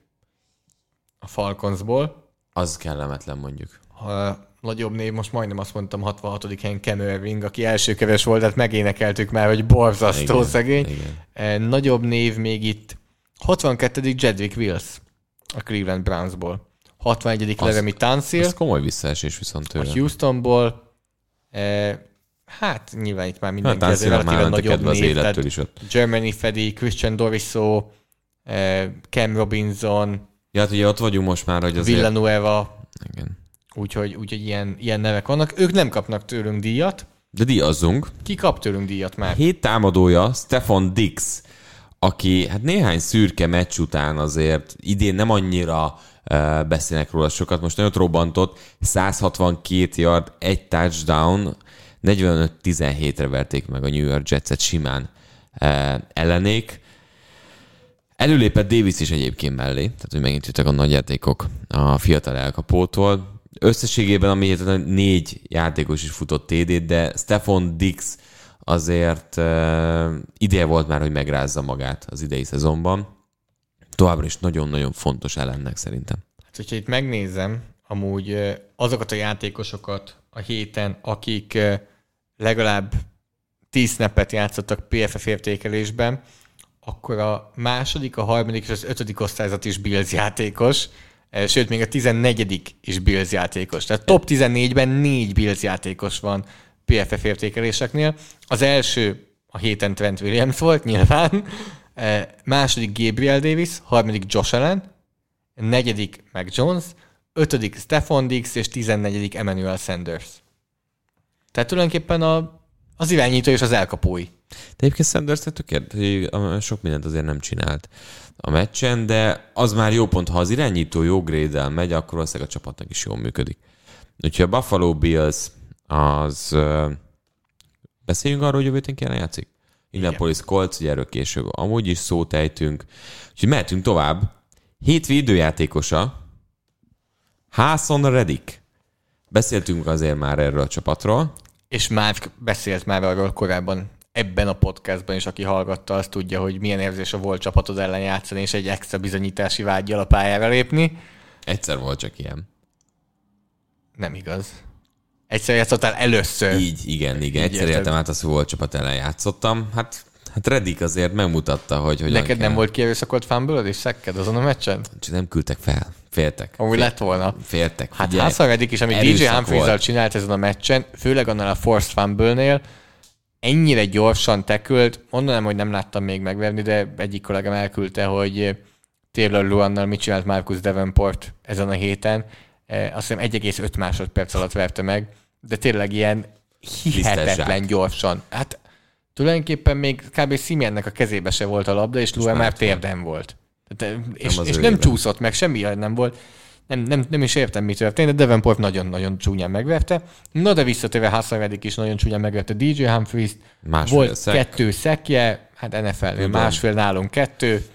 a Falconsból. Az kellemetlen mondjuk. A nagyobb név, most majdnem azt mondtam 66. helyen Ken Irving, aki első keves volt, tehát megénekeltük már, hogy borzasztó igen, szegény. Igen. E, nagyobb név még itt 62. Jedwick Wills a Cleveland Brownsból. 61. Leremi Tansil. Ez komoly visszaesés viszont tőle. A Houstonból. E, hát nyilván itt már mindenki hát, azért relatíve nagyobb név. Az élettől is ott. Germany Fedi, Christian Doriso, e, Cam Robinson. Ja, hát ugye ott vagyunk most már, hogy azért... Villanueva. Igen. Úgyhogy, úgyhogy ilyen, ilyen nevek vannak. Ők nem kapnak tőlünk díjat. De díjazzunk. Ki kap tőlünk díjat már? Hét támadója, Stefan Dix, aki hát néhány szürke meccs után azért idén nem annyira beszélnek róla sokat. Most nagyon robbantott, 162 yard, egy touchdown, 45-17-re verték meg a New York Jets-et simán ellenék. Előlépett Davis is egyébként mellé, tehát hogy megint jöttek a nagy játékok a fiatal elkapótól. Összességében a héten négy játékos is futott TD-t, de Stefan Dix azért uh, ideje volt már, hogy megrázza magát az idei szezonban továbbra is nagyon-nagyon fontos ellennek szerintem. Hát, hogyha itt megnézem, amúgy azokat a játékosokat a héten, akik legalább 10 snappet játszottak PFF értékelésben, akkor a második, a harmadik és az ötödik osztályzat is Bills játékos, sőt, még a 14 is Bills játékos. Tehát top 14-ben négy Bills játékos van PFF értékeléseknél. Az első a héten Trent Williams volt, nyilván, Eh, második Gabriel Davis, harmadik Josh Allen, negyedik Mac Jones, ötödik Stefan Diggs, és tizennegyedik Emmanuel Sanders. Tehát tulajdonképpen a, az irányító és az elkapói. De egyébként Sanders tökéletes, sok mindent azért nem csinált a meccsen, de az már jó pont, ha az irányító jó grade megy, akkor valószínűleg a csapatnak is jól működik. Úgyhogy a Buffalo Bills az... Beszéljünk arról, hogy jövő héten játszik? Indianapolis Colts, ugye erről később amúgy is szót ejtünk. Úgyhogy mehetünk tovább. Hétvi időjátékosa, Hászon Redik. Beszéltünk azért már erről a csapatról. És már beszélt már arról korábban ebben a podcastban is, aki hallgatta, azt tudja, hogy milyen érzés a volt csapatod ellen játszani, és egy extra bizonyítási vágyjal a pályára lépni. Egyszer volt csak ilyen. Nem igaz. Egyszer játszottál először. Így, igen, igen. Így Egyszer éltem át, az volt csapat ellen játszottam. Hát Hát Redik azért megmutatta, hogy hogy. Neked kell. nem volt kierőszakolt fumble és szekked azon a meccsen? Csak nem küldtek fel. Féltek. Amúgy lett volna. Féltek. Hát Hászal Redik is, amit DJ humphreys csinált ezen a meccsen, főleg annál a forced fumble-nél, ennyire gyorsan tekült, mondanám, hogy nem láttam még megverni, de egyik kollégám elküldte, hogy Taylor Luannal mit csinált Marcus Davenport ezen a héten. Eh, azt hiszem 1,5 másodperc alatt verte meg, de tényleg ilyen hihetetlen gyorsan. Hát tulajdonképpen még kb. Simiennek a kezébe se volt a labda, és Lue már térden volt. Tehát, eh, és nem, és nem csúszott meg, semmi nem volt. Nem, nem, nem is értem, mi történt, de Davenport nagyon-nagyon csúnyán megverte. Na, de visszatérve Hassan is nagyon csúnyán megverte DJ Humphries. Másfél volt szek. kettő szekje, hát NFL másfél nálunk kettő.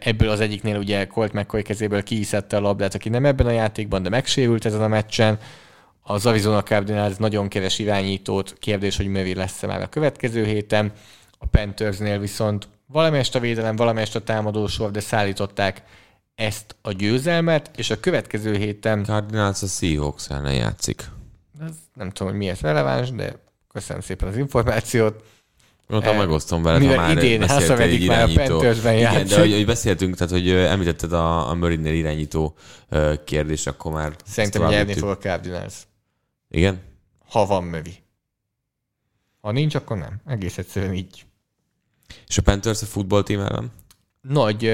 Ebből az egyiknél ugye Colt McCoy kezéből kiiszette a labdát, aki nem ebben a játékban, de megsérült ezen a meccsen. Az Arizona Cardinals nagyon keves irányítót, kérdés, hogy Mövi lesz-e már a következő héten. A Panthersnél viszont valamelyest a védelem, valamelyest a támadósor, de szállították ezt a győzelmet, és a következő héten... Cardinals a Seahawks ellen játszik. Ez nem tudom, hogy miért releváns, de köszönöm szépen az információt. Mondtam, e, megosztom veled, Mivel ha már idén Hassavedik már a Panthersben Igen, de hogy, hogy, beszéltünk, tehát hogy említetted a, a Murraynél irányító kérdés, akkor már... Szerintem nyerni fog a Cardinals. Igen? Ha van mövi. Ha nincs, akkor nem. Egész egyszerűen így. És a Panthers a futballtím ellen? Nagy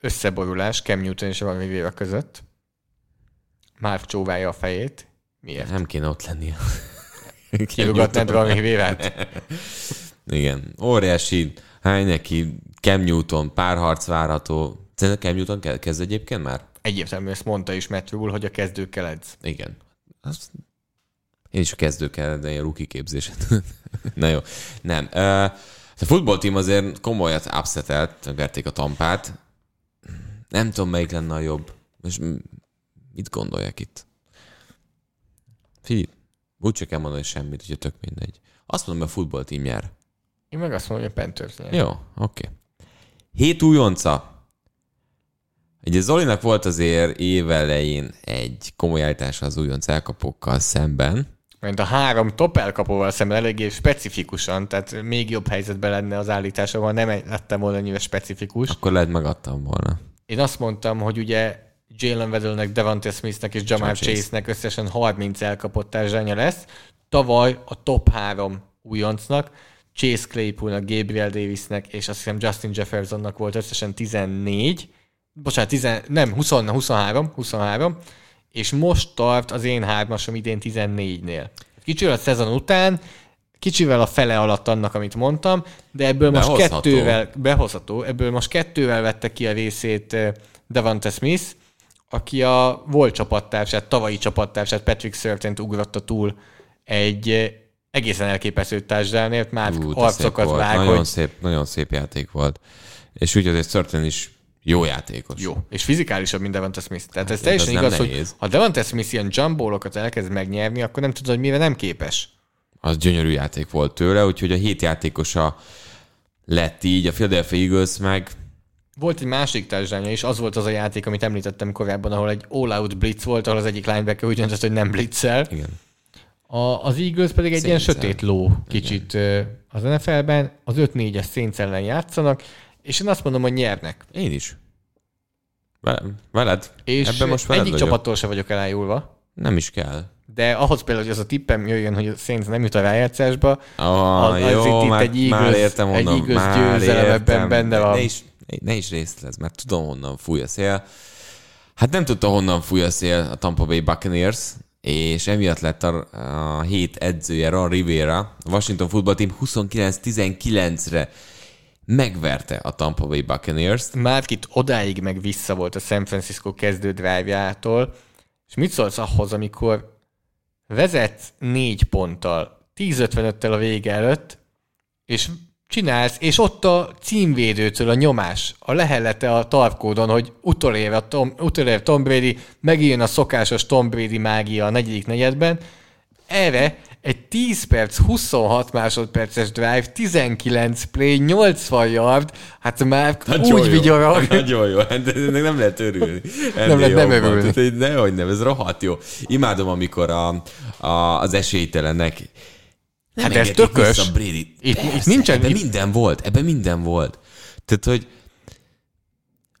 összeborulás Cam Newton és valami véve között. Már csóválja a fejét. Miért? Nem kéne ott lennie. Kirugatnád valami vévet? Igen. Óriási hány neki Cam Newton, párharc várható. Szerintem Cam Newton kezd egyébként már? Egyértelmű, ezt mondta is Matt Rule, hogy a kezdőkkel edz. Igen. Azt én is a kezdőkkel, de ilyen rookie képzéset. Na jó. Nem. A futballtím azért komolyat upsetelt, verték a tampát. Nem tudom, melyik lenne a jobb. És mit gondolják itt? Figyelj, úgy csak kell mondani semmit, hogy tök mindegy. Azt mondom, hogy a futballtím nyer. Én meg azt mondom, hogy a Panthers nyer. Jó, oké. Okay. Hét újonca. Ugye Zolinak volt azért évelején egy komoly állítása az újonc elkapókkal szemben. Mert a három top elkapóval szemben eléggé specifikusan, tehát még jobb helyzetben lenne az állítása, ha nem lettem volna nyilván specifikus. Akkor lehet megadtam volna. Én azt mondtam, hogy ugye Jalen Weddlenek, Devante Smithnek és Jamal Chase-nek összesen 30 elkapott társadalnya lesz. Tavaly a top három újoncnak, Chase Claypoolnak, Gabriel Davisnek és azt hiszem Justin Jeffersonnak volt összesen 14, bocsánat, 10, nem, 20, 23, 23, és most tart az én hármasom idén 14-nél. Kicsivel a szezon után, kicsivel a fele alatt annak, amit mondtam, de ebből most behozható. kettővel, behozható, ebből most kettővel vette ki a részét eh, Devante Smith, aki a volt csapattársát, tavalyi csapattársát Patrick Surtain ugrotta túl egy eh, egészen elképesztő társadalmért, már Ú, arcokat vág, nagyon hogy... Szép, nagyon szép játék volt. És úgy azért Surtain is jó játékos. Jó, és fizikálisabb, mint Devante Smith. Tehát ez hát, teljesen igaz, nehéz. hogy ha Devante Smith ilyen jumbolokat elkezd megnyerni, akkor nem tudod, hogy mire nem képes. Az gyönyörű játék volt tőle, úgyhogy a hét játékosa lett így, a Philadelphia Eagles meg volt egy másik társadalma is, az volt az a játék, amit említettem korábban, ahol egy all-out blitz volt, ahol az egyik linebacker úgy döntött, hogy nem blitzel. Igen. A, az Eagles pedig egy Szénszel. ilyen sötét ló kicsit Igen. az NFL-ben. Az 5-4-es Saints ellen játszanak, és én azt mondom, hogy nyernek. Én is. Veled? És Ebben most veled egyik vagyok. csapattól se vagyok elájulva. Nem is kell. De ahhoz például, hogy az a tippem jöjjön, hogy a Saints nem jut a rájátszásba, oh, az, jó, itt, már, egy Eagles, már értem, egy Eagles győzelem ebben benne van. Ne is, ne is részlez, mert tudom, honnan fúj a szél. Hát nem tudta, honnan fúj a szél a Tampa Bay Buccaneers, és emiatt lett a, a hét edzője Ron Rivera, a Washington Football Team 29-19-re megverte a Tampa Bay Buccaneers-t. Márkit odáig meg vissza volt a San Francisco kezdő drive és mit szólsz ahhoz, amikor vezetsz négy ponttal, 10-55-tel a vége előtt, és csinálsz, és ott a címvédőtől a nyomás, a lehellete a tarkódon, hogy utolér, a Tom, utolér Tom Brady, megjön a szokásos Tom Brady mágia a negyedik negyedben, erre egy 10 perc, 26 másodperces drive, 19 play, 80 yard, hát már Nagyon úgy jó. vigyorog. Nagyon jó, hát ennek nem lehet örülni. Ennél nem lehet nem örülni. Nehogy nem, ez rohadt jó. Imádom, amikor a, a, az esélytelenek nem hát ez tökös. Brady. Itt, Persze, itt nincsen... Ebben itt... minden volt, ebben minden volt. Tehát, hogy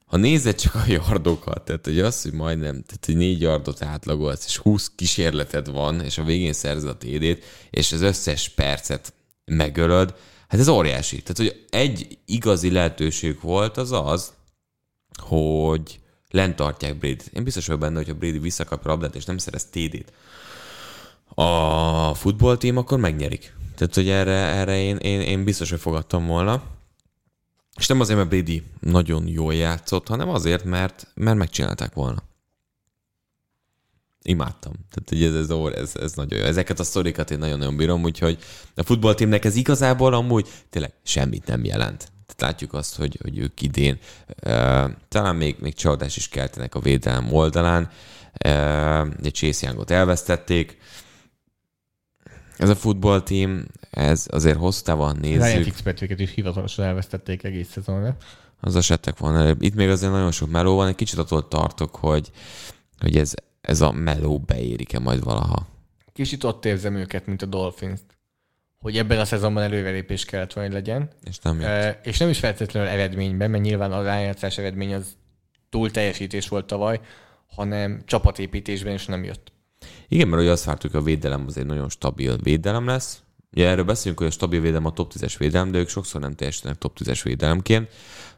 ha nézed csak a yardokat, tehát hogy az, hogy majdnem, tehát hogy négy yardot átlagolsz, és 20 kísérleted van, és a végén szerzed a TD-t, és az összes percet megölöd, hát ez óriási. Tehát, hogy egy igazi lehetőség volt az az, hogy lent tartják brady. Én biztos vagyok benne, hogy ha Brady visszakap a labdát, és nem szerez TD-t a futballtím, akkor megnyerik. Tehát, hogy erre, erre én, én, én biztos, hogy fogadtam volna. És nem azért, mert Brady nagyon jól játszott, hanem azért, mert, mert megcsinálták volna. Imádtam. Tehát ugye ez, ez, ez, ez nagyon jó. Ezeket a sztorikat én nagyon-nagyon bírom, úgyhogy a futballtímnek ez igazából amúgy tényleg semmit nem jelent. Tehát látjuk azt, hogy, hogy ők idén talán még, még csalódás is keltenek a védelem oldalán. Egy Chase Youngot elvesztették. Ez a futballteam, ez azért hosszú távon nézzük. Ryan Fitzpatricket is hivatalosan elvesztették egész szezonra. Az esetek van. Itt még azért nagyon sok meló van, egy kicsit attól tartok, hogy, hogy ez, ez a meló beérik-e majd valaha. Kicsit ott érzem őket, mint a Dolphins hogy ebben a szezonban előrelépés kellett volna, hogy legyen. És nem jött. E, és nem is feltétlenül eredményben, mert nyilván a rájátszás eredmény az túl teljesítés volt tavaly, hanem csapatépítésben is nem jött. Igen, mert ugye azt vártuk, hogy a védelem az egy nagyon stabil védelem lesz. Ugye erről beszélünk, hogy a stabil védelem a top 10-es védelem, de ők sokszor nem teljesítenek top 10-es védelemként.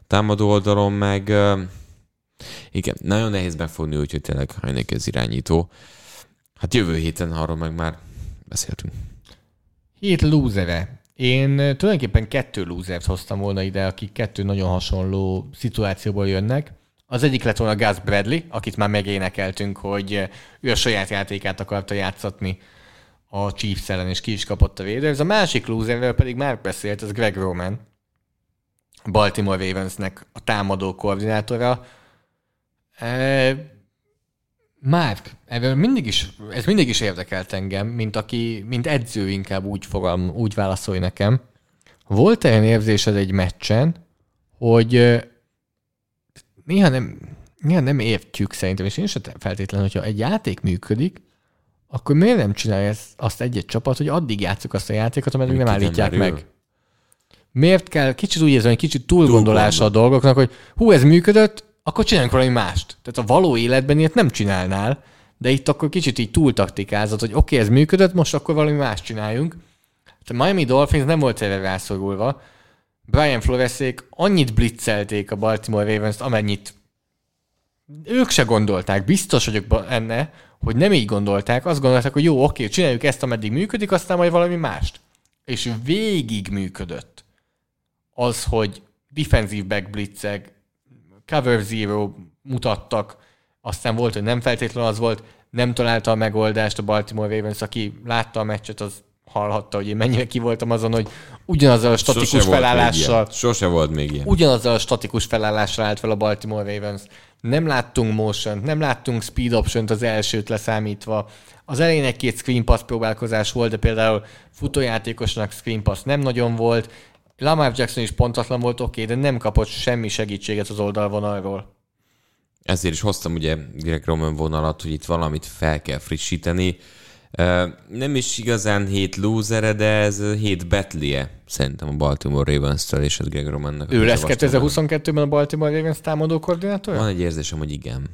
Támadó oldalon meg igen, nagyon nehéz megfogni, úgyhogy tényleg hajnék ez irányító. Hát jövő héten arról meg már beszéltünk. Hét lúzere. Én tulajdonképpen kettő lúzert hoztam volna ide, akik kettő nagyon hasonló szituációból jönnek. Az egyik lett volna Gus Bradley, akit már megénekeltünk, hogy ő a saját játékát akarta játszatni a Chiefs ellen, és ki is kapott a. Ez a másik lúzerről pedig már beszélt, az Greg Roman, Baltimore Ravensnek a támadó koordinátora. E, Márk, ebből mindig is, ez mindig is érdekelt engem, mint aki, mint edző inkább úgy fogalm, úgy válaszolj nekem. Volt-e olyan érzésed egy meccsen, hogy néha nem, néha nem értjük szerintem, és én sem feltétlenül, hogyha egy játék működik, akkor miért nem csinálja azt egy-egy csapat, hogy addig játszuk azt a játékot, ameddig nem állítják meg? Miért kell, kicsit úgy érzem, hogy kicsit túlgondolása a dolgoknak, hogy hú, ez működött, akkor csináljunk valami mást. Tehát a való életben ilyet nem csinálnál, de itt akkor kicsit így túl taktikázott, hogy oké, okay, ez működött, most akkor valami más csináljunk. A Miami Dolphins nem volt erre rászorulva. Brian Floresék annyit blitzelték a Baltimore ravens amennyit ők se gondolták, biztos vagyok enne, hogy nem így gondolták, azt gondolták, hogy jó, oké, csináljuk ezt, ameddig működik, aztán majd valami mást. És végig működött az, hogy defensív back blitzeg, cover zero mutattak, aztán volt, hogy nem feltétlenül az volt, nem találta a megoldást a Baltimore Ravens, aki látta a meccset, az hallhatta, hogy én mennyire ki voltam azon, hogy ugyanazzal a statikus Sose felállással... Volt Sose volt még ilyen. Ugyanazzal a statikus felállással állt fel a Baltimore Ravens. Nem láttunk motion nem láttunk speed option az elsőt leszámítva. Az elején egy-két screen pass próbálkozás volt, de például futójátékosnak screen pass nem nagyon volt, Lamar Jackson is pontatlan volt, oké, de nem kapott semmi segítséget az oldalvonalról. Ezért is hoztam ugye Greg Roman vonalat, hogy itt valamit fel kell frissíteni. Nem is igazán hét losere, de ez hét betlie szerintem a Baltimore Ravens-től és a Greg Romannak. Ő lesz 2022-ben a Baltimore Ravens támadó koordinátor? Van egy érzésem, hogy igen.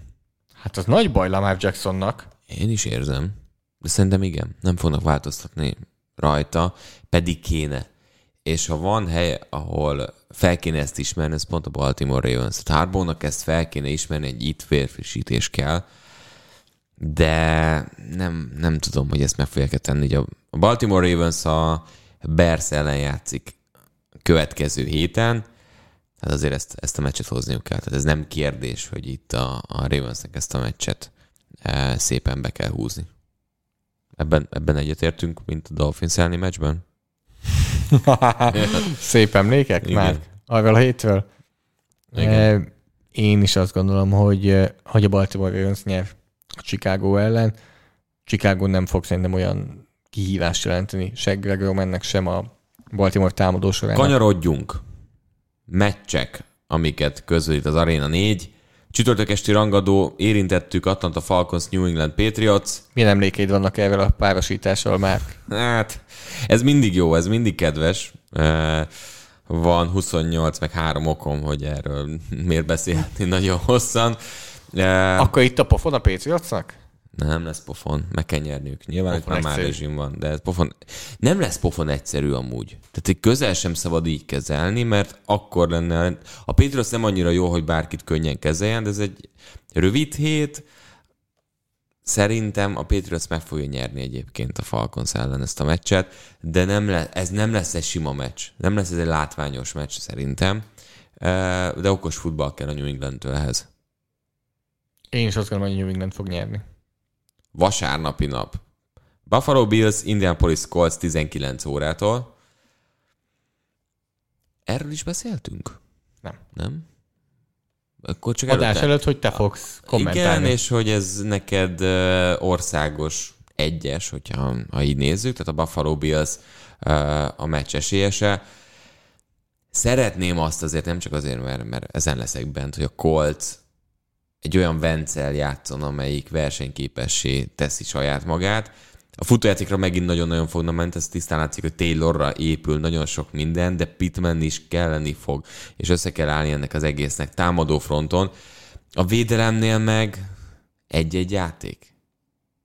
Hát az nagy baj Lamar Jacksonnak. Én is érzem. De szerintem igen. Nem fognak változtatni rajta, pedig kéne és ha van hely, ahol fel kéne ezt ismerni, ez pont a Baltimore Ravens. A Harbónak ezt fel kéne ismerni, egy itt félfrissítés kell, de nem, nem tudom, hogy ezt meg fogják tenni. a Baltimore Ravens a Bears ellen játszik következő héten, tehát azért ezt, ezt a meccset hozniuk kell. Tehát ez nem kérdés, hogy itt a, a Ravensnek ezt a meccset e, szépen be kell húzni. Ebben, ebben egyetértünk, mint a Dolphins elleni meccsben? Szép emlékek Igen. már? Arról a hétről? Igen. Én is azt gondolom, hogy, hogy a Baltimore Ravens nyer a Chicago ellen. Chicago nem fog szerintem olyan kihívást jelenteni se Greg Romannek, sem a Baltimore támadó során. Kanyarodjunk. Meccsek, amiket közölít az Arena 4. Csütörtök esti rangadó, érintettük Atlanta Falcons, New England Patriots. Milyen emlékeid vannak erről a párosítással már? Hát, ez mindig jó, ez mindig kedves. Van 28 meg 3 okom, hogy erről miért beszélhetni nagyon hosszan. Akkor itt a pofon a Patriotsnak? Nem lesz pofon, meg kell nyerniük. Nyilván pofon itt már rezsim van, de ez pofon... Nem lesz pofon egyszerű amúgy. Tehát egy közel sem szabad így kezelni, mert akkor lenne... A Patriots nem annyira jó, hogy bárkit könnyen kezeljen, de ez egy rövid hét, Szerintem a Patriots meg fogja nyerni egyébként a Falcons ellen ezt a meccset, de nem le, ez nem lesz egy sima meccs. Nem lesz ez egy látványos meccs szerintem, de okos futball kell a New England-től ehhez. Én is azt gondolom, hogy New England fog nyerni. Vasárnapi nap. Buffalo Bills, Indianapolis Colts 19 órától. Erről is beszéltünk? Nem. Nem? Akkor csak Adás előtte... előtt, hogy te fogsz kommentálni. Igen, és hogy ez neked országos egyes, hogyha ha így nézzük, tehát a Buffalo Bills a meccs esélyese. Szeretném azt azért, nem csak azért, mert, mert ezen leszek bent, hogy a Colts egy olyan vencel játszon, amelyik versenyképessé teszi saját magát. A futójátékra megint nagyon-nagyon fogna ment, ez tisztán látszik, hogy Taylorra épül nagyon sok minden, de Pittman is kelleni fog, és össze kell állni ennek az egésznek támadó fronton. A védelemnél meg egy-egy játék.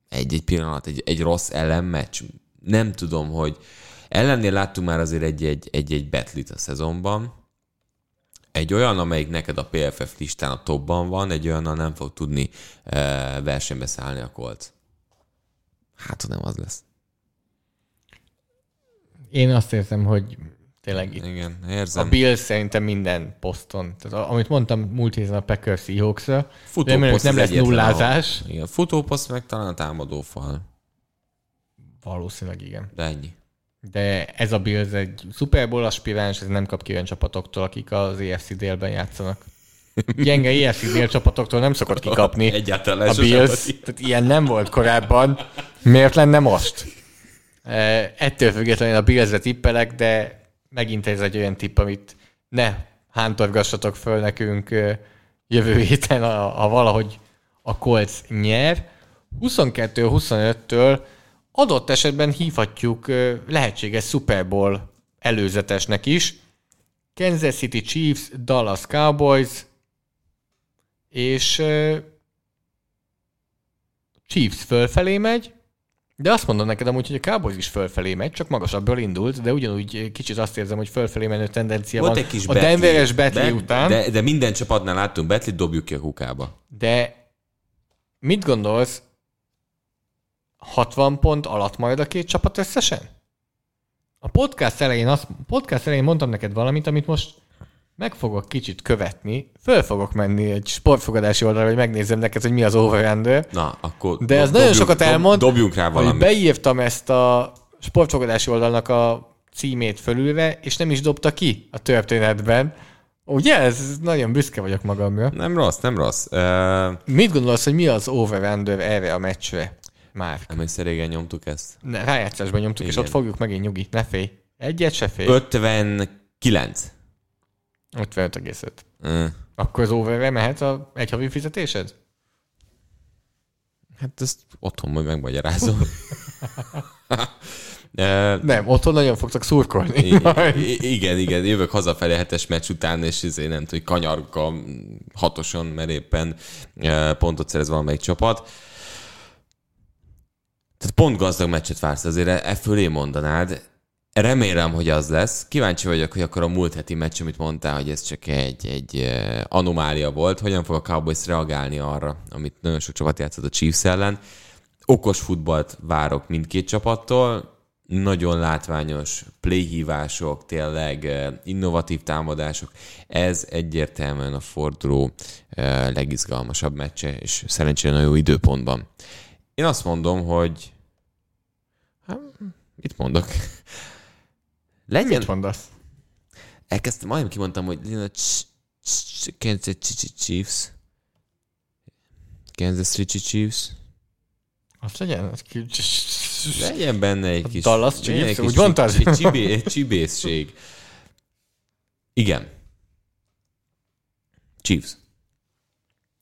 Egy-egy pillanat, egy, egy rossz ellenmeccs. Nem tudom, hogy ellennél láttunk már azért egy-egy, egy-egy betlit a szezonban, egy olyan, amelyik neked a PFF listán a topban van, egy olyannal nem fog tudni e, versenybe szállni a Colts. Hát, nem az lesz. Én azt érzem, hogy tényleg itt Igen, érzem. a Bills szerintem minden poszton. Tehát, amit mondtam múlt héten a Packers seahawks remélem, nem lesz nullázás. A, igen, futóposzt meg talán a támadófal. Valószínűleg igen. De ennyi de ez a Bills egy Super Bowl aspiráns, ez nem kap ki olyan csapatoktól, akik az EFC délben játszanak. Gyenge EFC dél csapatoktól nem szokott kikapni Egyáltalán a Bills. Tehát ilyen nem volt korábban. Miért lenne most? E, ettől függetlenül a Bills-re tippelek, de megint ez egy olyan tipp, amit ne hántorgassatok föl nekünk jövő héten, ha valahogy a Colts nyer. 22-25-től adott esetben hívhatjuk lehetséges Super Bowl előzetesnek is. Kansas City Chiefs, Dallas Cowboys, és Chiefs fölfelé megy, de azt mondom neked amúgy, hogy a Cowboys is fölfelé megy, csak magasabbról indult, de ugyanúgy kicsit azt érzem, hogy fölfelé menő tendencia Volt van. Egy kis a Denveres Betli után. De, de minden csapatnál láttunk Betlit, dobjuk ki a kukába. De mit gondolsz, 60 pont alatt majd a két csapat összesen? A podcast elején, azt, podcast elején mondtam neked valamit, amit most meg fogok kicsit követni, föl fogok menni egy sportfogadási oldalra, hogy megnézem neked, hogy mi az over Na, akkor De ez nagyon sokat elmond, dobjunk rá valamit. hogy beírtam ezt a sportfogadási oldalnak a címét fölülve, és nem is dobta ki a történetben. Ugye? Ez nagyon büszke vagyok magamra. Nem rossz, nem rossz. Uh... Mit gondolsz, hogy mi az over erre a meccsre? Már. Emlékszel, régen nyomtuk ezt? Ne, rájátszásban nyomtuk, Igen. és ott fogjuk megint nyugi. Ne félj. Egyet se félj. 59. 55,5. Mm. Akkor az overre mehet a egy havi fizetésed? Hát ezt otthon majd megmagyarázom. nem, otthon nagyon fogtak szurkolni. I- igen, igen, jövök hazafelé hetes meccs után, és izé, nem tudom, hogy kanyarka hatoson, mert éppen pontot szerez valamelyik csapat. Tehát pont gazdag meccset vársz, azért e, e fölé mondanád. Remélem, hogy az lesz. Kíváncsi vagyok, hogy akkor a múlt heti meccs, amit mondtál, hogy ez csak egy, egy e, anomália volt, hogyan fog a Cowboys reagálni arra, amit nagyon sok csapat játszott a Chiefs ellen. Okos futballt várok mindkét csapattól, nagyon látványos playhívások, tényleg e, innovatív támadások. Ez egyértelműen a forduló legizgalmasabb meccse, és szerencsére nagyon jó időpontban. Én azt mondom, hogy... Hát, mit mondok? Legyen... Mit mondasz? Elkezdtem, majdnem kimondtam, hogy Kansas City Chiefs. Kansas City Chiefs. Azt legyen? Legyen benne egy kis... Dallas Chiefs, úgy mondtad? Csibé, csibészség. Igen. Chiefs.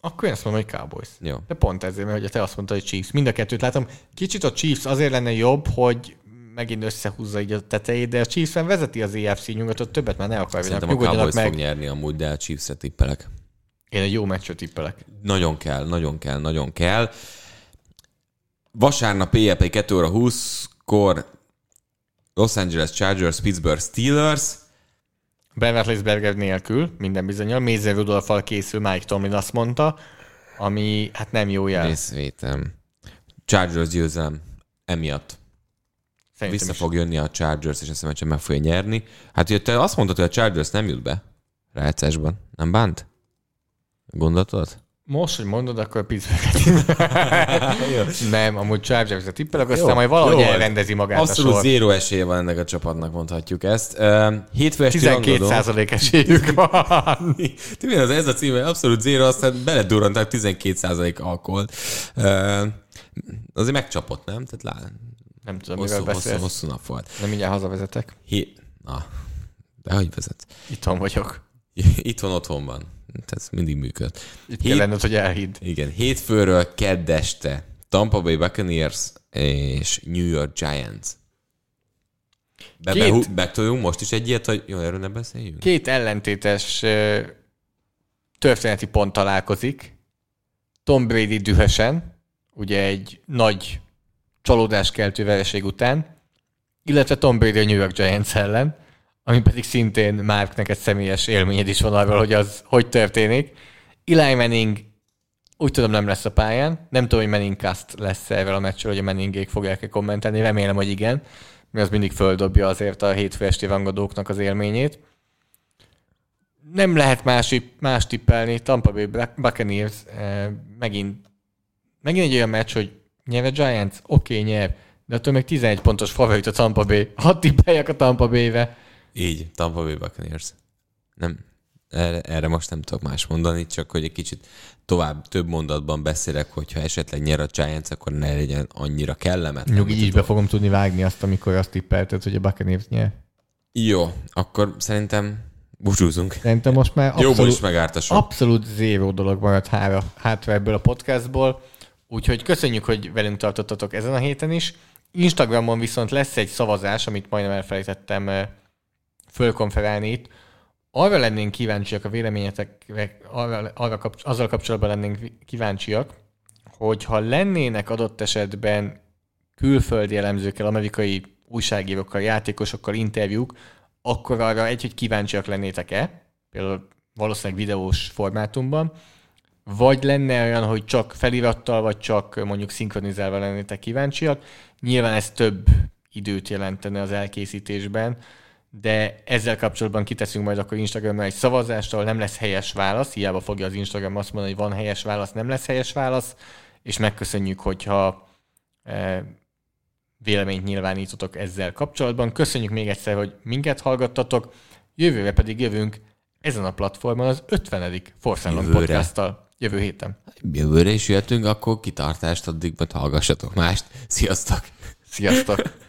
Akkor én azt mondom, hogy Cowboys. Jó. De pont ezért, mert hogy te azt mondtad, hogy Chiefs. Mind a kettőt látom. Kicsit a Chiefs azért lenne jobb, hogy megint összehúzza így a tetejét, de a chiefs vezeti az EFC nyugatot, többet már ne akarjanak. Szerintem a Cowboys meg. fog nyerni amúgy, de a chiefs tippelek. Én egy jó meccset tippelek. Nagyon kell, nagyon kell, nagyon kell. Vasárnap éjjel 2 óra 20-kor Los Angeles Chargers, Pittsburgh Steelers. Ben Roethlisberger nélkül, minden bizonyal. Mézer Rudolfal készül, Mike Tomlin azt mondta, ami hát nem jó jel. Részvétem. Chargers győzelem emiatt. Szerintem Vissza is. fog jönni a Chargers, és ezt a meg fogja nyerni. Hát, hogy te azt mondtad, hogy a Chargers nem jut be rájátszásban. Nem bánt? Gondoltad? Most, hogy mondod, akkor pittsburgh Nem, amúgy chargers a tippelek, aztán majd valahogy jó, elrendezi magát Abszolút a sor. zéró esélye van ennek a csapatnak, mondhatjuk ezt. Hétfő 12 százalék esélyük van. az ez a címe? Abszolút zéró, aztán beledurranták 12 százalék alkohol. Uh, azért megcsapott, nem? Tehát lá... Nem tudom, hosszú, mivel beszélsz. Hosszú, hosszú nap volt. Nem mindjárt hazavezetek. Hé... Na, de hogy vezet? Itthon vagyok. Itthon otthon van. Ez mindig működ. Itt Hét... kell lenned, hogy elhidd. Igen, hétfőről keddeste Tampa Bay Buccaneers és New York Giants. Be, Két... be, most is egy ilyet, hogy jó, erről ne beszéljünk? Két ellentétes uh, történeti pont találkozik. Tom Brady dühösen, ugye egy nagy csalódáskeltő vereség után, illetve Tom Brady a New York Giants ellen, ami pedig szintén Marknek egy személyes élményed is van arról, hogy az hogy történik. Eli Manning úgy tudom nem lesz a pályán. Nem tudom, hogy Manning Cast lesz erről a meccsről, hogy a Manningék fogják-e kommentelni. Remélem, hogy igen, mert az mindig földobja azért a hétfő esti rangadóknak az élményét. Nem lehet más, más tippelni. Tampa Bay Buccaneers eh, megint, megint egy olyan meccs, hogy nyer a Giants? Oké, okay, nyer. De attól még 11 pontos favorit a Tampa Bay. Hadd tippeljek a Tampa Bay-be. Így, Tampa Bay Buccaneers. Nem, erre, erre most nem tudok más mondani, csak hogy egy kicsit tovább, több mondatban beszélek, hogyha esetleg nyer a Giants, akkor ne legyen annyira kellemetlen. Nyugi, így be fogom tudni vágni azt, amikor azt tippelted, hogy a Buccaneers nyer. Jó, akkor szerintem búcsúzunk. Szerintem most már abszolút, Jóból is. Abszolút zéró dolog maradt hátra, hátra ebből a podcastból. Úgyhogy köszönjük, hogy velünk tartottatok ezen a héten is. Instagramon viszont lesz egy szavazás, amit majdnem elfelejtettem eh, fölkonferálni itt. Arra lennénk kíváncsiak a véleményetekre, arra, arra kapcs- azzal kapcsolatban lennénk kíváncsiak, hogy ha lennének adott esetben külföldi elemzőkkel, amerikai újságírókkal, játékosokkal interjúk, akkor arra egy, hogy kíváncsiak lennétek-e, például valószínűleg videós formátumban, vagy lenne olyan, hogy csak felirattal, vagy csak mondjuk szinkronizálva lennétek kíváncsiak. Nyilván ez több időt jelentene az elkészítésben, de ezzel kapcsolatban kiteszünk majd akkor Instagramra egy szavazást, ahol nem lesz helyes válasz, hiába fogja az Instagram azt mondani, hogy van helyes válasz, nem lesz helyes válasz, és megköszönjük, hogyha e, véleményt nyilvánítotok ezzel kapcsolatban. Köszönjük még egyszer, hogy minket hallgattatok, jövőre pedig jövünk ezen a platformon az 50. Force podcast jövő héten. Jövőre is jöhetünk, akkor kitartást addig, majd hallgassatok mást. Sziasztok! Sziasztok!